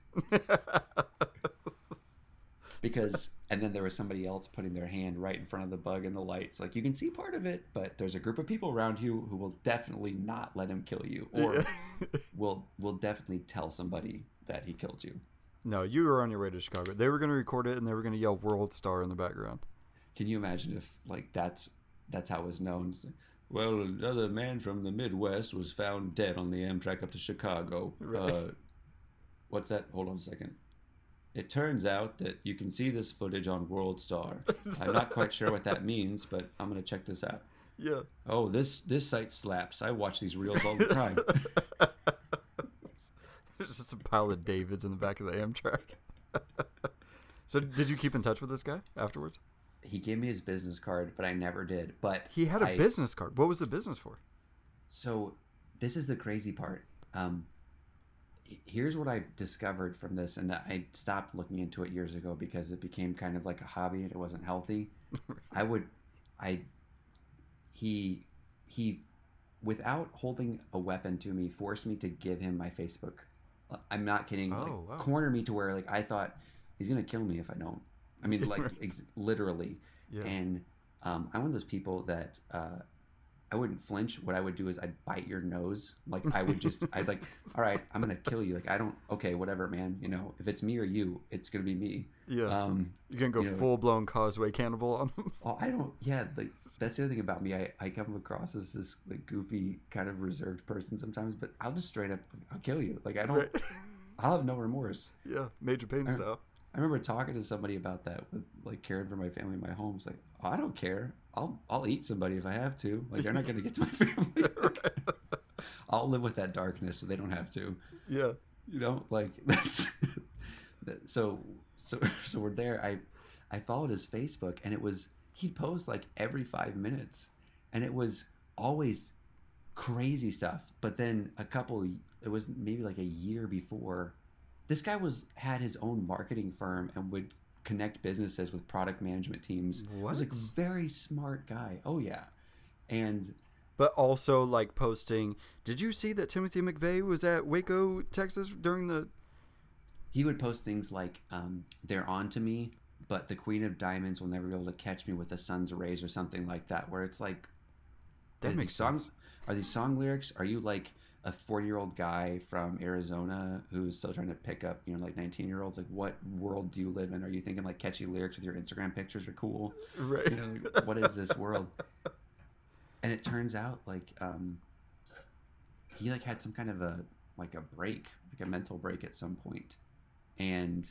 Because and then there was somebody else putting their hand right in front of the bug in the lights. Like you can see part of it but there's a group of people around you who will definitely not let him kill you or will will definitely tell somebody that he killed you. No, you were on your way to Chicago. They were going to record it and they were going to yell "World Star" in the background. Can you imagine if like that's that's how it was known like, well another man from the midwest was found dead on the amtrak up to chicago Right. uh, what's that hold on a second it turns out that you can see this footage on world star i'm not quite sure what that means but i'm going to check this out Yeah. Oh, this this site slaps. I watch these reels all the time. There's just a pile of Davids in the back of the Amtrak. so, did you keep in touch with this guy afterwards? He gave me his business card, but I never did. But He had a I- business card. What was the business for? So this is the crazy part. Um, here's what I discovered from this, and I stopped looking into it years ago because it became kind of like a hobby and it wasn't healthy. I would, I, he, he, without holding a weapon to me, forced me to give him my Facebook. I'm not kidding. Oh, like, wow. Corner me to where like I thought he's gonna kill me if I don't. I mean, like Right. ex- literally. Yeah. And um, I'm one of those people that uh, I wouldn't flinch. What I would do is I'd bite your nose. Like I would just, I'd like, all right, I'm gonna kill you. Like I don't, okay, whatever, man. You know, if it's me or you, it's gonna be me. yeah. Um, You're to go you know- full blown causeway cannibal on him. oh, I don't. Yeah, like that's the other thing about me. I, I come across as this like goofy kind of reserved person sometimes, but I'll just straight up, I'll kill you. Like I don't, Right. I'll have no remorse. yeah. Major Payne Uh, style. I remember talking to somebody about that with like caring for my family in my home. It's like, oh, I don't care. I'll I'll eat somebody if I have to. Like they're not gonna get to my family. I'll live with that darkness so they don't have to. Yeah. You know, like that's that- so so so we're there. I I followed his Facebook and it was he'd post like every five minutes, and it was always crazy stuff. But then a couple, it was maybe like a year before, this guy was had his own marketing firm and would connect businesses with product management teams. He was like a very smart guy. Oh yeah, and But also, like, posting, did you see that Timothy McVeigh was at Waco, Texas during the. he would post things like um, they're on to me but the queen of diamonds will never be able to catch me with the sun's rays or something like that where it's like That makes song, sense. are these song lyrics are you like a 40 year old guy from arizona who's still trying to pick up you know like 19 year olds like what world do you live in are you thinking like catchy lyrics with your instagram pictures are cool Right. you know, what is this world? And it turns out like um, he like had some kind of a like a break, like a mental break at some point. point, and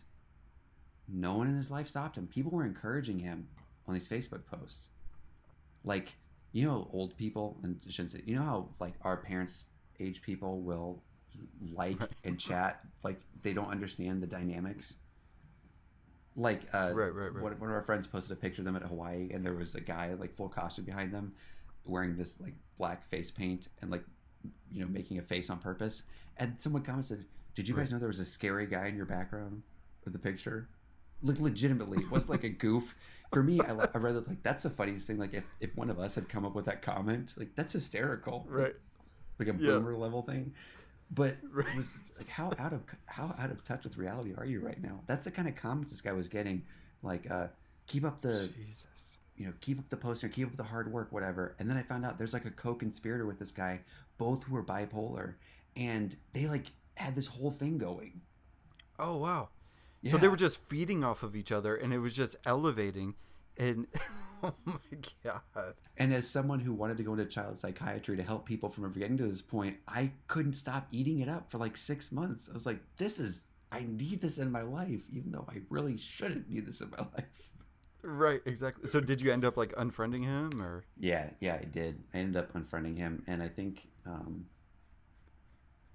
no one in his life stopped him. People were encouraging him on these Facebook posts, like you know, old people and I shouldn't say you know how like our parents' age people will like Right. and chat like they don't understand the dynamics. Like uh, Right, right, right. One, one of our friends posted a picture of them at Hawaii, and there was a guy like full costume behind them, wearing this like black face paint and like you know making a face on purpose. And someone commented, "Did you guys Right. know there was a scary guy in your background with the picture?" Like legitimately, it wasn't like a goof. For me, I, I read it like that's the funniest thing. Like if, if one of us had come up with that comment, like that's hysterical. Right. Like a Yeah. boomer level thing. But Right. was like how out of how out of touch with reality are you right now? That's the kind of comments this guy was getting. Like, uh, keep up the Jesus. you know, keep up the poster, keep up the hard work, whatever. And then I found out there's like a co-conspirator with this guy, both who were bipolar, and they like had this whole thing going. Oh, wow. Yeah. So they were just feeding off of each other and it was just elevating. And oh my God. And as someone who wanted to go into child psychiatry to help people from ever getting to this point, I couldn't stop eating it up for like six months. I was like, this is, I need this in my life, even though I really shouldn't need this in my life. right, exactly. So did you end up like unfriending him or? Yeah, yeah, I did. I ended up unfriending him, and I think um,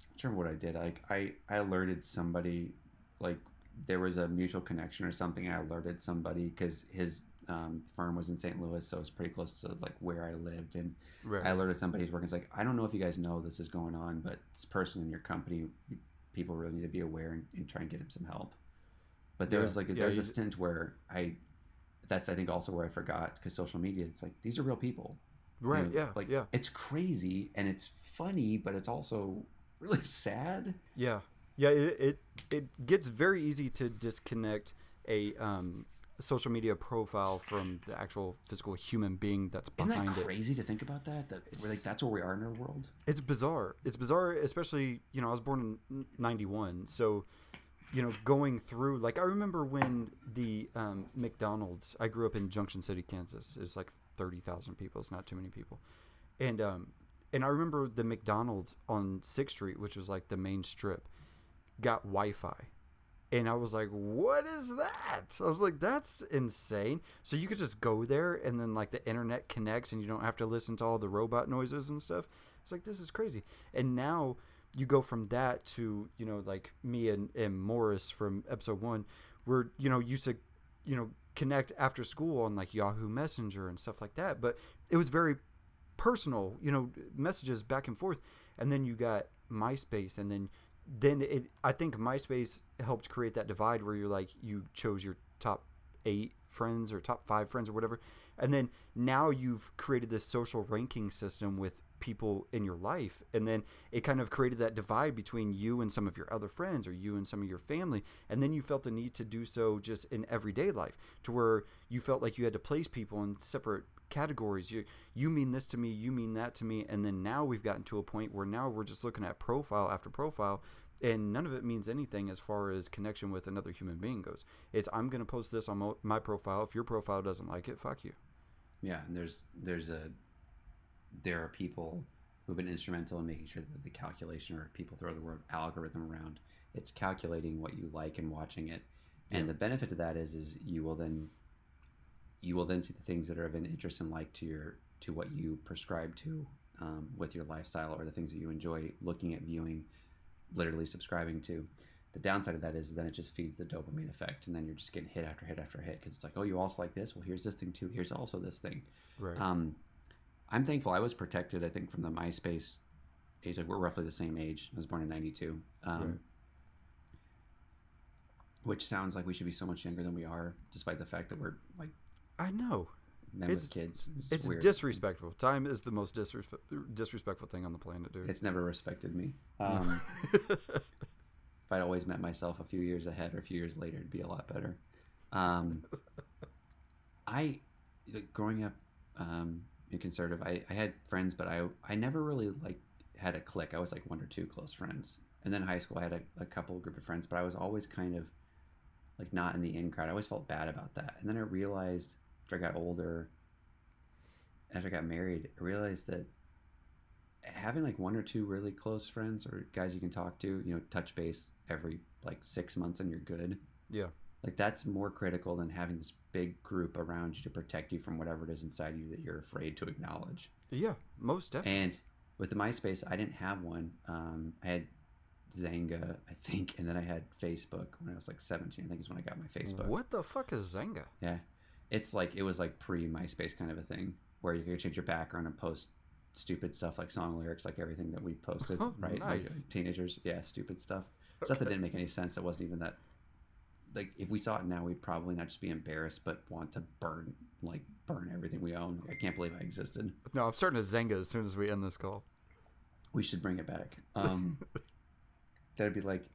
I don't remember what I did. Like I, I alerted somebody, like there was a mutual connection or something. I alerted somebody because his um, firm was in St. Louis, so it's pretty close to like where I lived, and Right. I alerted somebody who's working. It's like I don't know if you guys know this is going on, but this person in your company, people really need to be aware and, and try and get him some help. But there Yeah. was like Yeah, there was a stint where I, that's I think also where I forgot because social media. It's like these are real people. you right. know, yeah. Like yeah. it's crazy and it's funny, but it's also really sad. Yeah, yeah. It, it it gets very easy to disconnect a um, social media profile from the actual physical human being that's behind Isn't that it. crazy to think about that? That we're like that's where we are in our world. It's bizarre. It's bizarre, especially you know I was born in '91, so you know going through like I remember when the um, McDonald's. I grew up in Junction City, Kansas. It's like thirty thousand people. It's not too many people, and um, and I remember the McDonald's on Sixth Street, which was like the main strip, got Wi-Fi. And I was like, "What is that?" I was like, "That's insane!" So you could just go there, and then like the internet connects, and you don't have to listen to all the robot noises and stuff. It's like this is crazy. And now you go from that to you know like me and, and Morris from episode one, we're you know used to you know connect after school on like Yahoo Messenger and stuff like that. But it was very personal, you know, messages back and forth. And then you got MySpace, and then then it. I think MySpace helped create that divide where you're like you chose your top eight friends or top five friends or whatever, and then now you've created this social ranking system with people in your life and then it kind of created that divide between you and some of your other friends or you and some of your family and then you felt the need to do so just in everyday life to where you felt like you had to place people in separate categories you you mean this to me you mean that to me and then now we've gotten to a point where now we're just looking at profile after profile and none of it means anything as far as connection with another human being goes it's i'm going to post this on mo- my profile if your profile doesn't like it fuck you Yeah, and there's there's a there are people who've been instrumental in making sure that the calculation or people throw the word algorithm around. It's calculating what you like and watching it. And Yeah. the benefit to that is is you will then you will then see the things that are of an interest and like to your to what you prescribe to um, with your lifestyle or the things that you enjoy looking at viewing literally subscribing to the downside of that is then it just feeds the dopamine effect and then you're just getting hit after hit after hit because it's like oh you also like this well here's this thing too here's also this thing right um, I'm thankful I was protected. I think from the MySpace age. Like we're roughly the same age. I was born in '92, um, Right. which sounds like we should be so much younger than we are, despite the fact that we're like i know men It's- with kids. It's weird. disrespectful. Time is the most disrespe- disrespectful thing on the planet, dude. It's never respected me. Um, if I'd always met myself a few years ahead or a few years later, it'd be a lot better. Um, I, like, growing up um, in conservative, I, I had friends, but I I never really like had a clique. I was like one or two close friends, and then high school I had a, a couple group of friends, but I was always kind of like not in the in crowd. I always felt bad about that, and then I realized after I got older, after I got married, I realized that having like one or two really close friends or guys you can talk to, you know, touch base every like six months and you're good. Yeah. Like that's more critical than having this big group around you to protect you from whatever it is inside you that you're afraid to acknowledge. yeah, most definitely. And with the MySpace, I didn't have one. Um, I had Xanga, I think, and then I had Facebook when I was like 17. I think is when I got my Facebook. What the fuck is Xanga? Yeah. It's like it was like pre MySpace kind of a thing where you could change your background and post stupid stuff like song lyrics, like everything that we posted, Oh, right? Like teenagers, yeah, stupid stuff. Stuff that didn't make any sense. That wasn't even that. Like if we saw it now, we'd probably not just be embarrassed, but want to burn, like burn everything we own. I can't believe I existed. No, I'm starting to Xanga as soon as we end this call. We should bring it back. Um, there'd be like,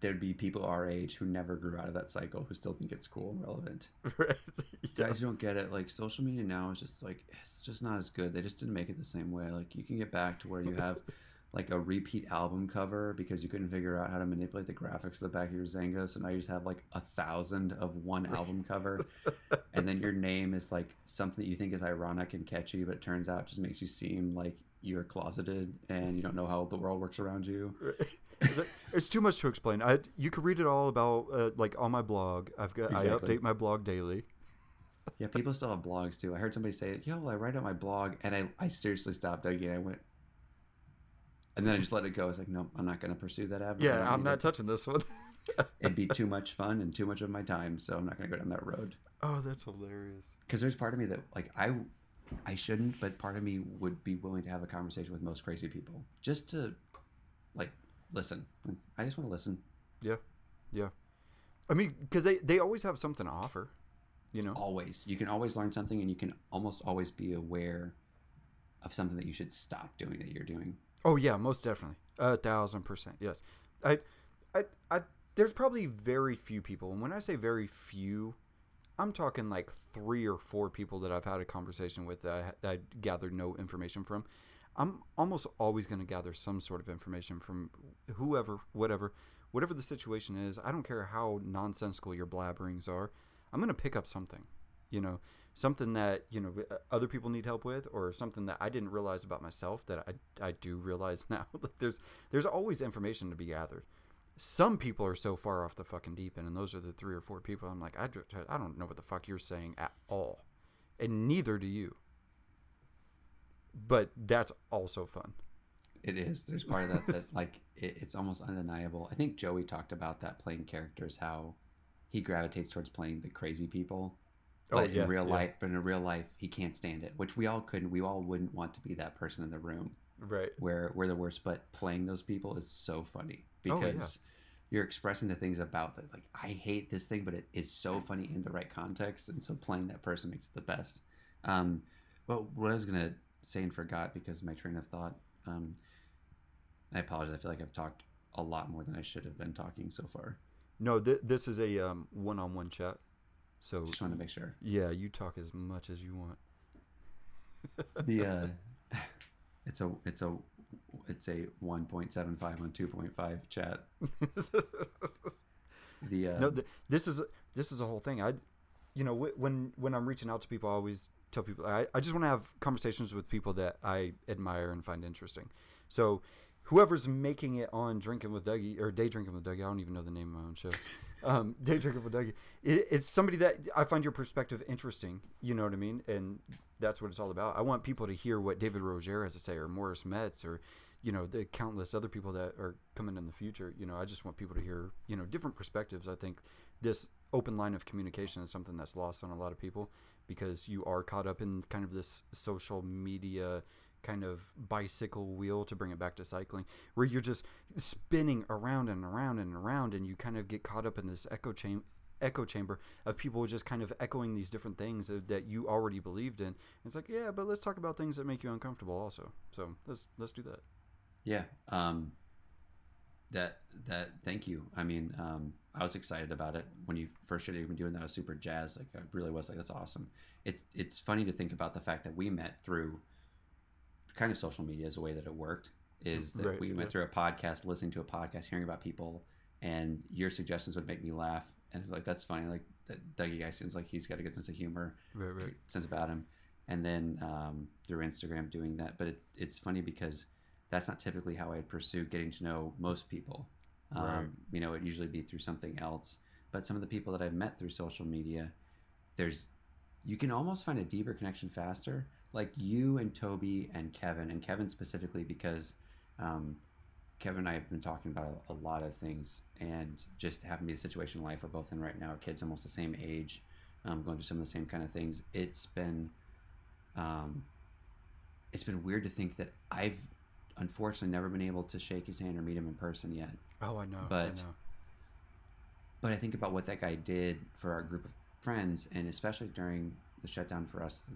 there'd be people our age who never grew out of that cycle who still think it's cool and relevant. right. Yeah. guys don't get it like social media now is just like it's just not as good they just didn't make it the same way like you can get back to where you have like a repeat album cover because you couldn't figure out how to manipulate the graphics of the back of your Xanga so now you just have like a thousand of one album cover and then your name is like something that you think is ironic and catchy but it turns out just makes you seem like you're closeted and you don't know how the world works around you It's too much to explain. I you could read it all about uh, like on my blog. I've got Exactly. I update my blog daily. Yeah, people still have blogs too. I heard somebody say, "Yo, I write on my blog," and I, I seriously stopped again. I went, and then I just let it go. I was like, "No, I'm not going to pursue that avenue. Yeah, I'm not it. touching this one. It'd be too much fun and too much of my time, so I'm not going to go down that road." oh, that's hilarious. Because there's part of me that like I, I shouldn't, but part of me would be willing to have a conversation with most crazy people just to, like, listen. I just want to listen. Yeah, yeah. I mean, because they they always have something to offer. You know. Always, you can always learn something, and you can almost always be aware of something that you should stop doing that you're doing. Oh yeah, most definitely, a thousand percent. Yes, I, I, I. There's probably very few people, and when I say very few, I'm talking like three or four people that I've had a conversation with that I, I gathered no information from. I'm almost always going to gather some sort of information from whoever, whatever, whatever the situation is. I don't care how nonsensical your blabberings are. I'm going to pick up something, you know, something that you know uh, other people need help with, or something that I didn't realize about myself that I, I do realize now. there's there's always information to be gathered. Some people are so far off the fucking deep end, and those are the three or four people. I'm like, I, I don't know what the fuck you're saying at all, and neither do you. But that's also fun. It is. There's part of that that like it, it's almost undeniable. I think Joey talked about that playing characters how he gravitates towards playing the crazy people. Oh, But yeah, in real yeah. life, but in real life, he can't stand it. Which we all couldn't. We all wouldn't want to be that person in the room Right. where we're the worst. But playing those people is so funny Oh, because you're expressing the things about that. Like I hate this thing, but it is so funny in the right context, and so playing that person makes it the best. Um, well, what I was gonna say and forgot because my train of thought. Um, I apologize. I feel like I've talked a lot more than I should have been talking so far. No, th- this is a um, one-on-one chat. So Just wanted to make sure. yeah, you talk as much as you want. The uh, it's a it's a it's a one point seven five on two point five chat. The uh, no, th- this is a, this is a whole thing. I, you know, wh- when when I'm reaching out to people, I always tell people I, I just want to have conversations with people that I admire and find interesting. So, whoever's making it on Drinking with Dougie or Day Drinking with Dougie, I don't even know the name of my own show. um, Day Drinking with Dougie. It, it's somebody that I find your perspective interesting. You know what I mean? And that's what it's all about. I want people to hear what David Roger has to say, or Morris Metz, or you know the countless other people that are coming in the future. You know, I just want people to hear you know different perspectives. I think this open line of communication is something that's lost on a lot of people because you are caught up in kind of this social media kind of bicycle wheel to bring it back to cycling where you're just spinning around and around and around and you kind of get caught up in this echo chamber echo chamber of people just kind of echoing these different things that- you already believed in it's like yeah but let's talk about things that make you uncomfortable also so let's let's do that Yeah. Um, that that thank you. I mean, um, I was excited about it when you first started even doing that. I was super jazzed. Like I really was. Like that's awesome. It's it's funny to think about the fact that we met through kind of social media is the way that it worked. Is that Right, we went yeah. through a podcast, listening to a podcast, hearing about people, and your suggestions would make me laugh. And like that's funny. Like that Dougie guy seems like he's got a good sense of humor right right sense about him. And then um, through Instagram doing that. But it, it's funny because that's not typically how I'd pursue getting to know most people. Um, Right. You know, it'd usually be through something else. But some of the people that I've met through social media, there's you can almost find a deeper connection faster. Like you and Toby and Kevin, and Kevin specifically because um, Kevin and I have been talking about a, a lot of things, and just having me the situation in life we're both in right now. Our kids almost the same age, um, going through some of the same kind of things. It's been, um, it's been weird to think that I've unfortunately never been able to shake his hand or meet him in person yet. oh i know I But- know. But I think about what that guy did for our group of friends, and especially during the shutdown for us,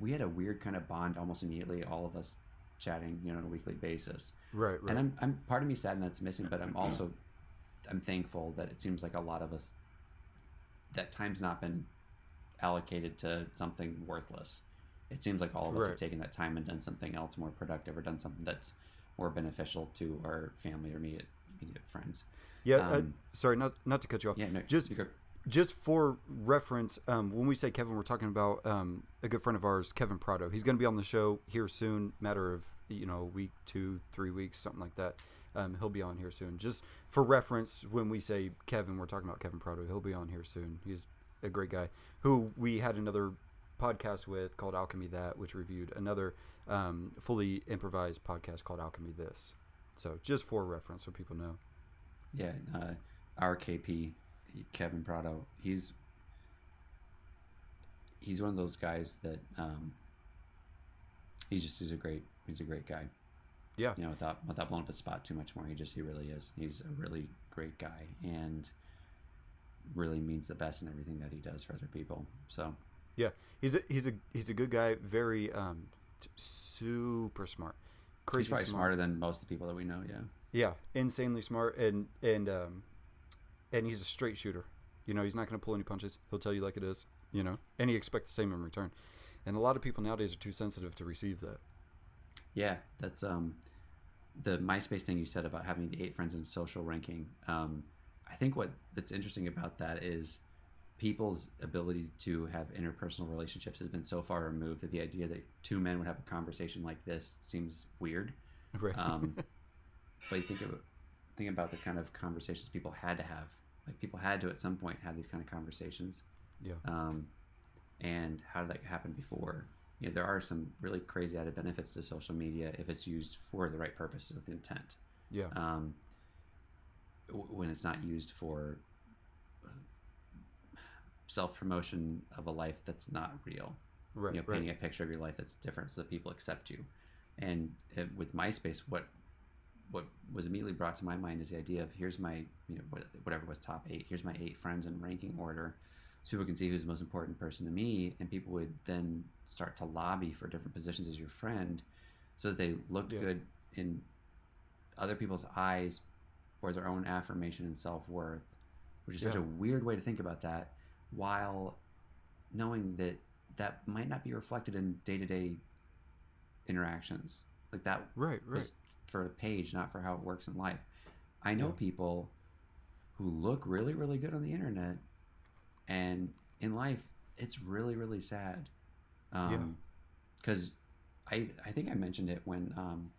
we had a weird kind of bond almost immediately. All of us chatting, you know, on a weekly basis. right right And I'm, I'm part of me sad and that's missing, but I'm also, I'm thankful that it seems like a lot of us, that time's not been allocated to something worthless. It seems like all of us have Right. taken that time and done something else more productive or done something that's more beneficial to our family or immediate, immediate friends. yeah uh, Um, sorry not not to cut you off Yeah, no, Just-. Just for reference, um, when we say Kevin, we're talking about um, a good friend of ours, Kevin Prado. He's going to be on the show here soon, matter of you know week, two, three weeks, something like that. Um, he'll be on here soon. Just for reference, when we say Kevin, we're talking about Kevin Prado. He'll be on here soon. He's a great guy who we had another podcast with called Alchemy That, which reviewed another um, fully improvised podcast called Alchemy This. So just for reference, so people know. Yeah, uh, our KP, Kevin Prado, he's he's one of those guys that um, he's just he's a great he's a great guy. Yeah. You know, without without blowing up his spot too much more, he just he really is. He's a really great guy and really means the best in everything that he does for other people. So Yeah, he's a he's a he's a good guy. Very um, t- super smart. Crazy he's probably smart. smarter than most of the people that we know. Yeah. Yeah, insanely smart, and and um, and he's a straight shooter. You know, he's not going to pull any punches. He'll tell you like it is. You know, and he expects the same in return. And a lot of people nowadays are too sensitive to receive that. Yeah, that's um, the MySpace thing you said about having the eight friends in social ranking. Um, I think what that's interesting about that is people's ability to have interpersonal relationships has been so far removed that the idea that two men would have a conversation like this seems weird. Right. Um, but you think of think about the kind of conversations people had to have. Like people had to at some point have these kind of conversations. yeah. Um, and how did that happen before? You know, there are some really crazy added benefits to social media if it's used for the right purposes with intent. Yeah. Um, when it's not used for self promotion of a life that's not real right. you know, right. painting a picture of your life that's different so that people accept you. And uh, with MySpace, what what was immediately brought to my mind is the idea of here's my you know whatever was top eight. Here's my eight friends in ranking order, so people can see who's the most important person to me, and people would then start to lobby for different positions as your friend, so that they looked Yeah. good in other people's eyes for their own affirmation and self worth, which is such a weird way to think about that, while knowing that that might not be reflected in day to day interactions. Like that Right. Right. For a page, not for how it works in life. I know Yeah. people who look really, really good on the internet, and in life, it's really, really sad. Um, Because I, I think I mentioned it when, um,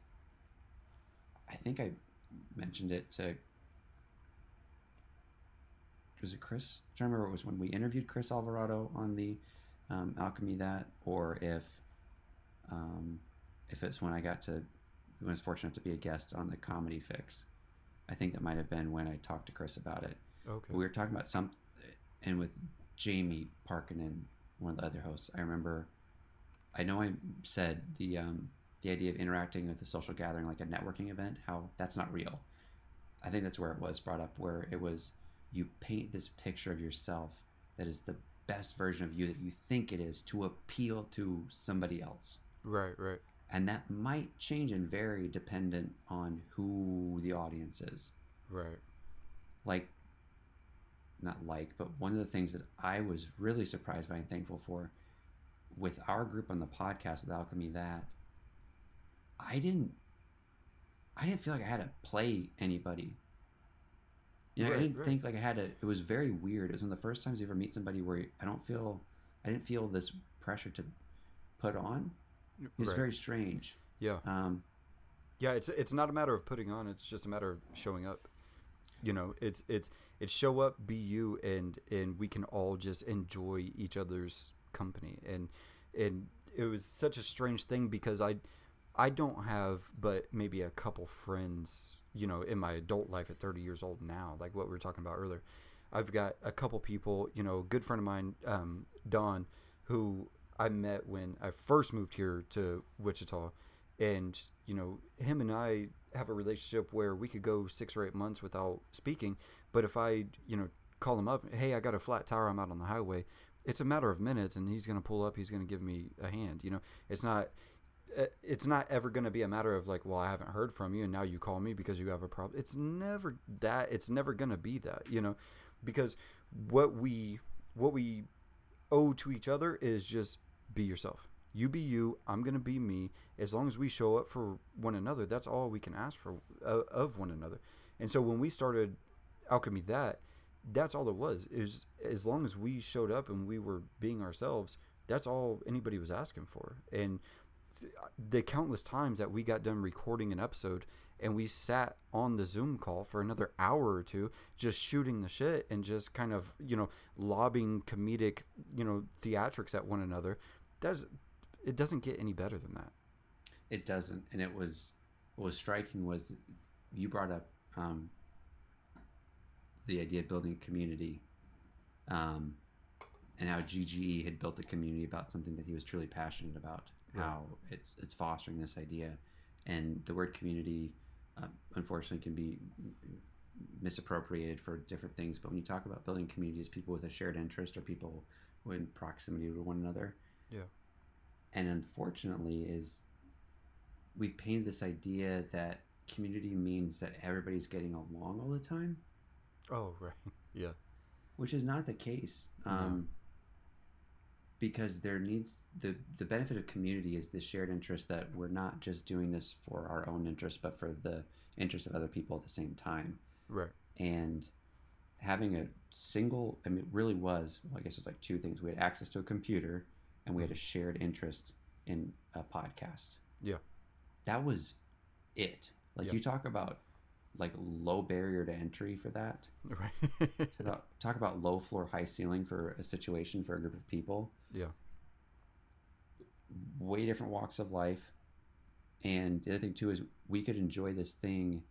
I think I mentioned it to, was it Chris? I don't remember it was when we interviewed Chris Alvarado on the um, Alchemy That, or if, um, if it's when I got to, I was fortunate enough to be a guest on the Comedy Fix. I think that might have been when I talked to Chris about it. Okay. We were talking about some, and with Jamie Parkinen, one of the other hosts, I remember. I know I said the um, the idea of interacting with a social gathering like a networking event, how that's not real. I think that's where it was brought up, where it was you paint this picture of yourself that is the best version of you that you think it is to appeal to somebody else. Right. Right. And that might change and vary dependent on who the audience is Right. like not like but one of the things that i was really surprised by and thankful for with our group on the podcast with alchemy that i didn't i didn't feel like i had to play anybody you know, Right, i didn't right. think like i had to it was very weird it was one of the first times you ever meet somebody where i don't feel i didn't feel this pressure to put on it was right. very strange Yeah. um Yeah, it's it's not a matter of putting on; it's just a matter of showing up. You know, it's it's it's show up, be you, and and we can all just enjoy each other's company. And and it was such a strange thing because I I don't have but maybe a couple friends, you know, in my adult life at 30 years old now, like what we were talking about earlier. I've got a couple people, you know, a good friend of mine, um, Don, who I met when I first moved here to Wichita and you know him and i have a relationship where we could go six or eight months without speaking but if i you know call him up hey i got a flat tire i'm out on the highway it's a matter of minutes and he's going to pull up he's going to give me a hand you know? It's not uh, it's not ever going to be a matter of like well i haven't heard from you and now you call me because you have a problem it's never that it's never going to be that you know? Because what we what we owe to each other is just be yourself. You be you i'm going to be me. As long as we show up for one another that's all we can ask for uh, of one another. And so when we started alchemy that that's all it was. Is as long as we showed up and we were being ourselves that's all anybody was asking for. And the countless times that we got done recording an episode and we sat on the Zoom call for another hour or two, just shooting the shit and just kind of, you know, lobbing comedic, you know, theatrics at one another. That's it doesn't get any better than that. It doesn't, and it was what was striking was you brought up um, the idea of building a community, um, and how GGE had built a community about something that he was truly passionate about. Right. How it's it's fostering this idea, and the word community, um, unfortunately, can be misappropriated for different things. But when you talk about building communities, people with a shared interest or people who in proximity to one another, Yeah. and unfortunately is we've painted this idea that community means that everybody's getting along all the time Oh, right. Yeah. which is not the case um, because there needs the the benefit of community is the shared interest that we're not just doing this for our own interest but for the interest of other people at the same time Right. and having a single i mean it really was well, i guess it was like two things we had access to a computer and we had a shared interest in a podcast Yeah. that was it like Yeah. you talk about like low barrier to entry for that Right. talk about, talk about low floor high ceiling for a situation for a group of people yeah. way different walks of life and the other thing too is we could enjoy this thing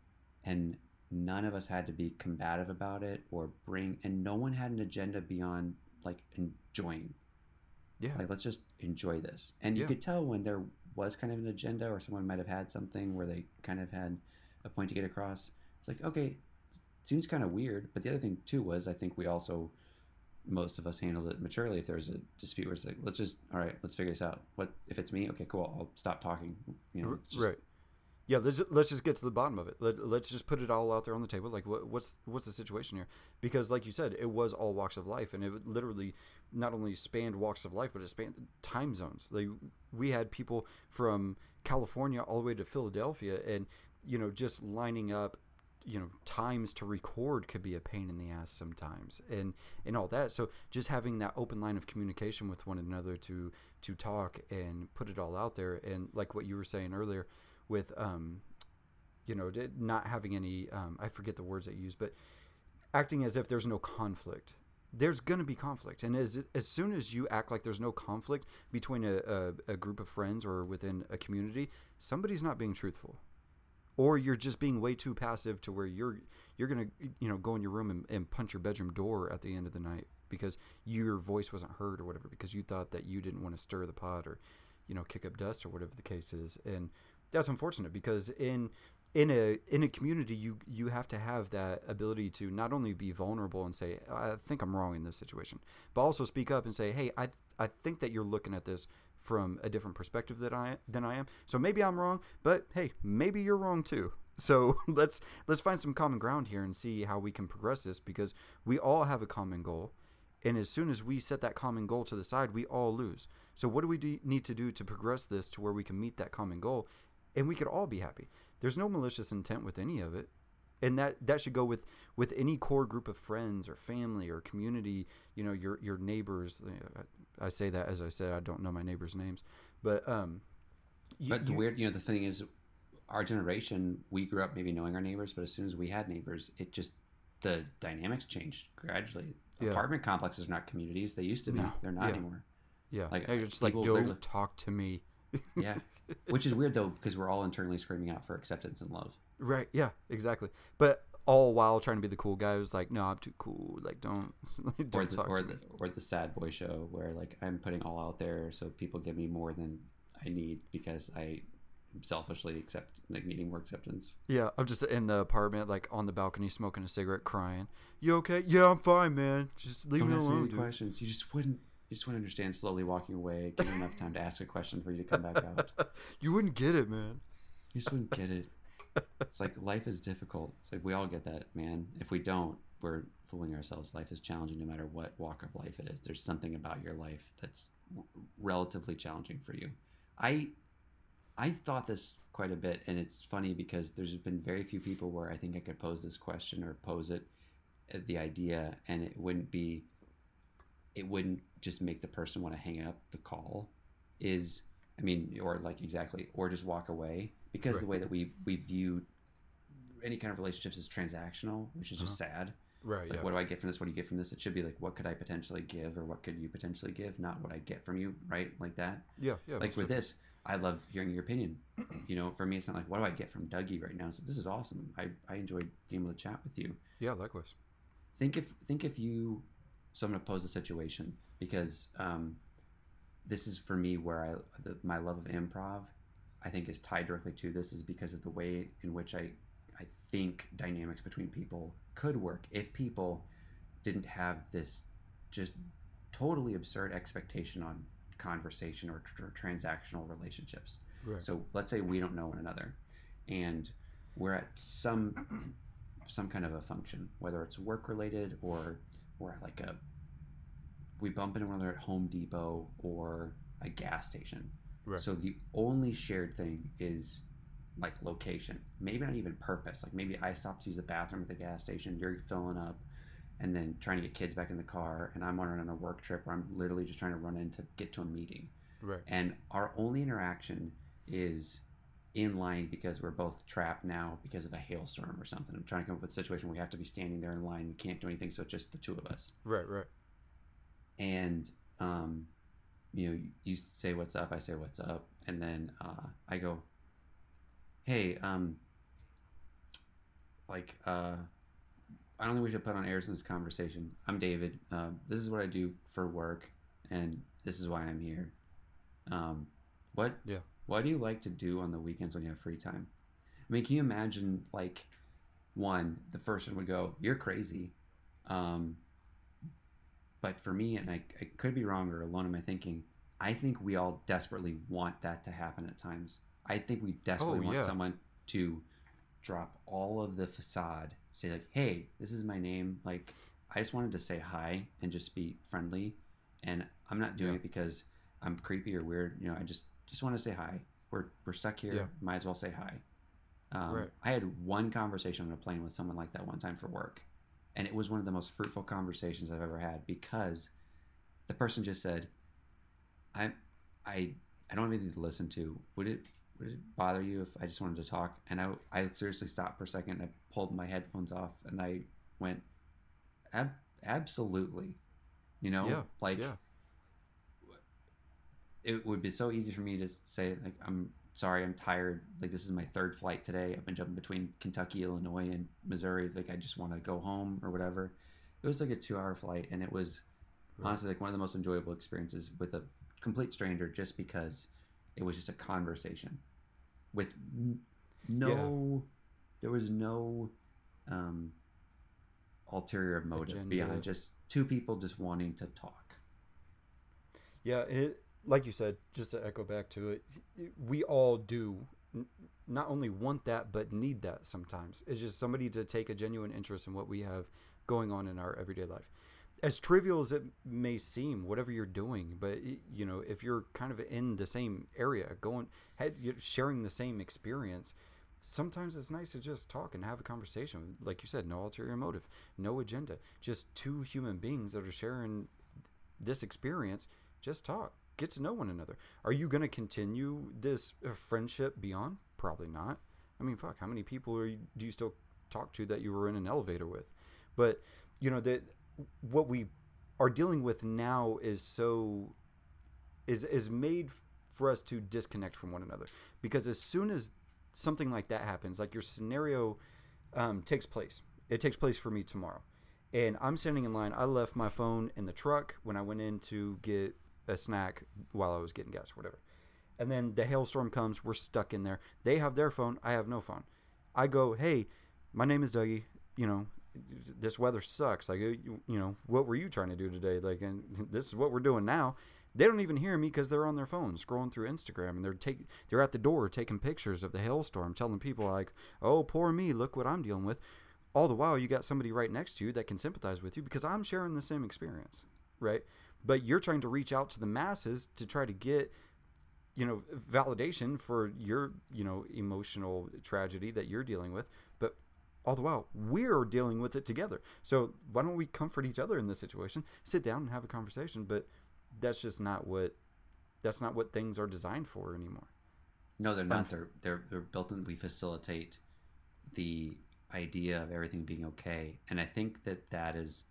and none of us had to be combative about it or bring and no one had an agenda beyond like enjoying Yeah. like let's just enjoy this and you Yeah. could tell when there was kind of an agenda or someone might have had something where they kind of had a point to get across it's like okay seems kind of weird but the other thing too was i think we also most of us handled it maturely if there was a dispute where it's like let's just all right let's figure this out what if it's me okay cool i'll stop talking you know just, right. Yeah, let's let's just get to the bottom of it. Let, let's just put it all out there on the table. Like, what, what's what's the situation here? Because, like you said, it was all walks of life, and it literally not only spanned walks of life, but it spanned time zones. Like, we had people from California all the way to Philadelphia, and you know, just lining up, you know, times to record could be a pain in the ass sometimes, and and all that. So, just having that open line of communication with one another to to talk and put it all out there, and like what you were saying earlier with um, you know, not having any um, I forget the words that you use, but acting as if there's no conflict. There's going to be conflict, and as as soon as you act like there's no conflict between a, a, a group of friends or within a community, somebody's not being truthful, or you're just being way too passive to where you're you're gonna you know go in your room and, and punch your bedroom door at the end of the night because your voice wasn't heard or whatever because you thought that you didn't want to stir the pot or you know kick up dust or whatever the case is. And that's unfortunate because in in a in a community you you have to have that ability to not only be vulnerable and say I think I'm wrong in this situation but also speak up and say hey I I think that you're looking at this from a different perspective that I than I am. So maybe I'm wrong but hey maybe you're wrong too. So let's let's find some common ground here and see how we can progress this because we all have a common goal. And as soon as we set that common goal to the side we all lose. So what do we do, need to do to progress this to where we can meet that common goal? And we could all be happy there's no malicious intent with any of it. And that that should go with with any core group of friends or family or community you know your your neighbors. I, I say that as i said i don't know my neighbors names but um you- but the you- weird you know the thing is our generation we grew up maybe knowing our neighbors but as soon as we had neighbors it just the dynamics changed gradually. Yeah. apartment complexes are not communities. They used to be. No. they're not Yeah. anymore. Yeah. Like, it's like don't literally- talk to me yeah which is weird though because we're all internally screaming out for acceptance and love right yeah exactly but all while trying to be the cool guy who's like no i'm too cool like don't, don't or the talk or the me. or the sad boy show where like I'm putting all out there so people give me more than I need because I selfishly accept like needing more acceptance. Yeah, I'm just in the apartment, like on the balcony, smoking a cigarette, crying. You okay? Yeah, I'm fine, man. Just leave Don't me ask me alone, any dude. questions. You just wouldn't. You just wouldn't understand. Slowly walking away, giving enough time to ask a question for you to come back out. You wouldn't get it, man. You just wouldn't get it. It's like life is difficult. It's like we all get that, man. If we don't, we're fooling ourselves. Life is challenging no matter what walk of life it is. There's something about your life that's relatively challenging for you. I I thought this quite a bit, and it's funny because there's been very few people where I think I could pose this question or pose it, uh, the idea, and it wouldn't be, it wouldn't just make the person want to hang up the call. Is I mean, or like exactly, or just walk away because the way that we we view any kind of relationships is transactional, which is just uh-huh. sad. Right. It's like, yeah. what do I get from this? What do you get from this? It should be like, what could I potentially give, or what could you potentially give, not what I get from you, right? Like that. yeah. Yeah. like with this, I love hearing your opinion. you know, for me, it's not like, what do I get from Dougie right now? So this is awesome. I I enjoyed being able to chat with you. Yeah. Likewise. Think if think if you. So I'm going to pose a situation because um, this is for me where I the, my love of improv, I think is tied directly to this is because of the way in which I I think dynamics between people could work if people didn't have this just totally absurd expectation on conversation or, tr- transactional relationships. Right. So let's say we don't know one another, and we're at some some kind of a function, whether it's work related or we're at like a we bump into one another at Home Depot or a gas station. Right. So the only shared thing is like location. Maybe not even purpose. Like maybe I stop to use the bathroom at the gas station. You're filling up, and then trying to get kids back in the car, and I'm on a work trip where I'm literally just trying to run in to get to a meeting Right. and our only interaction is in line because we're both trapped now because of a hailstorm or something. I'm trying to come up with a situation where we have to be standing there in line. We can't do anything, so it's just the two of us. Right. Right. And um, you know, you say what's up, I say what's up, and then uh, I go, "Hey, um, like, uh, I don't think we should put on airs in this conversation. I'm David. Uh, this is what I do for work, and this is why I'm here. Um, what? Yeah. What do you like to do on the weekends when you have free time? I mean, can you imagine like one, the first one would go, "You're crazy," um, but for me, and I, I could be wrong or alone in my thinking, I think we all desperately want that to happen at times. I think we desperately Oh, want yeah. someone to drop all of the facade, say like, "Hey, this is my name." Like, I just wanted to say hi and just be friendly, and I'm not doing Yeah. it because I'm creepy or weird. You know, I just just want to say hi. We're we're stuck here. Yeah. Might as well say hi. Um, Right. I had one conversation on a plane with someone like that one time for work, and it was one of the most fruitful conversations I've ever had because the person just said, "I, I, I don't have anything to listen to. Would it, would it bother you if I just wanted to talk?" And I, I seriously stopped for a second. I pulled my headphones off and I went, Ab- "Absolutely," you know, Yeah. like yeah. It would be so easy for me to say like i'm sorry i'm tired. Like this is my third flight today. I've been jumping between kentucky illinois and missouri. Like i just want to go home or whatever. It was like a two hour flight and it was honestly like one of the most enjoyable experiences with a complete stranger just because it was just a conversation with no there was no um ulterior motive Agenda. beyond just two people just wanting to talk. Yeah, it, like you said, just to echo back to it, we all do not only want that, but need that sometimes. It's just somebody to take a genuine interest in what we have going on in our everyday life. As trivial as it may seem, whatever you're doing, but you know, if you're kind of in the same area, going, sharing the same experience, sometimes it's nice to just talk and have a conversation. Like you said, no ulterior motive, no agenda, just two human beings that are sharing this experience just talk get to know one another. Are you going to continue this uh, friendship beyond? Probably not. I mean fuck how many people you, do you still talk to that you were in an elevator with? But you know that what we are dealing with now is so is is made for us to disconnect from one another. Because as soon as something like that happens like your scenario um, takes place it takes place for me tomorrow. And i'm standing in line i left my phone in the truck when i went in to get a snack while i was getting gas or whatever. And then the hailstorm comes we're stuck in there. They have their phone i have no phone. I go hey my name is dougie you know this weather sucks like you, you know what were you trying to do today? Like and this is what we're doing now. They don't even hear me because they're on their phone scrolling through instagram and they're take they're at the door taking pictures of the hailstorm telling people like oh poor me look what i'm dealing with. All the while you got somebody right next to you that can sympathize with you because i'm sharing the same experience right but you're trying to reach out to the masses to try to get you know validation for your you know emotional tragedy that you're dealing with but all the while we're dealing with it together so why don't we comfort each other in this situation sit down and have a conversation but that's just not what that's not what things are designed for anymore. No, they're not. Um, they're they're they're built in. We facilitate the idea of everything being okay, and I think that that is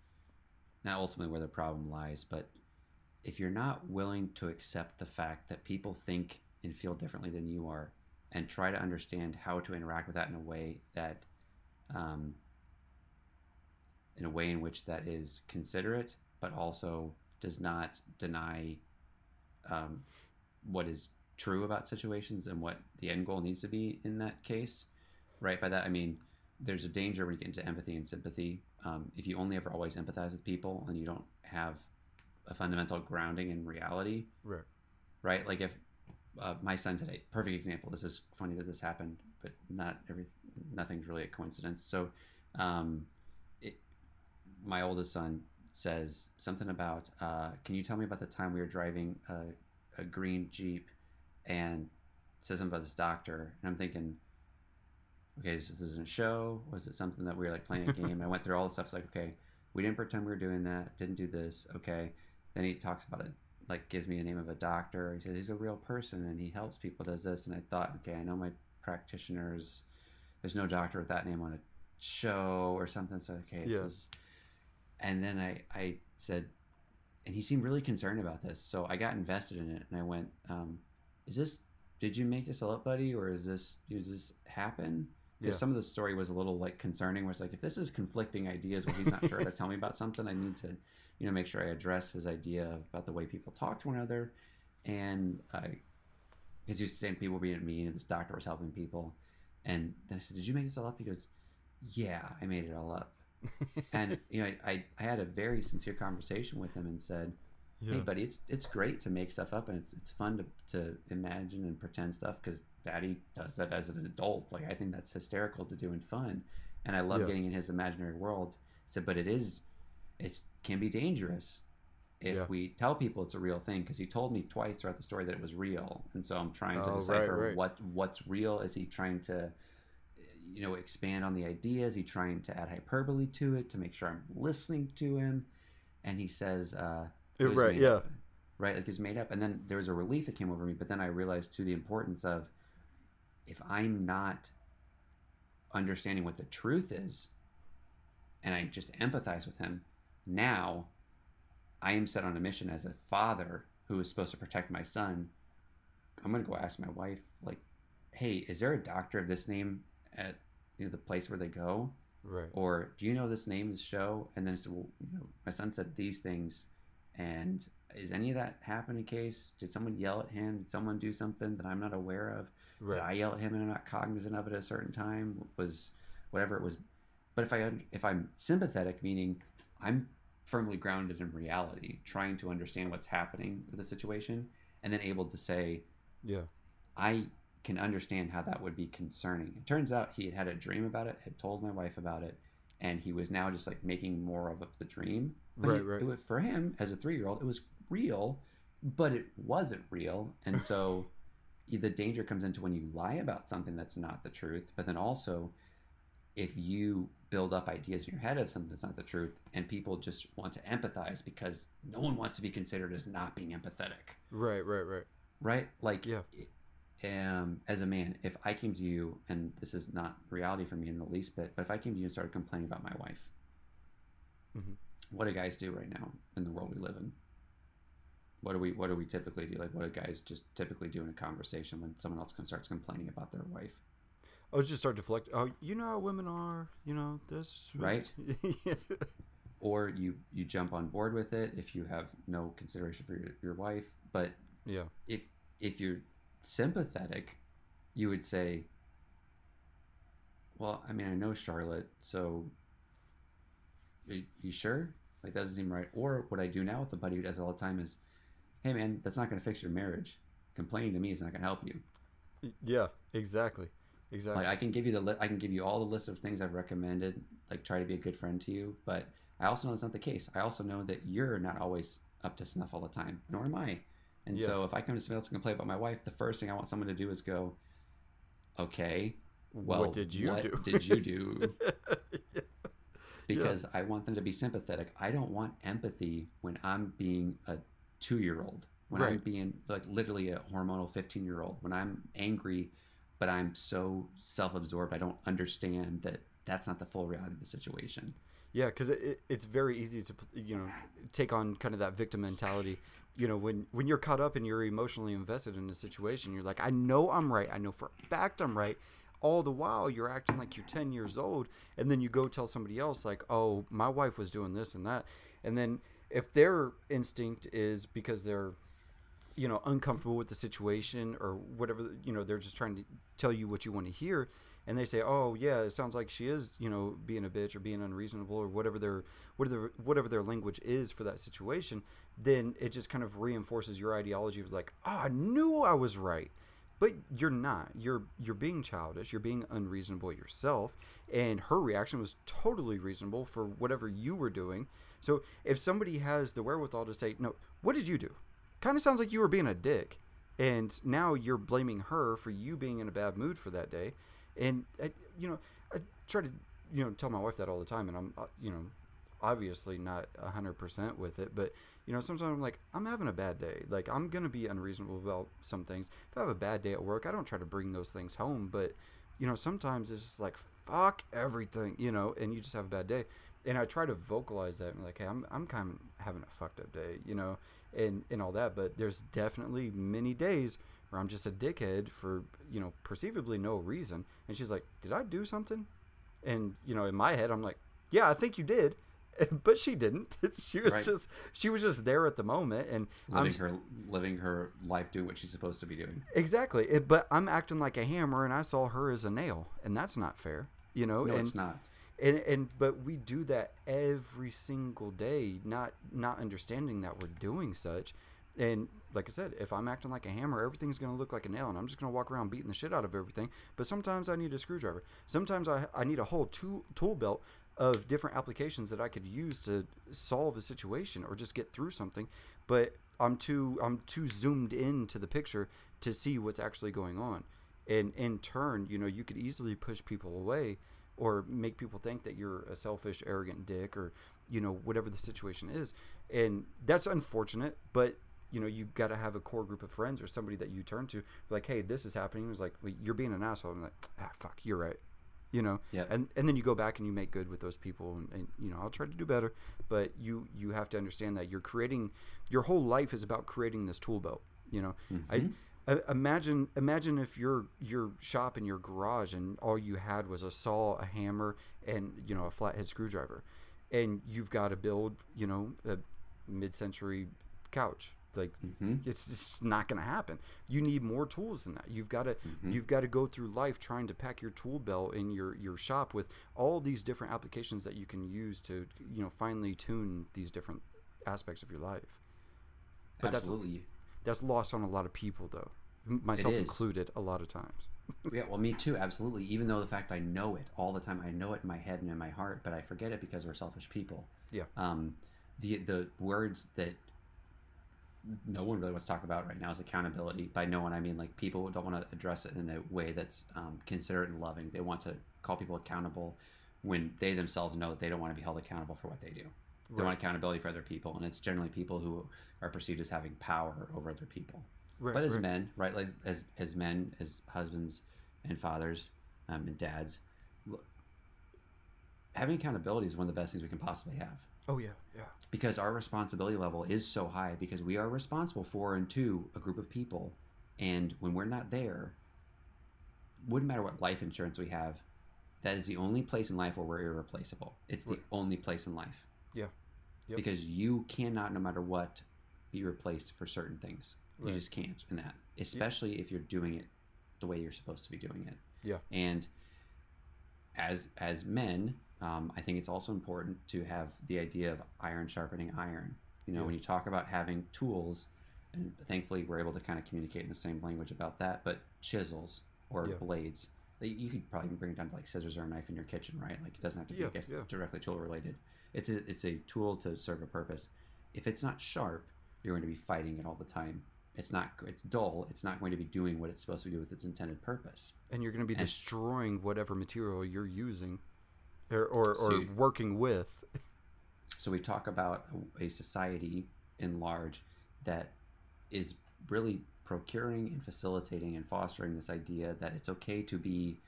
not ultimately where the problem lies. But if you're not willing to accept the fact that people think and feel differently than you are, and try to understand how to interact with that in a way that, um, in a way in which that is considerate, but also does not deny um, what is true about situations and what the end goal needs to be in that case. Right. By that, I mean, there's a danger when you get into empathy and sympathy. Um, if you only ever always empathize with people and you don't have a fundamental grounding in reality, Right. right? Like if uh, my son today, perfect example. This is funny that this happened, but not every, nothing's really a coincidence. So, um, it, my oldest son says something about, uh, can you tell me about the time we were driving a, a green Jeep and says something about this doctor? And I'm thinking, okay, this isn't a show. Was it something that we were like playing a game? I went through all the stuff. It's like, okay, we didn't pretend we were doing that. Didn't do this. Okay. Then he talks about it, like gives me a name of a doctor. He says he's a real person and he helps people. Does this? And I thought, okay, I know my practitioners. There's no doctor with that name on a show or something. So okay, Yeah. is. And then I I said, and he seemed really concerned about this. So I got invested in it and I went, um, is this? Did you make this all up, buddy, or is this? Does this happen? Because Yeah. some of the story was a little like concerning where it's like if this is conflicting ideas where he's not sure to tell me about something i need to you know make sure i address his idea about the way people talk to one another and i because he was saying people being mean and this doctor was helping people and then i said did you make this all up he goes yeah i made it all up and you know I, I had a very sincere conversation with him and said Yeah. hey buddy it's it's great to make stuff up and it's it's fun to, to imagine and pretend stuff because daddy does that as an adult like i think that's hysterical to do and fun and i love Yeah. getting in his imaginary world said but it is it can be dangerous if Yeah. we tell people it's a real thing because he told me twice throughout the story that it was real and so i'm trying to Oh, decipher right. what what's real is he trying to you know expand on the idea is he trying to add hyperbole to it to make sure i'm listening to him and he says uh Yeah, was right, yeah. up. right like it's made up and then there was a relief that came over me but then i realized too the importance of if i'm not understanding what the truth is and i just empathize with him now i am set on a mission as a father who is supposed to protect my son. I'm going to go ask my wife like hey is there a doctor of this name at you know, the place where they go? Right. or do you know this name this show? And then I said well you know my son said these things. And is any of that happening case? Did someone yell at him? Did someone do something that i'm not aware of did i yell at him and i'm not cognizant of it at a certain time was whatever it was but if i if i'm sympathetic meaning i'm firmly grounded in reality trying to understand what's happening with the situation and then able to say Yeah. I can understand how that would be concerning. It turns out he had had a dream about it, had told my wife about it, and he was now just like making more of the dream. But Right, it- right. Was- for him as a three-year-old, it was real, but it wasn't real, and so the danger comes into when you lie about something that's not the truth. But then also, if you build up ideas in your head of something that's not the truth, and people just want to empathize because no one wants to be considered as not being empathetic Right. Right. Right. right? Like, Yeah. um, as a man, if I came to you, and this is not reality for me in the least bit, but if I came to you and started complaining about my wife, Mhm. what do guys do right now in the world we live in? What do we What do we typically do? Like, what do guys just typically do in a conversation when someone else starts complaining about their wife? Oh, just start deflect. Oh, you know how women are. You know this. Right. yeah. Or you you jump on board with it if you have no consideration for your, your wife, but Yeah. if if you're sympathetic, you would say, "Well, I mean, I know Charlotte, so are you, you sure? Like that doesn't seem right." Or what I do now with a buddy who does it all the time is, "Hey, man, that's not going to fix your marriage. Complaining to me is not going to help you. Yeah. Exactly. Exactly. Like I can give you the li- I can give you all the list of things I've recommended, like try to be a good friend to you, but I also know that's not the case. I also know that you're not always up to snuff all the time, nor am I. And Yeah. so if I come to somebody else and complain about my wife, the first thing I want someone to do is go, "Okay, well, what did you what do? did you do?" Because I want them to be sympathetic. I don't want empathy when I'm being a two-year-old. when I'm being like literally a hormonal 15 year old, when I'm angry, but I'm so self absorbed, I don't understand that that's not the full reality of the situation. Yeah, because it, it, it's very easy to you know take on kind of that victim mentality. You know, when when you're caught up and you're emotionally invested in a situation, you're like, I know I'm right. I know for a fact I'm right. All the while you're acting like you're 10 years old, and then you go tell somebody else like, oh, my wife was doing this and that, and then if their instinct is because they're you know uncomfortable with the situation or whatever you know they're just trying to tell you what you want to hear and they say oh yeah it sounds like she is you know being a bitch or being unreasonable or whatever their whatever whatever their language is for that situation then it just kind of reinforces your ideology of like oh i knew i was right. But you're not. You're you're being childish. You're being unreasonable yourself and her reaction was totally reasonable for whatever you were doing so if somebody has the wherewithal to say no what did you do? Kind of sounds like you were being a dick and now you're blaming her for you being in a bad mood for that day. And I, you know i try to you know tell my wife that all the time and i'm uh, you know obviously not 100% with it but you know sometimes i'm like i'm having a bad day. Like i'm gonna be unreasonable about some things. If i have a bad day at work i don't try to bring those things home but you know sometimes it's just like fuck everything you know and you just have a bad day and i try to vocalize that and like hey i'm, I'm kind of having a fucked up day you know and and all that but there's definitely many days where i'm just a dickhead for you know perceivably no reason and she's like did i do something and you know in my head i'm like yeah i think you did but she didn't she was Right. just she was just there at the moment and i'm Living her living her life doing what she's supposed to be doing. exactly it, but i'm acting like a hammer and i saw her as a nail and that's not fair you know No, and it's not. And and but we do that every single day not not understanding that we're doing such. And like i said if i'm acting like a hammer everything's going to look like a nail and i'm just going to walk around beating the shit out of everything. But sometimes i need a screwdriver. Sometimes i, I need a whole tool, tool belt of different applications that i could use to solve a situation or just get through something. But i'm too i'm too zoomed into the picture to see what's actually going on. And in turn you know you could easily push people away or make people think that you're a selfish arrogant dick or you know whatever the situation is. And that's unfortunate but you know you got to have a core group of friends or somebody that you turn to like hey this is happening. It's like well, you're being an asshole. I'm like ah fuck you're right. You know? Yep. and and then you go back and you make good with those people and, and you know i'll try to do better. But you you have to understand that you're creating your whole life is about creating this tool belt you know? I, I imagine imagine if your your shop in your garage and all you had was a saw a hammer and you know a flathead screwdriver. And you've got to build you know a mid-century couch. Like hmm it's just not going to happen. You need more tools than that. You've got to Mm-hmm. you've got to go through life trying to pack your tool belt in your your shop with all these different applications that you can use to you know finely tune these different aspects of your life. But that's- Absolutely. that's lost on a lot of people though myself included a lot of times yeah, well, me too. Absolutely. Even though the fact I know it all the time, I know it in my head and in my heart, but I forget it because we're selfish people. Yeah. Um, the the words that no one really wants to talk about right now is accountability. By no one, I mean like people don't want to address it in a way that's um, considerate and loving. They want to call people accountable when they themselves know that they don't want to be held accountable for what they do. They Right. want accountability for other people, and it's generally people who are perceived as having power over other people right, but as right. men, right? Like as as men, as husbands and fathers um, and dads, look, having accountability is one of the best things we can possibly have oh yeah yeah because our responsibility level is so high because we are responsible for and to a group of people, and when we're not there, wouldn't matter what life insurance we have. That is the only place in life where we're irreplaceable. It's the Right. only place in life. Yeah. Yep. Because you cannot, no matter what, be replaced for certain things. You Right. just can't in that, especially if you're doing it the way you're supposed to be doing it. Yeah. And as as men, um, I think it's also important to have the idea of iron sharpening iron. You know, Yeah. when you talk about having tools, and thankfully we're able to kind of communicate in the same language about that. But chisels or Yeah. blades, you could probably bring it down to like scissors or a knife in your kitchen, right? Like it doesn't have to be Yeah, guess, yeah. directly tool related. It's a it's a tool to serve a purpose. If it's not sharp, you're going to be fighting it all the time. It's not. It's dull. It's not going to be doing what it's supposed to do with its intended purpose. and you're going to be And- destroying whatever material you're using or or, or See- working with So we talk about a, a society in large that is really procuring and facilitating and fostering this idea that it's okay to be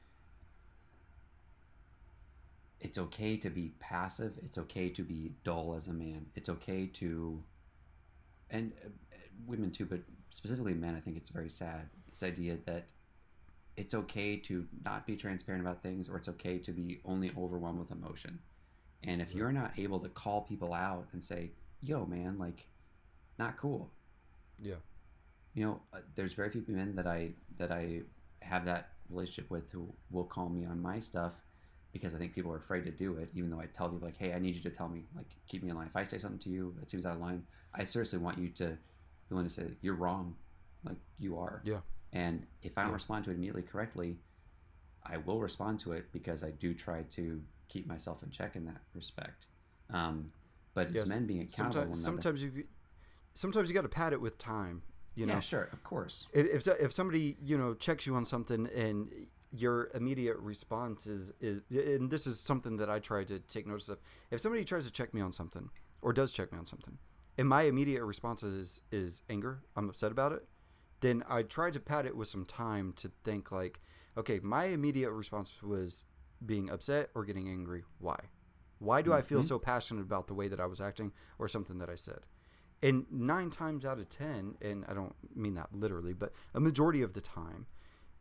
it's okay to be passive it's okay to be dull as a man it's okay to and uh, women too but specifically men i think it's very sad. This idea that it's okay to not be transparent about things or it's okay to be only overwhelmed with emotion. And if you're not able to call people out and say yo man like not cool. Yeah. you know uh, there's very few men that i that i have that relationship with who will call me on my stuff because i think people are afraid to do it even though i tell people like hey i need you to tell me like keep me in line. If i say something to you that seems out of line i seriously want you to be willing to say you're wrong like you are Yeah. and if i don't Yeah. respond to it immediately correctly i will respond to it because i do try to keep myself in check in that respect um, but it's Yes, men being accountable Sometimes, sometimes you, sometimes you got to pad it with time. You know, yeah sure of course if if if somebody you know checks you on something and your immediate response is is and this is something that I try to take notice of. If somebody tries to check me on something or does check me on something, and my immediate response is is anger, I'm upset about it, then I try to pad it with some time to think like, okay, my immediate response was being upset or getting angry. Why? Why do I feel Mhm. so passionate about the way that I was acting or something that I said? And nine times out of ten, and I don't mean that literally, but a majority of the time,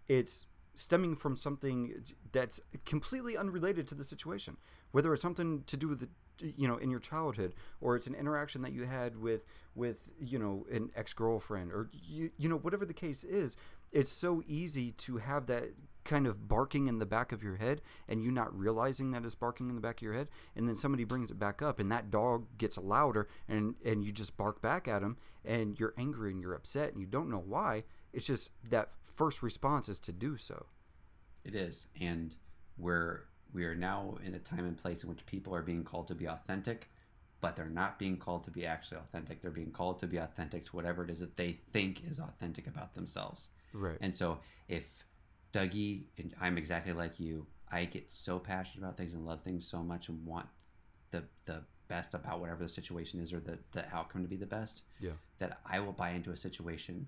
it's stemming from something that's completely unrelated to the situation. Whether it's something to do with the, you know, in your childhood, or it's an interaction that you had with, with you know, an ex girlfriend, or you, you know, whatever the case is, it's so easy to have that kind of barking in the back of your head and you not realizing that it's barking in the back of your head and then somebody brings it back up and that dog gets louder and and you just bark back at him and you're angry and you're upset and you don't know why. It's just that first response is to do so. It is, and we're we are now in a time and place in which people are being called to be authentic, but they're not being called to be actually authentic. They're being called to be authentic to whatever it is that they think is authentic about themselves. right And so, if Dougie and I'm exactly like you, I get so passionate about things and love things so much and want the the best about whatever the situation is or the the outcome to be the best yeah that I will buy into a situation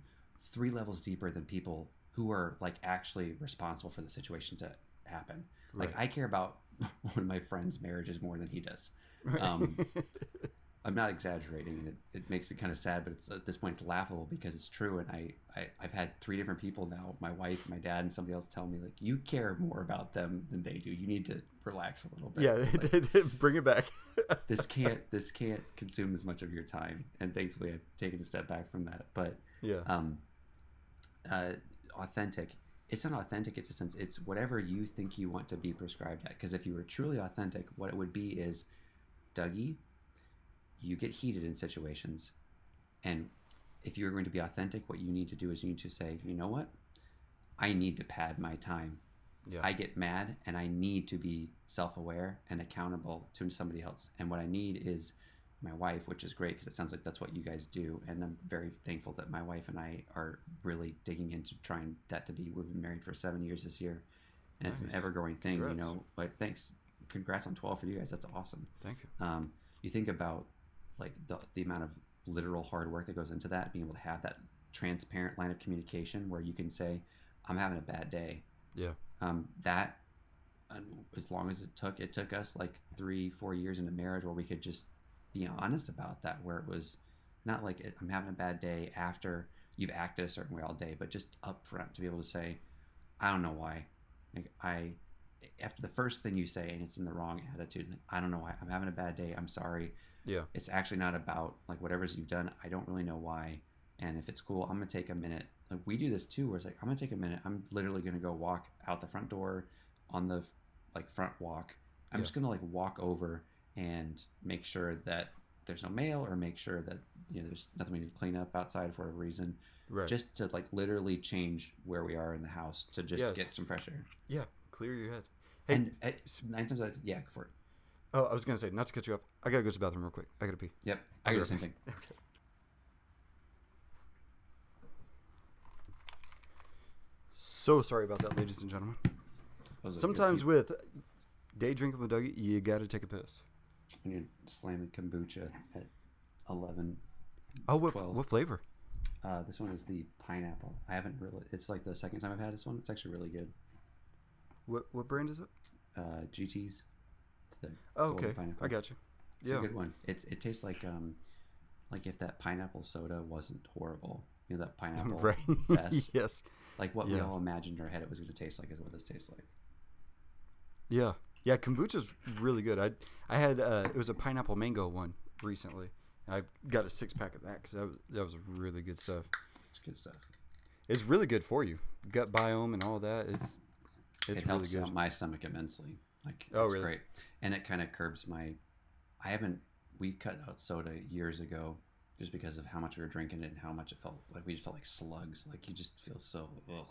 three levels deeper than people who are like actually responsible for the situation to happen. Like Right. I care about one of my friends' marriages more than he does. Right. Um, I'm not exaggerating, and it, it makes me kind of sad, but it's at this point it's laughable because it's true. And I, I I've had three different people now, my wife, my dad, and somebody else tell me like you care more about them than they do. You need to relax a little bit. yeah Like, bring it back this can't this can't consume this much of your time. And thankfully, I've taken a step back from that. But yeah um, uh, authentic. It's not authentic. It's a sense. It's whatever you think you want to be prescribed at. Because if you were truly authentic, what it would be is, Dougie, you get heated in situations, and if you're going to be authentic, what you need to do is you need to say, you know what, I need to pad my time. yeah I get mad, and I need to be self-aware and accountable to somebody else. And what I need is my wife, which is great because it sounds like that's what you guys do. And I'm very thankful that my wife and I are really digging into trying that to be. We've been married for seven years this year, and it's an ever-growing thing. Congrats. You know, like thanks, congrats on 12 for you guys. That's awesome. thank you Um, you think about like the, the amount of literal hard work that goes into that, being able to have that transparent line of communication where you can say, "I'm having a bad day." yeah um, that as long as it took it took us like three four years into marriage where we could just be honest about that where it was not like i'm having a bad day after you've acted a certain way all day but just upfront to be able to say i don't know why. Like i after the first thing you say and it's in the wrong attitude like i don't know why. I'm having a bad day. I'm sorry. Yeah. It's actually not about like whatever's you've done. I don't really know why. And if it's cool i'm gonna take a minute. Like we do this too where it's like i'm gonna take a minute. I'm literally gonna go walk out the front door on the like front walk. I'm Yeah. just gonna like walk over and make sure that there's no mail or make sure that you know there's nothing we need to clean up outside for a reason. Right. Just to like literally change where we are in the house to just Yeah. get some fresh air. Yeah clear your head. Hey and uh, nine times out of yeah go for it. Oh i was gonna say not to cut you off i gotta go to the bathroom real quick. I gotta pee. Yep i I'll do the same thing. Okay. So sorry about that, ladies and gentlemen. That was a good Sometimes with day drinking with Dougie, you gotta take a piss. When you're slamming kombucha at 11 Oh, what, 12. what flavor? Uh, this one is the pineapple. I haven't really. It's like the second time I've had this one. It's actually really good. What what brand is it? Uh, GT's. It's the Oh, okay. pineapple. I got you. It's Yeah. a good one. It's it tastes like um, like if that pineapple soda wasn't horrible. You know that pineapple right. fest. yes. Like what we all imagined in our head it was going to taste like is what this tastes like. Yeah. Yeah, kombucha's really good. I I had uh, it was a pineapple mango one recently. I got a six pack of that because that was, that was really good stuff. It's good stuff. It's really good for you, gut biome and all that. It's it's it really helps good. out my stomach immensely. Like Oh, it's really? great, and it kind of curbs my. I haven't. We cut out soda years ago, just because of how much we were drinking it and how much it felt like we just felt like slugs. Like you just feel so. Ugh.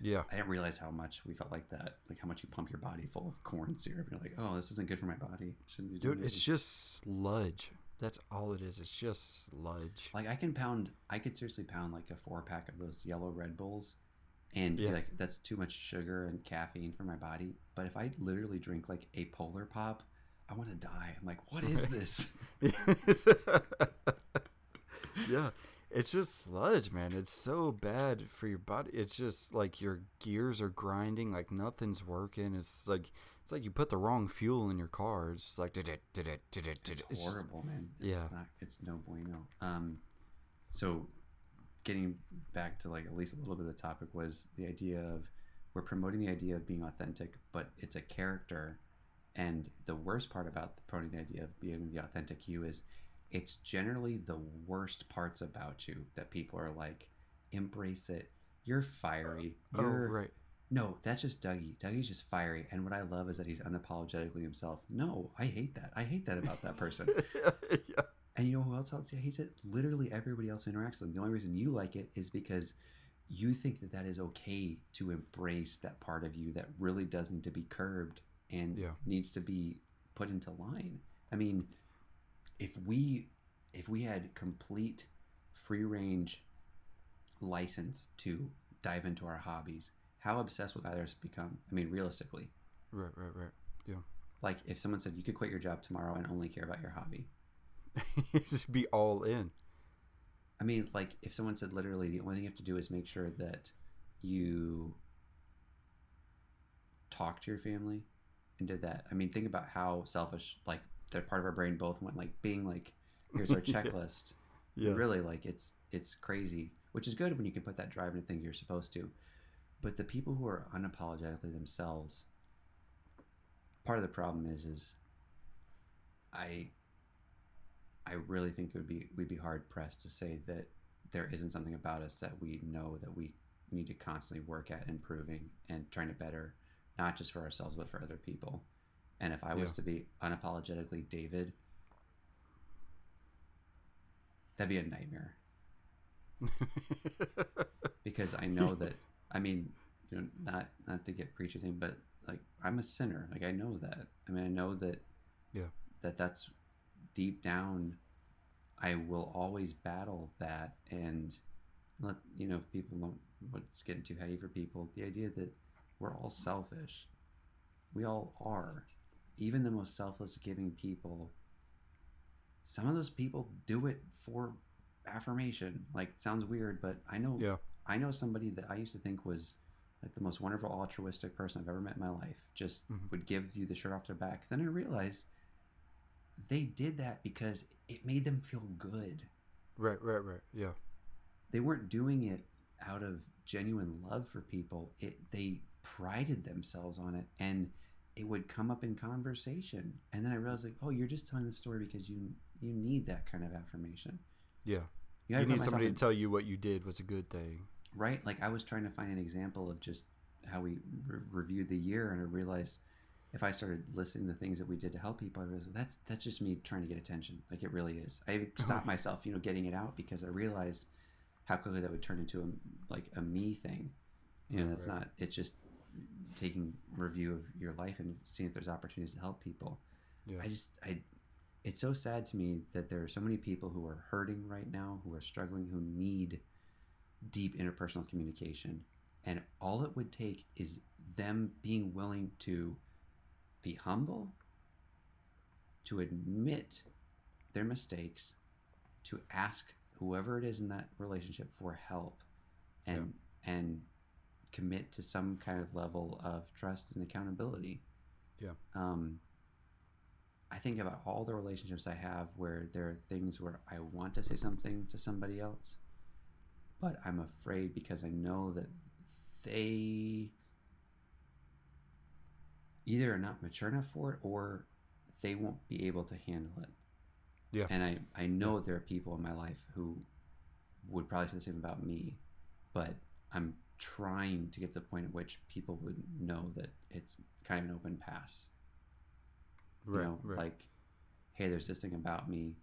Yeah. I didn't realize how much we felt like that. Like how much you pump your body full of corn syrup. And you're like, oh, this isn't good for my body. Shouldn't be doing Dude, this. it's just sludge. That's all it is. It's just sludge. Like I can pound, I could seriously pound like a four pack of those yellow Red Bulls, and be Yeah. like that's too much sugar and caffeine for my body. But if I literally drink like a Polar Pop, I want to die. I'm like, what is this? yeah. It's just sludge, man. It's so bad for your body. It's just like your gears are grinding, like nothing's working. It's like it's like you put the wrong fuel in your car. It's just like did it, did it, did it, did It's it. It's just- horrible, man. It's yeah. not, it's no bueno. Um, so getting back to like at least a little bit of the topic was the idea of we're promoting the idea of being authentic, but it's a character. And the worst part about promoting the idea of being the authentic you is it's generally the worst parts about you that people are like, embrace it. You're fiery. Oh, oh, You're right. no, that's just Dougie. Dougie's just fiery. And what I love is that he's unapologetically himself. No, I hate that. I hate that about that person. yeah. and you know who else else hates it? Literally everybody else who interacts with him. The only reason you like it is because you think that that is okay to embrace that part of you that really does need to be curbed and Yeah. needs to be put into line. I mean, if we if we had complete free range license to dive into our hobbies, how obsessed would others become? I mean, realistically, Right, right, right. Yeah. Like if someone said you could quit your job tomorrow and only care about your hobby. just be all in. I mean, like if someone said literally the only thing you have to do is make sure that you talk to your family and did that. I mean, think about how selfish like that part of our brain both went like being like here's our checklist. Yeah. Really like it's it's crazy, which is good when you can put that drive into things you're supposed to. But the people who are unapologetically themselves part of the problem is is I I really think it would be we'd be hard pressed to say that there isn't something about us that we know that we need to constantly work at improving and trying to better, not just for ourselves but for other people. And if I was Yeah. to be unapologetically David, that'd be a nightmare because I know that I mean, you know, not not to get preachy thing, but like I'm a sinner. Like I know that. I mean, I know that. Yeah. That that's deep down. I will always battle that, and let you know if people don't. What's getting too heady for people? The idea that we're all selfish. We all are. Even the most selfless, giving people. Some of those people do it for affirmation. Like sounds weird, but I know Yeah. I know somebody that I used to think was like the most wonderful altruistic person I've ever met in my life. Just Mhm. would give you the shirt off their back. Then I realized they did that because it made them feel good. Right, right, right. Yeah. They weren't doing it out of genuine love for people. It they prided themselves on it and it would come up in conversation. And then I realized like, oh, you're just telling the story because you you need that kind of affirmation. Yeah. You, You need somebody in- to tell you what you did was a good thing. right like i was trying to find an example of just how we re- reviewed the year and i realized if i started listing the things that we did to help people i realized that's that's just me trying to get attention like it really is i stopped myself you know getting it out because i realized how quickly that would turn into a like a me thing you know that's right. not it's just taking review of your life and seeing if there's opportunities to help people Yeah. I just I it's so sad to me that there are so many people who are hurting right now, who are struggling, who need deep interpersonal communication. And all it would take is them being willing to be humble, to admit their mistakes, to ask whoever it is in that relationship for help and and commit to some kind of level of trust and accountability. Yeah. Um, I think about all the relationships I have where there are things where I want to say something to somebody else, but I'm afraid because I know that they either are not mature enough for it or they won't be able to handle it. Yeah. And I, I know there are people in my life who would probably say the same about me, but I'm trying to get to the point at which people would know that it's kind of an open pass. You know, right. like, hey, there's this thing about me.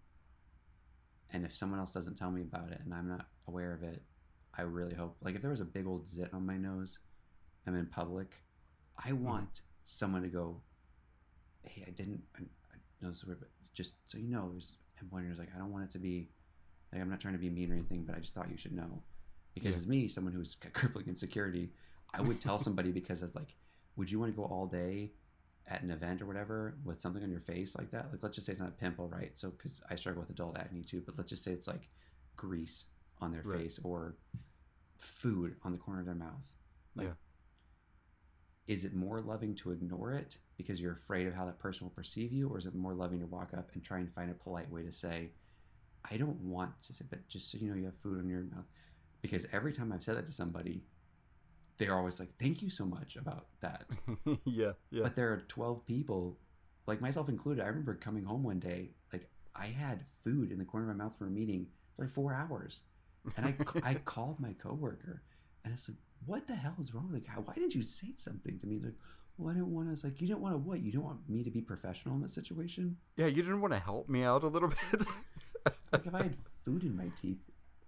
And if someone else doesn't tell me about it and I'm not aware of it, I really hope, like, if there was a big old zit on my nose, I'm in public, I Mm-hmm. want someone to go, hey, I didn't, I, I know this is weird, but just so you know, there's pinpointers, like, I don't want it to be, like, I'm not trying to be mean or anything, but I just thought you should know. Because Yeah. as me, someone who's got crippling insecurity, I would tell somebody because it's like, would you want to go all day at an event or whatever with something on your face like that? Like, let's just say it's not a pimple, right? So, because I struggle with adult acne too, but let's just say it's like grease on their Right. face or food on the corner of their mouth. Like, Yeah. is it more loving to ignore it because you're afraid of how that person will perceive you, or is it more loving to walk up and try and find a polite way to say, I don't want to say, but just so you know, you have food on your mouth? Because every time I've said that to somebody, they're always like, "Thank you so much about that." yeah, yeah. But there are 12 people, like myself included. I remember coming home one day, like I had food in the corner of my mouth for a meeting for like four hours. And I, I called my coworker and I said, What the hell is wrong? Like, how, why didn't you say something to me? Like, well, I didn't want to. I was like, You didn't want to what? You don't want me to be professional in this situation? yeah, you didn't want to help me out a little bit. Like, if I had food in my teeth,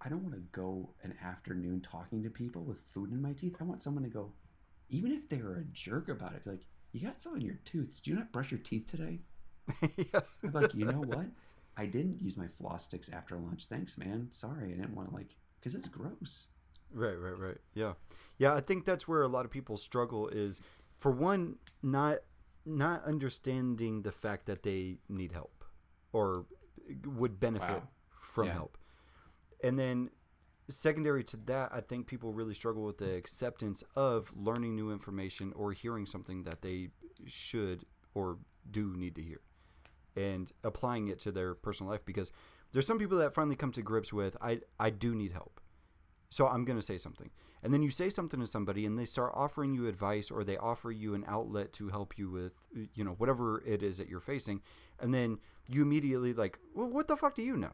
I don't want to go an afternoon talking to people with food in my teeth. I want someone to go, even if they're a jerk about it, like, You got something in your tooth. Did you not brush your teeth today? yeah. I'm like, you know what? I didn't use my floss sticks after lunch. Thanks, man. Sorry, I didn't want to like, because it's gross. Right, right, right. Yeah. Yeah, I think that's where a lot of people struggle is for one not not understanding the fact that they need help or would benefit Wow. from Yeah. help. And then secondary to that, I think people really struggle with the acceptance of learning new information or hearing something that they should or do need to hear and applying it to their personal life because there's some people that finally come to grips with I I do need help. So I'm going to say something. And then you say something to somebody and they start offering you advice or they offer you an outlet to help you with, you know, whatever it is that you're facing. And then you immediately like, well, what the fuck do you know?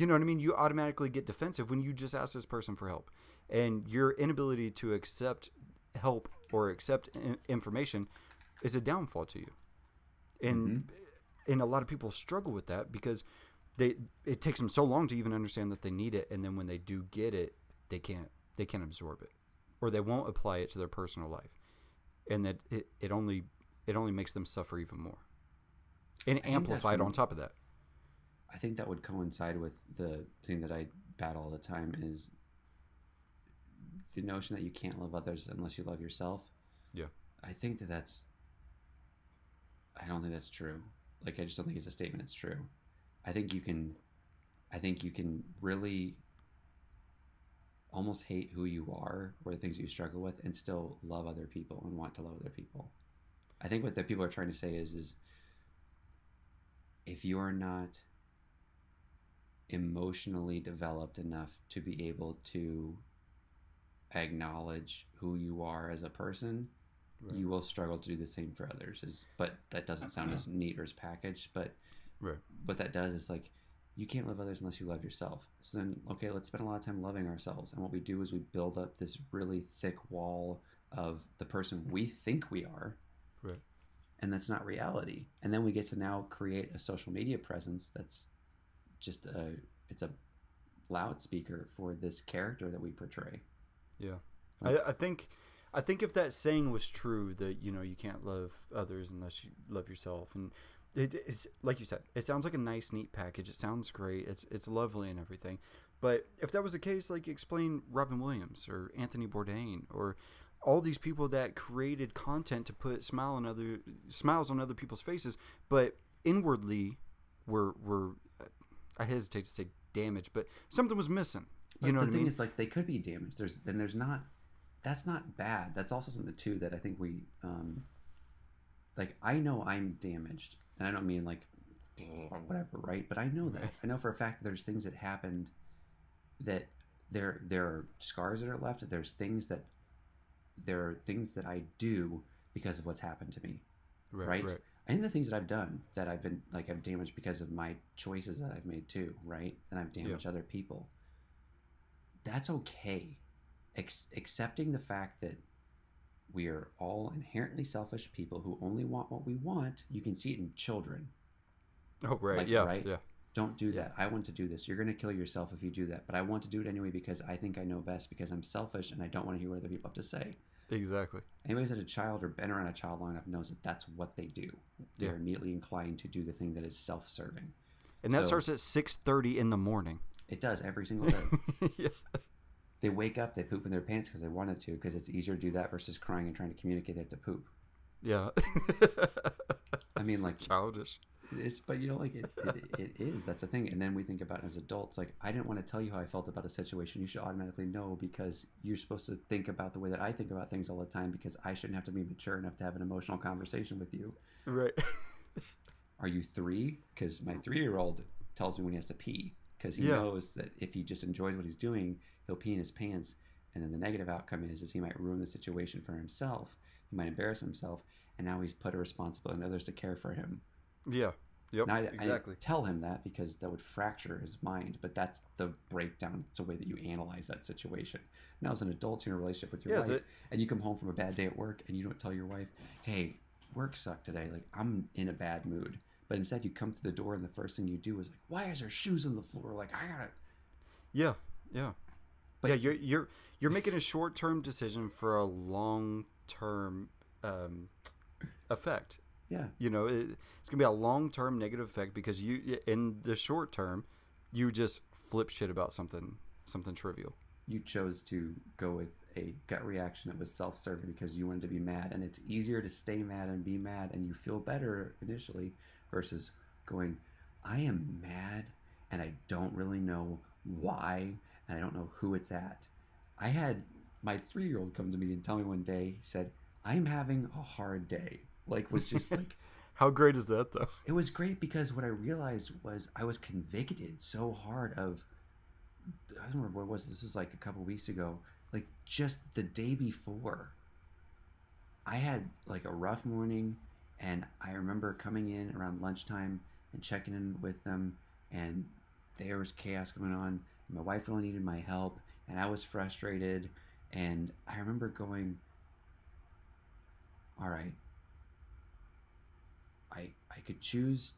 You know what I mean? You automatically get defensive when you just ask this person for help. And your inability to accept help or accept information is a downfall to you. And and a lot of people struggle with that because they it takes them so long to even understand that they need it and then when they do get it they can't they can't absorb it or they won't apply it to their personal life and that it, it only it only makes them suffer even more and amplified on top of that I think that would coincide with the thing that I battle all the time is the notion that you can't love others unless you love yourself. Yeah. I think that that's. I don't think that's true. Like I just don't think it's a statement. It's true. I think you can. I think you can really. Almost hate who you are or the things you struggle with, and still love other people and want to love other people. I think what the people are trying to say is, is if you're not emotionally developed enough to be able to acknowledge who you are as a person, Right. you will struggle to do the same for others. Is but that doesn't sound as neat or as packaged. But Right. what that does is like you can't love others unless you love yourself. So then, okay, let's spend a lot of time loving ourselves. And what we do is we build up this really thick wall of the person we think we are right and that's not reality and then we get to now create a social media presence that's just a it's a loudspeaker for this character that we portray Yeah, I, I think, I think if that saying was true, that you know you can't love others unless you love yourself, and it, it's like you said, it sounds like a nice, neat package. It sounds great. It's it's lovely and everything. But if that was the case, like explain Robin Williams or Anthony Bourdain or all these people that created content to put smile on other smiles on other people's faces, but inwardly were were I hesitate to say damaged, but something was missing. But You know the I thing mean? is, like, they could be damaged. There's then there's not. That's not bad. That's also something too that I think we, um, like, I know I'm damaged, and I don't mean like, whatever, right? But I know that. Right. I know for a fact that there's things that happened, that there there are scars that are left. There's things that there are things that I do because of what's happened to me. right right? I think the things that I've done that I've been like I've damaged because of my choices that I've made too, right? And I've damaged other people. That's okay. Ex- accepting the fact that we are all inherently selfish people who only want what we want. You can see it in children. Oh, right. Like, yeah. right? Yeah. Don't do that. I want to do this. You're going to kill yourself if you do that. But I want to do it anyway because I think I know best because I'm selfish and I don't want to hear what other people have to say. Exactly. Anybody who's had a child or been around a child long enough knows that that's what they do. They're Yeah. immediately inclined to do the thing that is self-serving. And that So- starts at six thirty in the morning. It does every single day. yeah. they wake up, they poop in their pants because they wanted to, because it's easier to do that versus crying and trying to communicate they have to poop. Yeah. I mean, So like- childish. It's, but you know, like it, it, it is. That's the thing. And then we think about as adults. Like, I didn't want to tell you how I felt about a situation. You should automatically know because you're supposed to think about the way that I think about things all the time because I shouldn't have to be mature enough to have an emotional conversation with you. Right. Are you three? Because my three year old tells me when he has to pee because he Yeah. knows that if he just enjoys what he's doing, he'll pee in his pants. And then the negative outcome is, is he might ruin the situation for himself. He might embarrass himself, and now he's put a responsibility on others to care for him. Yeah. Yep. I, I exactly. didn't tell him that because that would fracture his mind, but that's the breakdown. It's a way that you analyze that situation. Now, as an adult, you're in a relationship with your Yeah, wife, and you come home from a bad day at work, and you don't tell your wife, "Hey, work sucked today. Like I'm in a bad mood." But instead, you come through the door, and the first thing you do is like, "Why is there shoes on the floor?" Like I gotta. Yeah. Yeah. But- yeah. You're you're you're making a short term decision for a long term um, effect. Yeah, You know, it, it's gonna be a long term negative effect because you in the short term, you just flip shit about something something trivial. you chose to go with a gut reaction that was self-serving because you wanted to be mad, and it's easier to stay mad and be mad, and you feel better initially versus going, "I am mad, and I don't really know why, and I don't know who it's at." I had my three-year-old come to me and tell me one day, he said, "I'm having a hard day." Like was just like. How great is that though? It was great because what I realized was I was convicted so hard of I don't remember what it was. This was like a couple weeks ago. Like just the day before, I had like a rough morning, and I remember coming in around lunchtime and checking in with them, and there was chaos going on. My wife really needed my help, and I was frustrated. And I remember going, "All right, I I could choose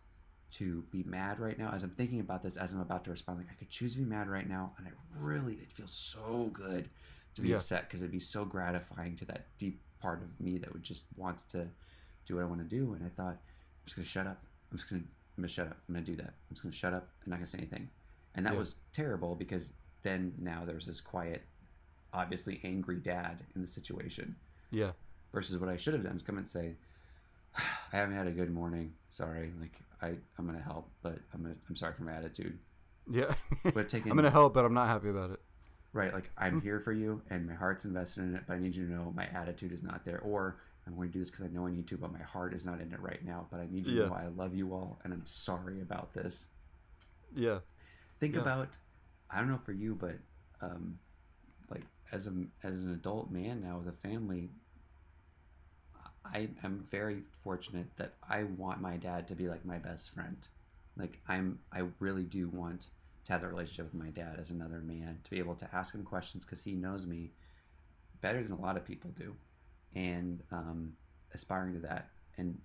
to be mad right now as I'm thinking about this as I'm about to respond. Like I could choose to be mad right now, and I really it feels so good to be Yeah. upset because it'd be so gratifying to that deep part of me that would just wants to do what I want to do. And I thought I'm just gonna shut up. I'm just gonna I'm gonna shut up. I'm gonna do that. I'm just gonna shut up. I'm not gonna say anything. And that Yeah. was terrible because then now there's this quiet, obviously angry dad in the situation Yeah. versus what I should have done is come and say, I haven't had a good morning. Sorry. Like I, I'm gonna help, but I'm gonna, I'm sorry for my attitude. Yeah. But taking I'm gonna help, but I'm not happy about it. right, like I'm here for you, and my heart's invested in it, but I need you to know my attitude is not there, or I'm going to do this because I know I need to, but my heart is not in it right now. But I need you Yeah. to know I love you all, and I'm sorry about this. Yeah. Think Yeah. about, I don't know for you, but um, like as a as an adult man now with a family, I am very fortunate that I want my dad to be like my best friend. Like I'm, I really do want to have that relationship with my dad as another man to be able to ask him questions because he knows me better than a lot of people do, and um, aspiring to that. And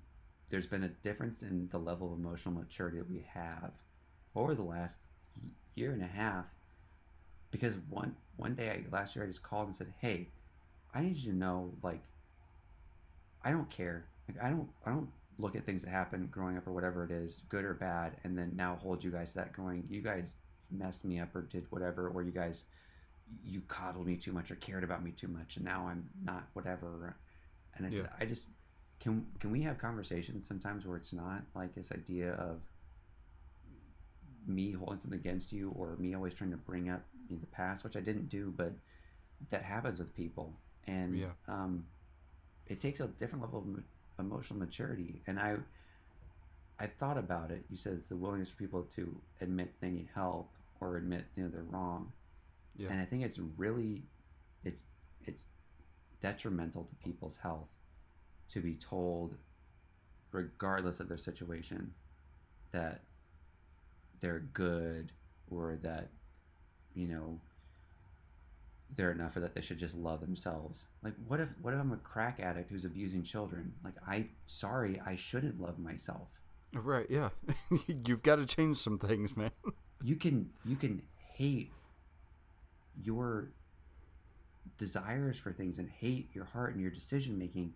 there's been a difference in the level of emotional maturity that we have over the last year and a half. Because one one day I, last year I just called and said, "Hey, I need you to know like I don't care. Like I don't I don't look at things that happen growing up or whatever it is, good or bad, and then now hold you guys to that going, you guys messed me up or did whatever, or you guys you coddled me too much or cared about me too much, and now I'm not whatever. And I said, I just can can we have conversations sometimes where it's not like this idea of me holding something against you or me always trying to bring up the past, which I didn't do, but that happens with people, and Yeah. um, it takes a different level of emotional maturity. And I, I thought about it. You said it's the willingness for people to admit they need help or admit you know they're wrong, Yeah. and I think it's really, it's it's detrimental to people's health to be told, regardless of their situation, that they're good or that you know they're enough that they should just love themselves like what if what if i'm a crack addict who's abusing children like i sorry i shouldn't love myself Right. Yeah. You've got to change some things, man. you can you can hate your desires for things and hate your heart and your decision making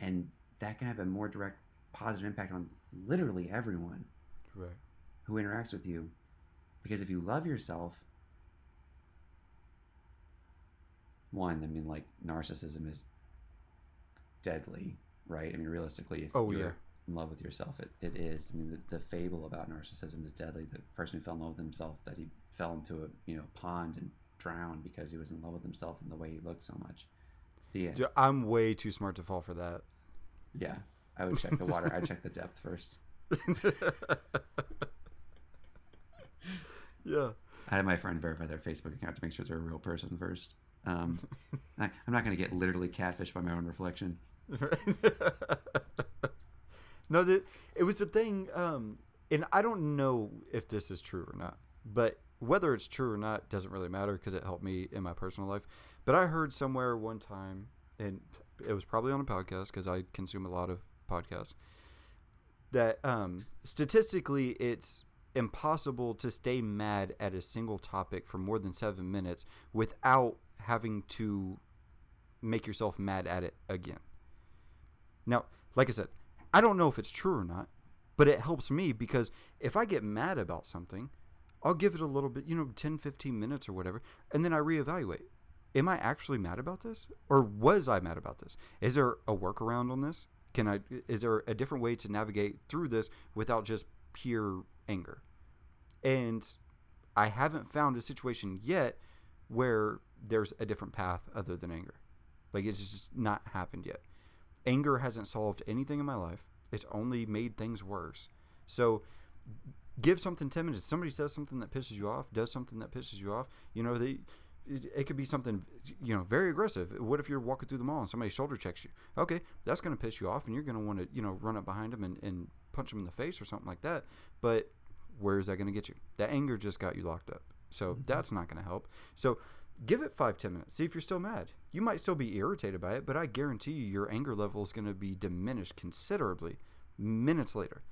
and that can have a more direct positive impact on literally everyone Right. who interacts with you because if you love yourself one i mean like narcissism is deadly right i mean realistically if Oh, you're yeah. in love with yourself it, it is i mean the, the fable about narcissism is deadly the person who fell in love with himself that he fell into a you know pond and drowned because he was in love with himself and the way he looked so much the Dude, I'm way too smart to fall for that. yeah i would check the water i'd check the depth first yeah. I had my friend verify their Facebook account to make sure they're a real person first. Um, I, I'm not going to get literally catfished by my own reflection. no, that it was a thing, um, and I don't know if this is true or not. But whether it's true or not doesn't really matter because it helped me in my personal life. But I heard somewhere one time, and it was probably on a podcast because I consume a lot of podcasts. That um, statistically, it's impossible to stay mad at a single topic for more than seven minutes without having to make yourself mad at it again. Now, like I said, I don't know if it's true or not, but it helps me because if I get mad about something, I'll give it a little bit, you know, 10, 15 minutes or whatever, and then I reevaluate. Am I actually mad about this? Or was I mad about this? Is there a workaround on this? Can I is there a different way to navigate through this without just pure anger? And I haven't found a situation yet where there's a different path other than anger. Like it's just not happened yet. Anger hasn't solved anything in my life. It's only made things worse. So give something 10 minutes. Somebody says something that pisses you off, does something that pisses you off. You know, they it, it could be something you know very aggressive. What if you're walking through the mall and somebody shoulder checks you? Okay, that's going to piss you off, and you're going to want to you know run up behind them and, and punch them in the face or something like that. But where is that going to get you? That anger just got you locked up. So mm-hmm. that's not going to help. So give it five ten minutes. See if you're still mad. You might still be irritated by it, but I guarantee you your anger level is going to be diminished considerably minutes later.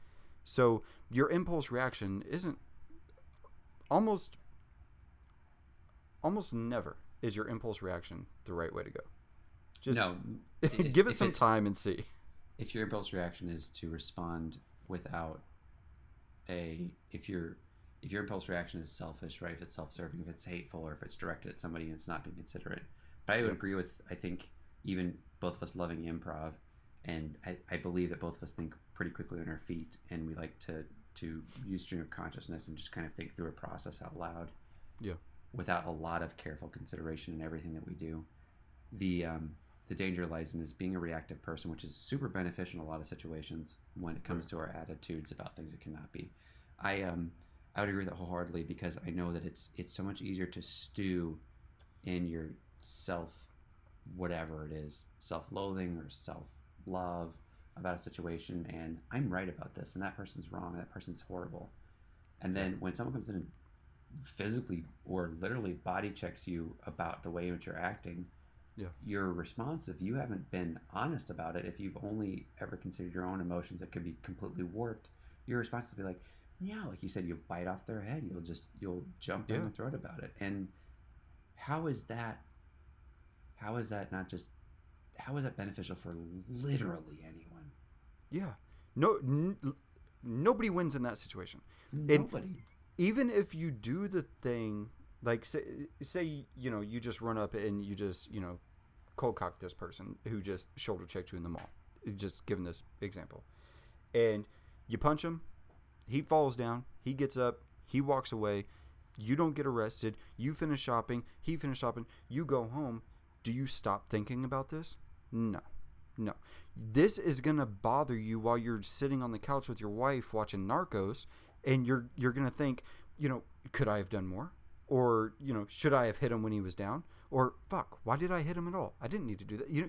So your impulse reaction isn't almost almost never is your impulse reaction the right way to go. Just no, give it some time and see. If your impulse reaction is to respond without a, if your if your impulse reaction is selfish, right? If it's self-serving, if it's hateful, or if it's directed at somebody and it's not being considerate. But I would agree with. I think even both of us loving improv, and I, I believe that both of us think pretty quickly on our feet, and we like to to use stream of consciousness and just kind of think through a process out loud. Yeah. Without a lot of careful consideration in everything that we do. The um, the danger lies in is being a reactive person, which is super beneficial in a lot of situations when it comes to our attitudes about things that cannot be. I um I would agree with that wholeheartedly because I know that it's it's so much easier to stew in your self whatever it is, self loathing or self love about a situation and I'm right about this and that person's wrong, and that person's horrible. And then when someone comes in and physically or literally body checks you about the way in which you're acting, Yeah. your response, if you haven't been honest about it, if you've only ever considered your own emotions that could be completely warped, your response will be like, yeah, like you said, you'll bite off their head. You'll just you'll jump down Yeah. the throat about it. And how is that? How is that not just? How is that beneficial for literally anyone? Yeah. No. N- nobody wins in that situation. Nobody. even if you do the thing like say, say you know you just run up and you just you know cold cock this person who just shoulder checked you in the mall just giving this example and you punch him he falls down he gets up He walks away. You don't get arrested. You finish shopping. He finish shopping. You go home. Do you stop thinking about this? No. No. This is going to bother you while you're sitting on the couch with your wife watching Narcos and you're you're going to think, you know, could I have done more? Or, you know, should I have hit him when he was down? Or fuck, why did I hit him at all? I didn't need to do that. You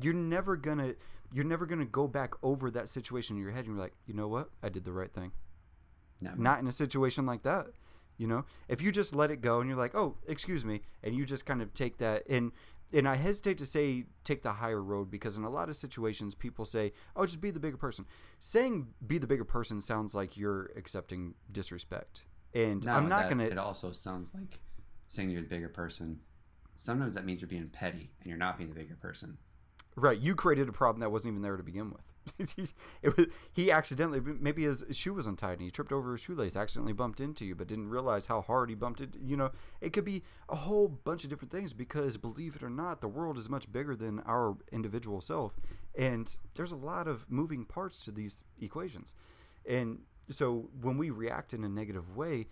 you're never to you're never to go back over that situation in your head and you're like, "You know what? I did the right thing." Not in a situation like that. You know, if you just let it go and you're like, "Oh, excuse me," and you just kind of take that and and I hesitate to say take the higher road because in a lot of situations people say, "Oh, just be the bigger person." Saying be the bigger person sounds like you're accepting disrespect. And No, I'm not that- going It also sounds like saying you're the bigger person. Sometimes that means you're being petty and you're not being the bigger person. Right, you created a problem that wasn't even there to begin with. it was he accidentally maybe his shoe was untied and he tripped over his shoelace, accidentally bumped into you, but didn't realize how hard he bumped it. You know, it could be a whole bunch of different things because believe it or not, the world is much bigger than our individual self, and there's a lot of moving parts to these equations, and so when we react in a negative way,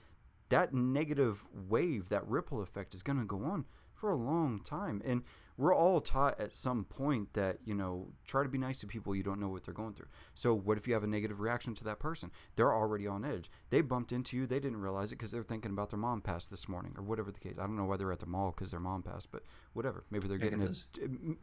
that negative wave, that ripple effect, is going to go on for a long time. And we're all taught at some point that, you know, try to be nice to people you don't know what they're going through. So, what if you have a negative reaction to that person? They're already on edge. They bumped into you, they didn't realize it because they're thinking about their mom passed this morning or whatever the case. I don't know why they're at the mall because their mom passed, but whatever. Maybe they're getting a,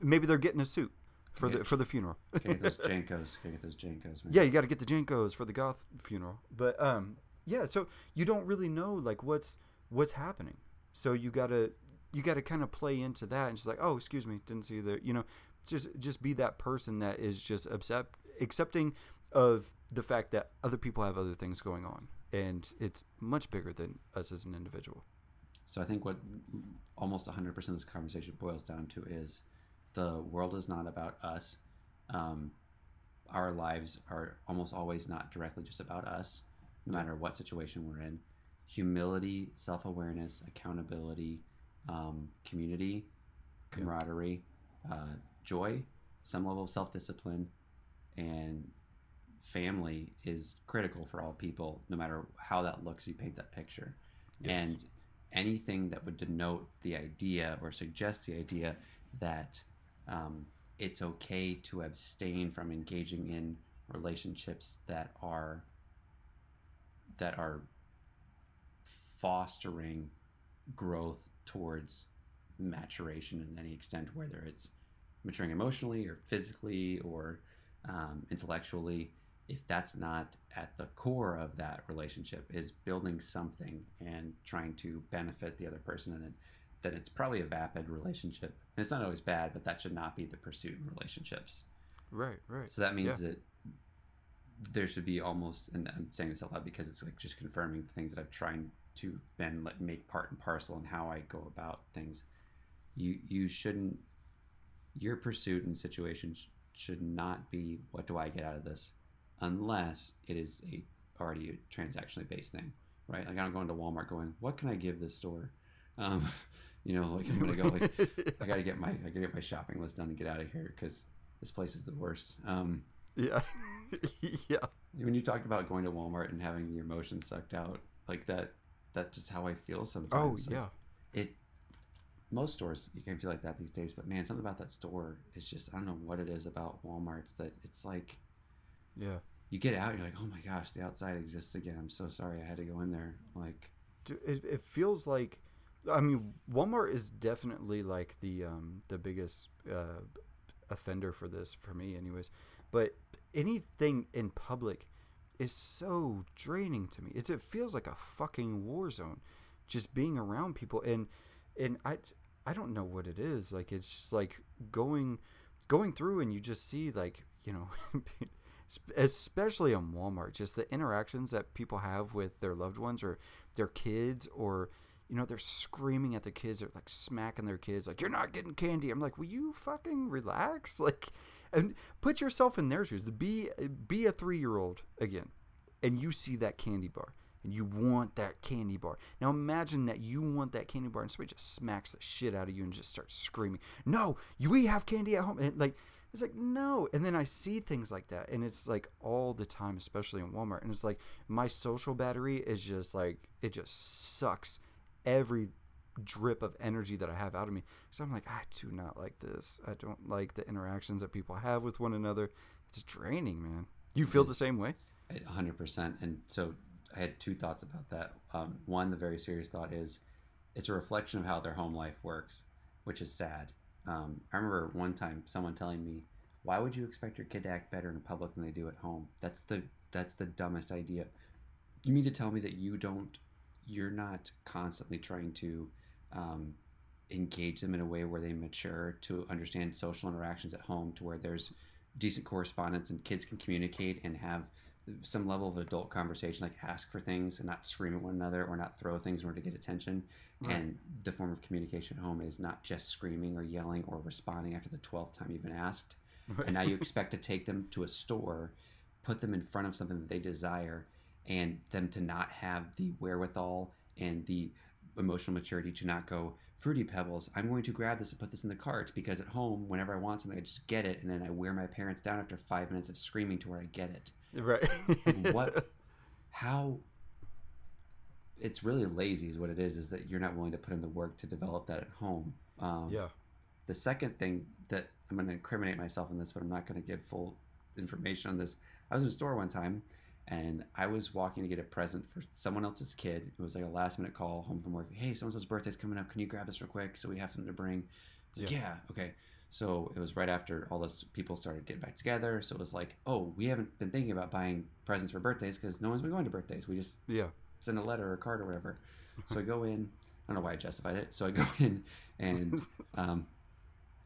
maybe they're getting a suit for the for the funeral. Get those JNCOs. Get those JNCOs. Man. Yeah, you got to get the JNCOs for the goth funeral. But um, yeah, so you don't really know like what's what's happening. So you gotta you gotta kind of play into that and just like, oh, excuse me, didn't see there. You know, just just be that person that is just accept, accepting of the fact that other people have other things going on, and it's much bigger than us as an individual. So I think what almost 100% of this conversation boils down to is the world is not about us. Um, our lives are almost always not directly just about us, no matter what situation we're in. Humility, self awareness, accountability, um, community, camaraderie, uh, joy, some level of self discipline, and family is critical for all people, no matter how that looks. You paint that picture. Yes. And anything that would denote the idea or suggest the idea that um, it's okay to abstain from engaging in relationships that are that are fostering growth towards maturation in any extent, whether it's maturing emotionally or physically or um, intellectually. If that's not at the core of that relationship, is building something and trying to benefit the other person in then it's probably a vapid relationship. And it's not always bad, but that should not be the pursuit in relationships. Right, right. So that means that there should be almost, and I'm saying this out loud because it's like just confirming the things that I've tried to then let make part and parcel in how I go about things. You you shouldn't your pursuit and situation sh- should not be what do I get out of this, unless it is a already a transactionally based thing, right? Like I don't go into Walmart going, what can I give this store? Um, you know, like I'm gonna go like I gotta get my I gotta get my shopping list done and get out of here because this place is the worst. Um, yeah, yeah. when you talked about going to Walmart and having your emotions sucked out, like that, that's just how I feel Oh sometimes. Like, yeah. It. Most stores you can feel like that these days, but man, something about that store is just I don't know what it is about Walmart's that it's like Yeah. you get out, you're like, oh my gosh, the outside exists again. I'm so sorry I had to go in there. Like, Dude, it, it feels like I mean Walmart is definitely like the um the biggest uh, offender for this for me anyways. But anything in public is so draining to me. It's, it feels like a fucking war zone just being around people. And and I I don't know what it is. Like it's just like going going through and you just see like you know especially on Walmart just the interactions that people have with their loved ones or their kids or you know they're screaming at the kids they're like smacking their kids like you're not getting candy. I'm like will you fucking relax? Like and put yourself in their shoes. Be be a three-year-old again and you see that candy bar and you want that candy bar. Now imagine that you want that candy bar and somebody just smacks the shit out of you and just starts screaming no we have candy at home. And like It's like no, and then I see things like that, and it's like all the time, especially in Walmart, and it's like my social battery is just like it just sucks every drip of energy that I have out of me. So I'm like, I do not like this. I don't like the interactions that people have with one another. It's draining, man. You feel the same way? 100%. And so I had two thoughts about that. Um, one, the very serious thought is it's a reflection of how their home life works, which is sad. Um, I remember one time someone telling me, "Why would you expect your kid to act better in public than they do at home? That's the that's the dumbest idea. You mean to tell me that you don't, you're not constantly trying to um, engage them in a way where they mature to understand social interactions at home, to where there's decent correspondence and kids can communicate and have some level of adult conversation, like ask for things and not scream at one another or not throw things in order to get attention. Right. And the form of communication at home is not just screaming or yelling or responding after the 12th time you've been asked. And now you expect to take them to a store, put them in front of something that they desire, and them to not have the wherewithal and the emotional maturity to not go, Fruity Pebbles, I'm going to grab this and put this in the cart because at home, whenever I want something, I just get it. And then I wear my parents down after five minutes of screaming to where I get it. Right. What how it's really lazy is what it is is that you're not willing to put in the work to develop that at home um, Yeah. the second thing that i'm going to incriminate myself in this but i'm not going to give full information on this i was in a store one time and i was walking to get a present for someone else's kid it was like a last minute call home from work hey so and so's birthday's coming up can you grab this real quick so we have something to bring like, Yeah. yeah okay so it was right after all this people started getting back together so it was like oh we haven't been thinking about buying presents for birthdays because no one's been going to birthdays we just Yeah. send a letter or a card or whatever. So I go in. I don't know why I justified it. So I go in and um,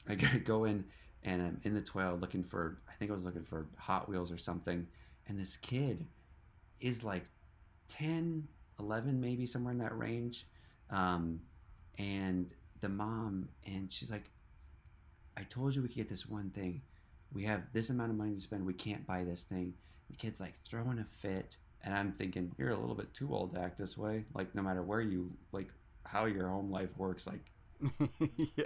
I go- go in and I'm in the toilet looking for. I think I was looking for Hot Wheels or something. And this kid is like 10, 11, maybe somewhere in that range. Um, and the mom and she's like, "I told you we could get this one thing. We have this amount of money to spend. We can't buy this thing." The kid's like throwing a fit and i'm thinking you're a little bit too old to act this way like no matter where you like how your home life works like yeah.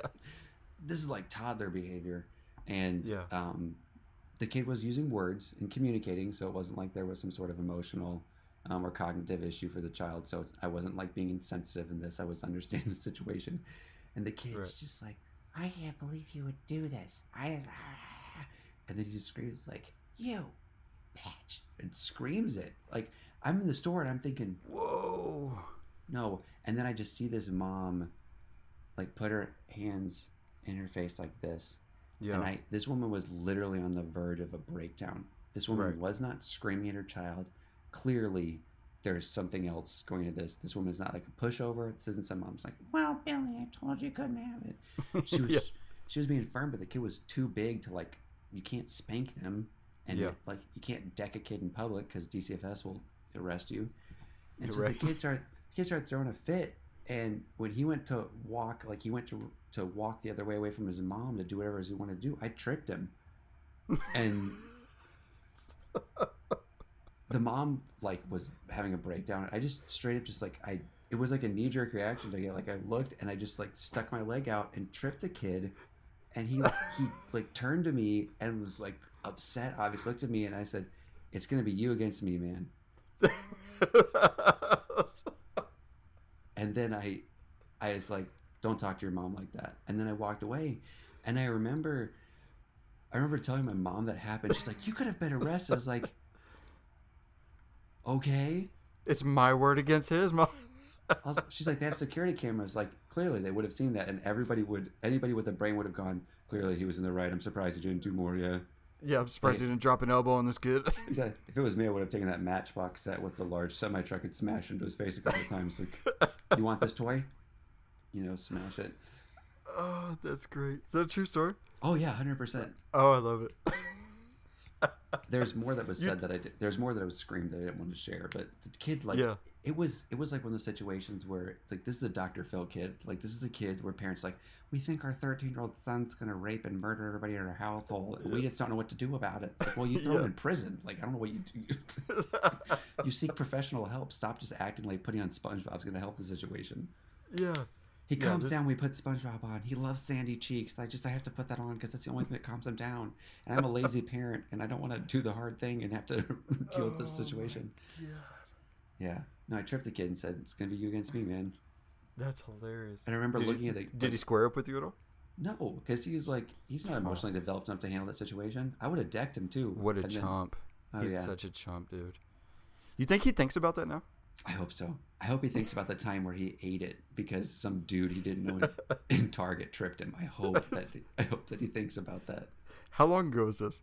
this is like toddler behavior and Yeah. um, the kid was using words and communicating so it wasn't like there was some sort of emotional um, or cognitive issue for the child. So i wasn't like being insensitive in this. I was understanding the situation. And the kid's Right. just like i can't believe you would do this. I just and then he just screams like you bitch and screams it. Like i'm in the store and i'm thinking Whoa. no. And then i just see this mom like put her hands in her face like this Yeah. and i this woman was literally on the verge of a breakdown this woman Right. was not screaming at her child clearly there's something else going into this this woman is not like a pushover this isn't some mom's like well billy i told you you couldn't have it she was Yeah. she was being firm but the kid was too big to like you can't spank them and Yeah. like you can't deck a kid in public because dcfs will arrest you and so the kids started the kid started throwing a fit and when he went to walk like he went to to walk the other way away from his mom to do whatever he wanted to do i tripped him. And the mom like was having a breakdown. I just straight up just like i it was like a knee-jerk reaction to get like i looked and i just like stuck my leg out and tripped the kid. And he he like turned to me and was like upset obviously looked at me and i said it's gonna be you against me man and then I, I was like, "Don't talk to your mom like that." And then I walked away, and I remember, I remember telling my mom that happened. She's like, "You could have been arrested." I was like, "Okay." it's my word against his. Mom. Was, she's like, "They have security cameras. Like, clearly they would have seen that, and everybody would, anybody with a brain would have gone. Clearly, he was in the right. I'm surprised he didn't do more. Yeah." Yeah, I'm surprised he didn't drop an elbow on this kid. Exactly. If it was me, I would have taken that Matchbox set with the large semi truck and smashed into his face a couple of times. Like, you want this toy? You know, smash it. oh, that's great. Is that a true story? Oh yeah, hundred percent. Oh, I love it. There's more that was said that I did. There's more that I was screamed that I didn't want to share. But the kid, like, Yeah. it was it was like one of those situations where like this is a Dr. Phil kid. Like this is a kid where parents like we think our 13 year old son's gonna rape and murder everybody in our household. and We just don't know what to do about it. Like, well, you throw him in prison. Like I don't know what you do. you seek professional help. Stop just acting like putting on SpongeBob's gonna help the situation. yeah. He Yeah, calms this- down. We put SpongeBob on. He loves Sandy Cheeks. I just I have to put that on because that's the only thing that calms him down. And I'm a lazy parent, and I don't want to do the hard thing and have to deal with this Oh situation. God. Yeah. No, I tripped the kid and said, "It's gonna be you against me, man." That's hilarious. And I remember Did, looking at it. did he square up with you at all? No, because he's like he's not emotionally developed enough to handle that situation. I would have decked him too. What a and then- chump. oh He's yeah. such a chump, dude. You think he thinks about that now? I hope so. I hope he thinks about the time where he ate it because some dude he didn't know in, Target tripped him. I hope that I hope that he thinks about that. How long ago was this?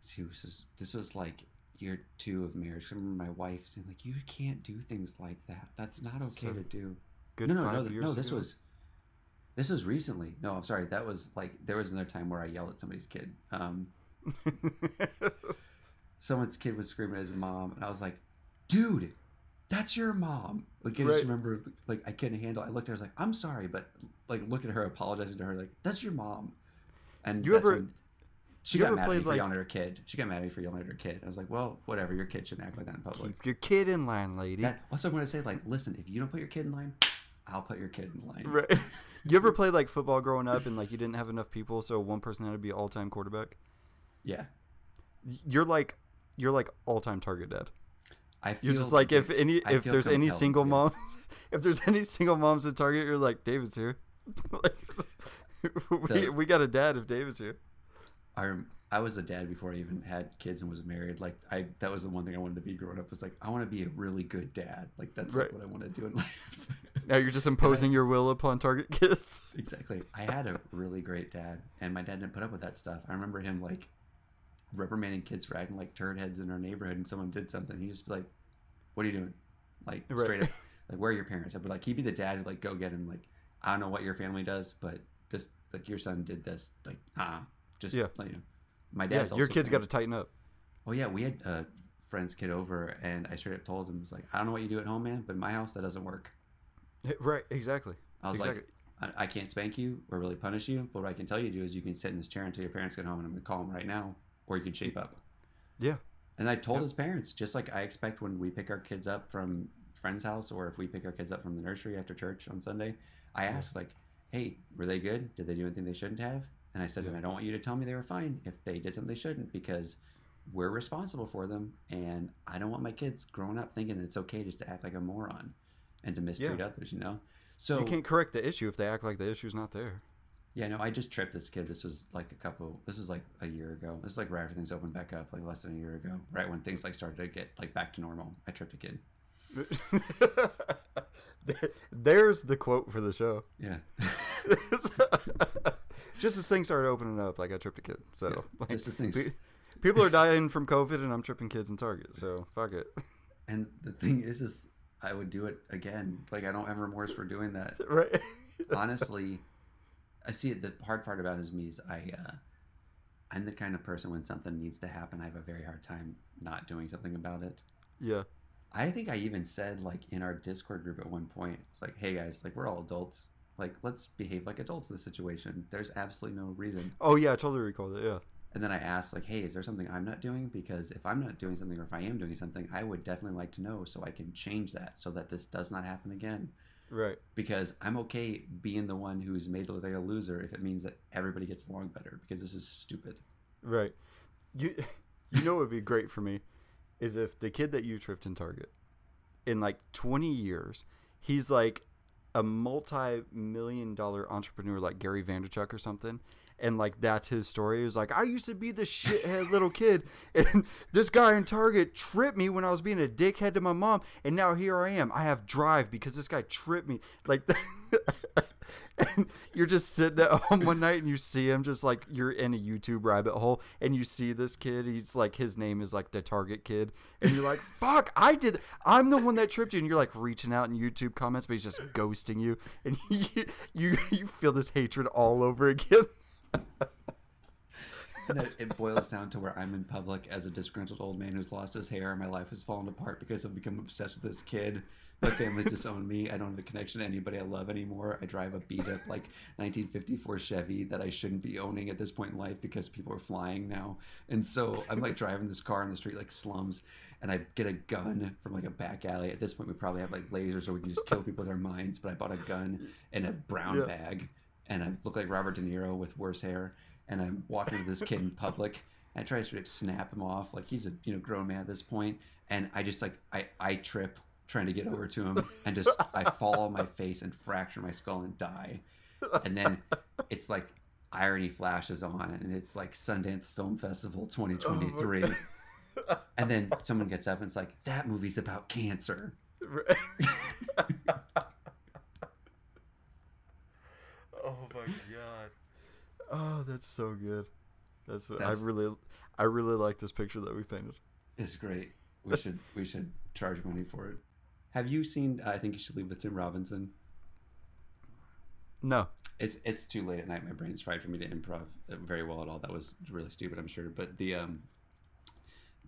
See, this was this was like year two of marriage. I remember my wife saying like, "You can't do things like that. That's not okay So, to do." Good no, no, five no, no. This ago? was this was recently. No, I'm sorry. That was like there was another time where I yelled at somebody's kid. Um, someone's kid was screaming at his mom, and I was like, "Dude, that's your mom." Like I Right. just remember, like I couldn't handle. it. I looked at her, I was like, "I'm sorry," but like look at her apologizing to her, like, "That's your mom." And You ever- she you got mad at me for like- yelling at her kid. She got mad at me for yelling at her kid. I was like, "Well, whatever. Your kid shouldn't act like that in public." Keep your kid in line, lady. That, also, I'm going to say, like, listen, if you don't put your kid in line, I'll put your kid in line. Right. You ever played like football growing up and like you didn't have enough people, so one person had to be all time quarterback? Yeah. You're like you're like all time target dad. I feel You're just like if any I if there's any single mom if there's any single moms at Target, you're like David's here. Like, we, The- we got a dad if David's here. I, I was a dad before I even had kids and was married. Like I, that was the one thing I wanted to be growing up. Was like I want to be a really good dad. Like that's like what I want to do in life. Now you're just imposing your will upon Target kids. exactly. I had a really great dad, and my dad didn't put up with that stuff. I remember him like reprimanding kids for acting like turd heads in our neighborhood, and someone did something. He'd just be like, "What are you doing?" Like Right. straight up, like, "Where are your parents?" I'd be like, he'd be the dad who'd like go get him. Like, I don't know what your family does, but this like your son did this. Like, ah, just Yeah. like, you know. My Yeah, dad's your also kid's got to tighten up. Oh yeah, we had a friend's kid over, and I straight up told him, "Was like, I don't know what you do at home, man, but in my house that doesn't work." Right, exactly. I was exactly. like, I, I can't spank you or really punish you, but what I can tell you to do is you can sit in this chair until your parents get home, and I'm gonna call them right now, or you can shape up. Yeah. And I told Yep. his parents, just like I expect when we pick our kids up from friend's house, or if we pick our kids up from the nursery after church on Sunday, I Yeah. asked like, "Hey, were they good? Did they do anything they shouldn't have?" And I said, Yeah. "And I don't want you to tell me they were fine if they did something they shouldn't, because." We're responsible for them, and I don't want my kids growing up thinking that it's okay just to act like a moron and to mistreat others. You know, so you can't correct the issue if they act like the issue's not there. Yeah, no, I just tripped this kid. This was like a couple. This was like a year ago. This is like right after things opened back up, like less than a year ago, right when things like started to get like back to normal. I tripped a kid. There's the quote for the show. Yeah, just as things started opening up, like I tripped a kid. So Yeah, like, just as things- people are dying from COVID, and I'm tripping kids in Target. So fuck it. and the thing is, is I would do it again. Like I don't have remorse for doing that. right? Honestly, I see it. The hard part about it is me is I, uh, I'm the kind of person when something needs to happen, I have a very hard time not doing something about it. yeah. I think I even said like in our Discord group at one point, it's like, hey guys, like we're all adults. Like let's behave like adults in this situation. There's absolutely no reason. Oh yeah, I totally recall that. Yeah. And then I asked like, hey, is there something I'm not doing? Because if I'm not doing something or if I am doing something, I would definitely like to know so I can change that so that this does not happen again. Right. Because I'm okay being the one who's made to look like a loser if it means that everybody gets along better. Because this is stupid. Right. You you know what would be great for me is if the kid that you tripped in Target in like 20 years, he's like a multi-million dollar entrepreneur like Gary Vaynerchuk or something. And like that's his story. He was like, I used to be this shithead little kid, and this guy in Target tripped me when I was being a dickhead to my mom, and now here I am. I have drive because this guy tripped me. Like, and you're just sitting at home one night and you see him just like you're in a YouTube rabbit hole and you see this kid. He's like his name is like the Target kid, and you're like, "Fuck, I did. I'm the one that tripped you." And you're like reaching out in YouTube comments, but he's just ghosting you, and you you, you feel this hatred all over again. and it boils down to where I'm in public as a disgruntled old man who's lost his hair and my life has fallen apart because I've become obsessed with this kid. My family's disowned me. I don't have a connection to anybody I love anymore. I drive a beat up like 1954 Chevy that I shouldn't be owning at this point in life because people are flying now. And so I'm like driving this car in the street like slums and I get a gun from like a back alley. At this point, we probably have like lasers or we can just kill people with our minds. But I bought a gun in a brown Yeah. bag and I look like Robert De Niro with worse hair. And I'm walking to this kid in public. And I try to straight up snap him off, like he's a you know grown man at this. And I just like I I trip trying to get over to him, and just I fall on my face and fracture my skull and die. And then it's like irony flashes on, and it's like Sundance Film Festival 2023. and then someone gets up and it's like that movie's about cancer. oh my god. Oh, that's so good. That's, That's- I really I really like this picture that we painted. It's great. We should we should charge money for it. Have you seen? I think you should leave with Tim Robinson. No. It's it's too late at night. My brain's fried for me to improv uh, very well at all. That was really stupid, I'm sure. But the um,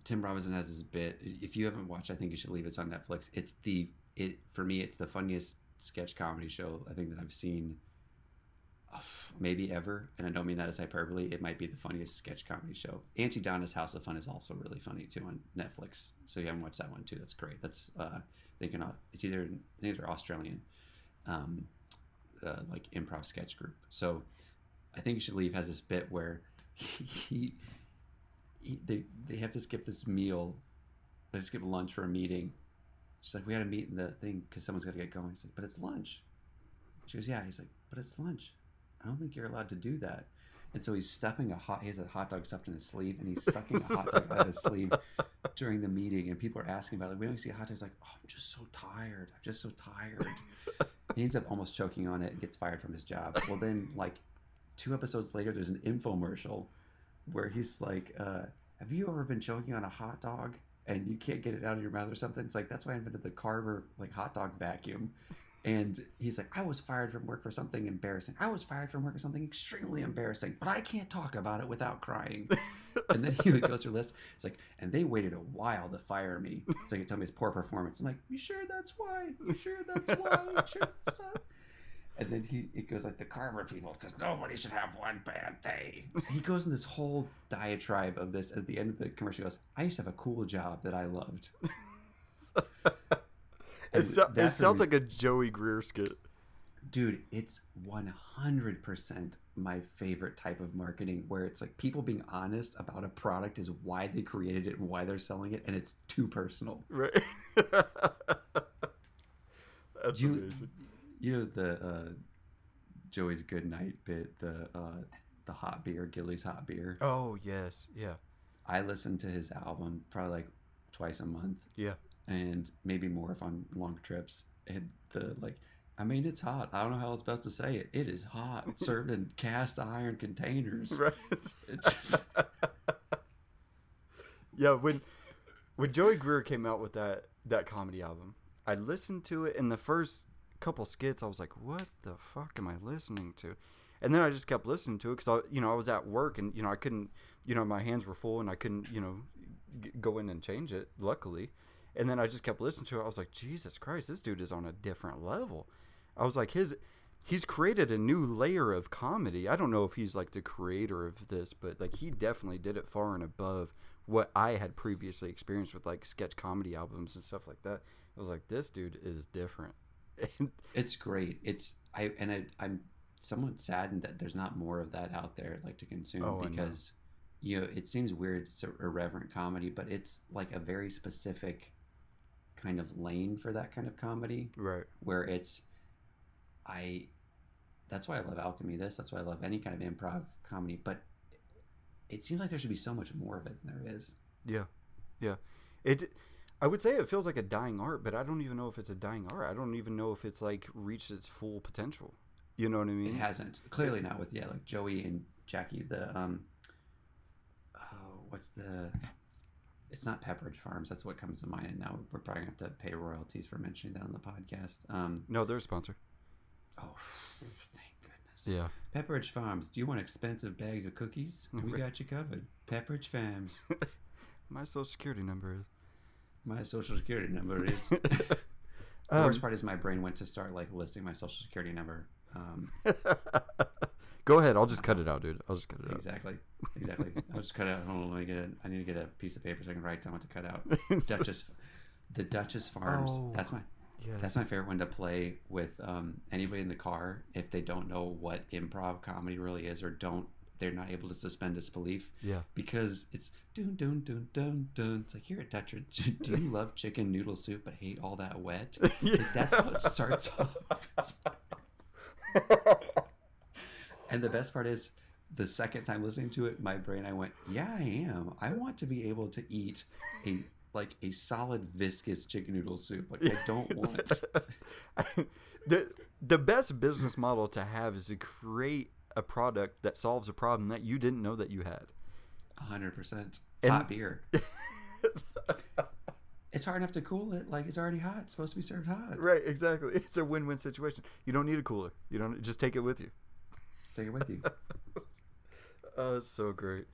Tim Robinson has this bit. If you haven't watched, I think you should leave. It's on Netflix. It's the it for me. It's the funniest sketch comedy show I think that I've seen. Uh, Maybe ever, and I don't mean that as hyperbole. It might be the funniest sketch comedy show. Aunty Donna's House of Fun is also really funny too on Netflix. So you haven't watched that one too. That's great. That's uh, thinking it's either I think they're Australian. Um, uh, like improv sketch group. So I think you should leave has this bit where he, he they they have to skip this meal. They skip lunch for a meeting. She's like, we got to meet in the thing because someone's got to get going. He's like, but it's lunch. She goes, yeah. He's like, but it's lunch. I don't think you're allowed to do that. And so he's stuffing a hot. He has a hot dog stuffed in his sleeve, and he's sucking a hot dog out of his sleeve during the meeting. And people are asking about it. Like, we don't see a hot dog. He's like, oh, I'm just so tired. I'm just so tired. he ends up almost choking on it and gets fired from his job. Well, then like two episodes later, there's an infomercial where he's like, uh, "Have you ever been choking on a hot dog and you can't get it out of your mouth or something?" It's like that's why I invented the Carber like hot dog vacuum. And he's like, I was fired from work for something embarrassing. I was fired from work for something extremely embarrassing, but I can't talk about it without crying. and then he goes through a list. It's like, and they waited a while to fire me. So he tell me his poor performance. I'm like, you sure that's why? You sure that's why? You sure that's why? And then he it goes like the Carber people because nobody should have one bad day. He goes in this whole diatribe of this. At the end of the commercial, he goes, "I used to have a cool job that I loved." It, so, it sounds like a Joey Greer skit. dude it's 100% my favorite type of marketing where it's like people being honest about a product is why they created it and why they're selling it and it's too personal Right. That's you, amazing. you know the uh, joey's good night bit the uh, the hot beer gilly's hot beer Oh yes, yeah, i listen to his album probably like twice a month yeah. And maybe more if on long trips and the like I mean, it's hot. I don't know how else best to say it. It is hot, served in cast iron containers. Right. It just, yeah, when when Joey Greer came out with that that comedy album, I listened to it in the first couple skits. I was like, "What the fuck am I listening to?" And then I just kept listening to it because I, you know, I was at work and you know I couldn't, you know, my hands were full and I couldn't, you know, g- go in and change it. Luckily, and then I just kept listening to it. I was like, Jesus Christ, this dude is on a different level. I was like, his he's created a new layer of comedy. I don't know if he's like the creator of this, but like he definitely did it far and above what I had previously experienced with like sketch comedy albums and stuff like that. I was like, this dude is different. It's great. It's I and I, I'm somewhat saddened that there's not more of that out there, like to consume, Oh, because you know it seems weird. It's a irreverent comedy, but it's like a very specific kind of lane for that kind of comedy. right, where it's I that's why I love alchemy this that's why I love any kind of improv comedy but it seems like there should be so much more of it than there is yeah, yeah. It, I would say it feels like a dying art, but I don't even know if it's a dying art. I don't even know if it's like reached its full potential. You know what I mean? it hasn't clearly not with yeah like Joey and Jackie the um oh what's the it's not Pepperidge Farms that's what comes to mind and now we're probably gonna have to pay royalties for mentioning that on the podcast um No, they're a sponsor. oh thank goodness Yeah. Pepperidge Farms. Do you want expensive bags of cookies? We got you covered. Pepperidge Farms. My social security number is. My social security number is. Um, the worst part is my brain went to start like listing my social security number. Um, Go ahead. I'll just cut it out, dude. I'll just cut it out. exactly, exactly. I'll just cut it out. Hold on, let me get it. I need to get a piece of paper so I can write down what to cut out. Duchess, the Duchess Farms. Oh. That's my Yes. that's my favorite one to play with um, anybody in the car if they don't know what improv comedy really is or don't they're not able to suspend disbelief yeah. because it's dun dun dun dun dun. It's like here at Dutcher, do you love chicken noodle soup but hate all that wet? Like, that's how it starts off. And the best part is the second time listening to it, my brain I went, yeah, I am. I want to be able to eat a like a solid viscous chicken noodle soup. Like I don't want. the the best business model to have is to create a product that solves a problem that you didn't know that you had. hundred percent hot beer. It's hard enough to cool it. Like it's already hot. It's supposed to be served hot. right, exactly. It's a win-win situation. You don't need a cooler. You don't just take it with you. Take it with you. Oh, that's so great.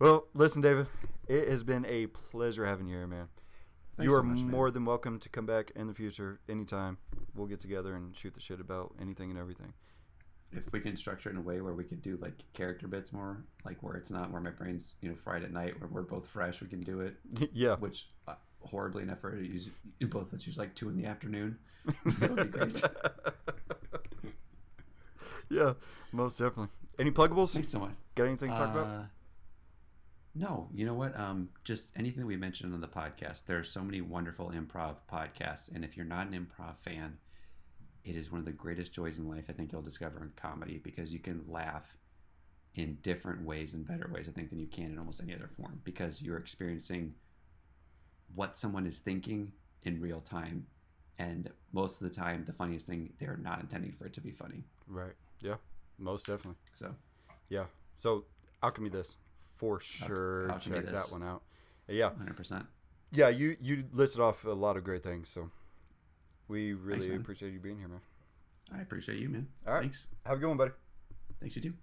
Well, listen, David, it has been a pleasure having you here, man. Thanks you so are much, man. more than welcome to come back in the future anytime. We'll get together and shoot the shit about anything and everything. if we can structure it in a way where we could do like character bits more, like where it's not where my brain's you know fried at night, where we're both fresh, we can do it. yeah. Which uh, horribly enough, for you both let's use like two in the afternoon. that would be great. Yeah, most definitely. Any pluggables? Thanks so much. Got anything to talk about? Uh, No, you know what? Um, just anything that we mentioned on the podcast. There are so many wonderful improv podcasts, and if you're not an improv fan, it is one of the greatest joys in life. I think you'll discover in comedy because you can laugh in different ways and better ways. I think than you can in almost any other form because you're experiencing what someone is thinking in real time, and most of the time, the funniest thing they're not intending for it to be funny. Right. Yeah. Most definitely. So Yeah. So alchemy this for sure. Alchemy Check This. that one out. Yeah. 100. percent Yeah. You you listed off a lot of great things. So we really man. appreciate you being here, man. I appreciate you, man. All right. Thanks. Have a good one, buddy. Thanks you too.